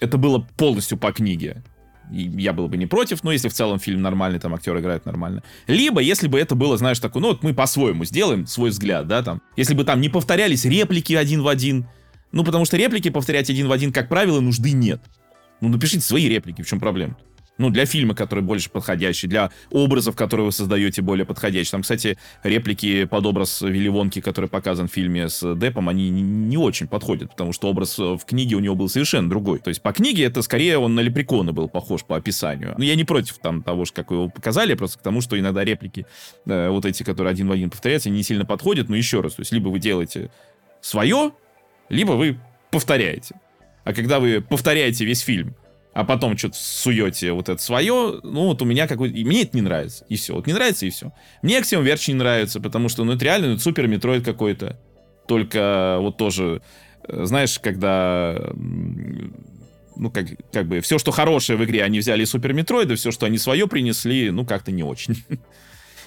это было полностью по книге, я был бы не против, но если в целом фильм нормальный, там актер играет нормально. Либо, если бы это было, знаешь, такое, ну вот мы по-своему сделаем свой взгляд, да, там. Если бы там не повторялись реплики один в один, ну потому что реплики повторять один в один, как правило, нужды нет. Ну напишите свои реплики, в чем проблема? -то? Ну, для фильма, который больше подходящий, для образов, которые вы создаете, более подходящий. Там, кстати, реплики под образ Вилли Вонки, который показан в фильме с Депом, они не очень подходят, потому что образ в книге у него был совершенно другой. То есть по книге это скорее он на Лепрекона был похож по описанию. Но я не против там того, как его показали, просто к тому, что иногда реплики э, вот эти, которые один в один повторяются, не сильно подходят. Но еще раз, то есть либо вы делаете свое, либо вы повторяете. А когда вы повторяете весь фильм, а потом что-то суете вот это свое, ну вот у меня какой-то... Мне это не нравится, и все. Вот не нравится, и все. Мне Axiom Verge не нравится, потому что, ну, это реально ну, это Super Metroid какой-то. Только вот тоже, э, знаешь, когда... Ну, как, как бы, все, что хорошее в игре, они взяли из Супер Метроида, все, что они свое принесли, ну, как-то не очень.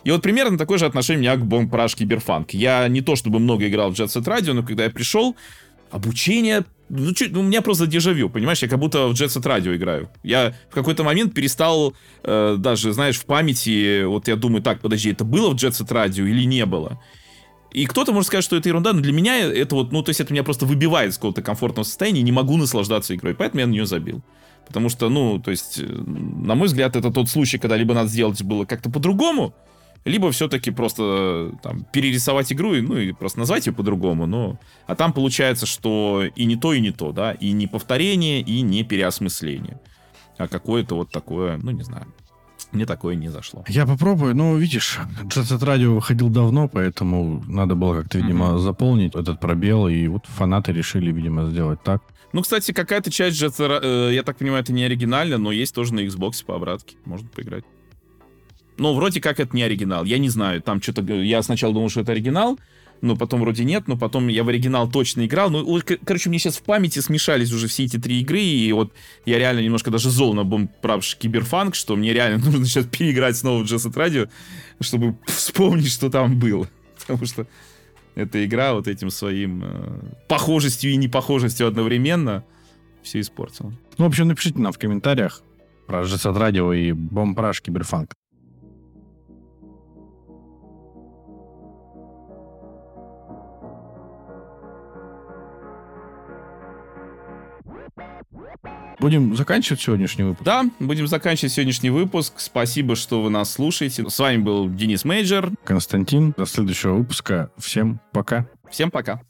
И вот примерно такое же отношение у меня к Бомб Rush Киберфанк. Я не то чтобы много играл в Jet Set Radio, но когда я пришел, обучение ну, чуть, ну, у меня просто дежавю, понимаешь? Я как будто в Jet Set Radio играю. Я в какой-то момент перестал э, даже, знаешь, в памяти, вот я думаю, так, подожди, это было в Jet Set Radio или не было? И кто-то может сказать, что это ерунда, но для меня это вот, ну, то есть это меня просто выбивает из какого-то комфортного состояния, не могу наслаждаться игрой, поэтому я на нее забил. Потому что, ну, то есть, э, на мой взгляд, это тот случай, когда либо надо сделать было как-то по-другому, либо все-таки просто там, перерисовать игру, ну и просто назвать ее по-другому, но... А там получается, что и не то, и не то, да, и не повторение, и не переосмысление, а какое-то вот такое, ну не знаю, мне такое не зашло. Я попробую, но видишь, этот радио выходил давно, поэтому надо было как-то, видимо, mm-hmm. заполнить этот пробел, и вот фанаты решили, видимо, сделать так. Ну, кстати, какая-то часть Jet э, я так понимаю, это не оригинально, но есть тоже на Xbox по обратке, можно поиграть. Но вроде как это не оригинал. Я не знаю, там что-то... Я сначала думал, что это оригинал, но потом вроде нет, но потом я в оригинал точно играл. Ну, короче, мне сейчас в памяти смешались уже все эти три игры, и вот я реально немножко даже зол на бомб-правш Киберфанк, что мне реально *laughs* нужно сейчас переиграть снова в Jet Radio, чтобы *laughs* вспомнить, что там было. *laughs* Потому что эта игра вот этим своим э, похожестью и непохожестью одновременно все испортила. Ну, в общем, напишите нам в комментариях про Jet Radio и Bomb Rush Cyberfunk. Будем заканчивать сегодняшний выпуск? Да, будем заканчивать сегодняшний выпуск. Спасибо, что вы нас слушаете. С вами был Денис Мейджор. Константин. До следующего выпуска. Всем пока. Всем пока.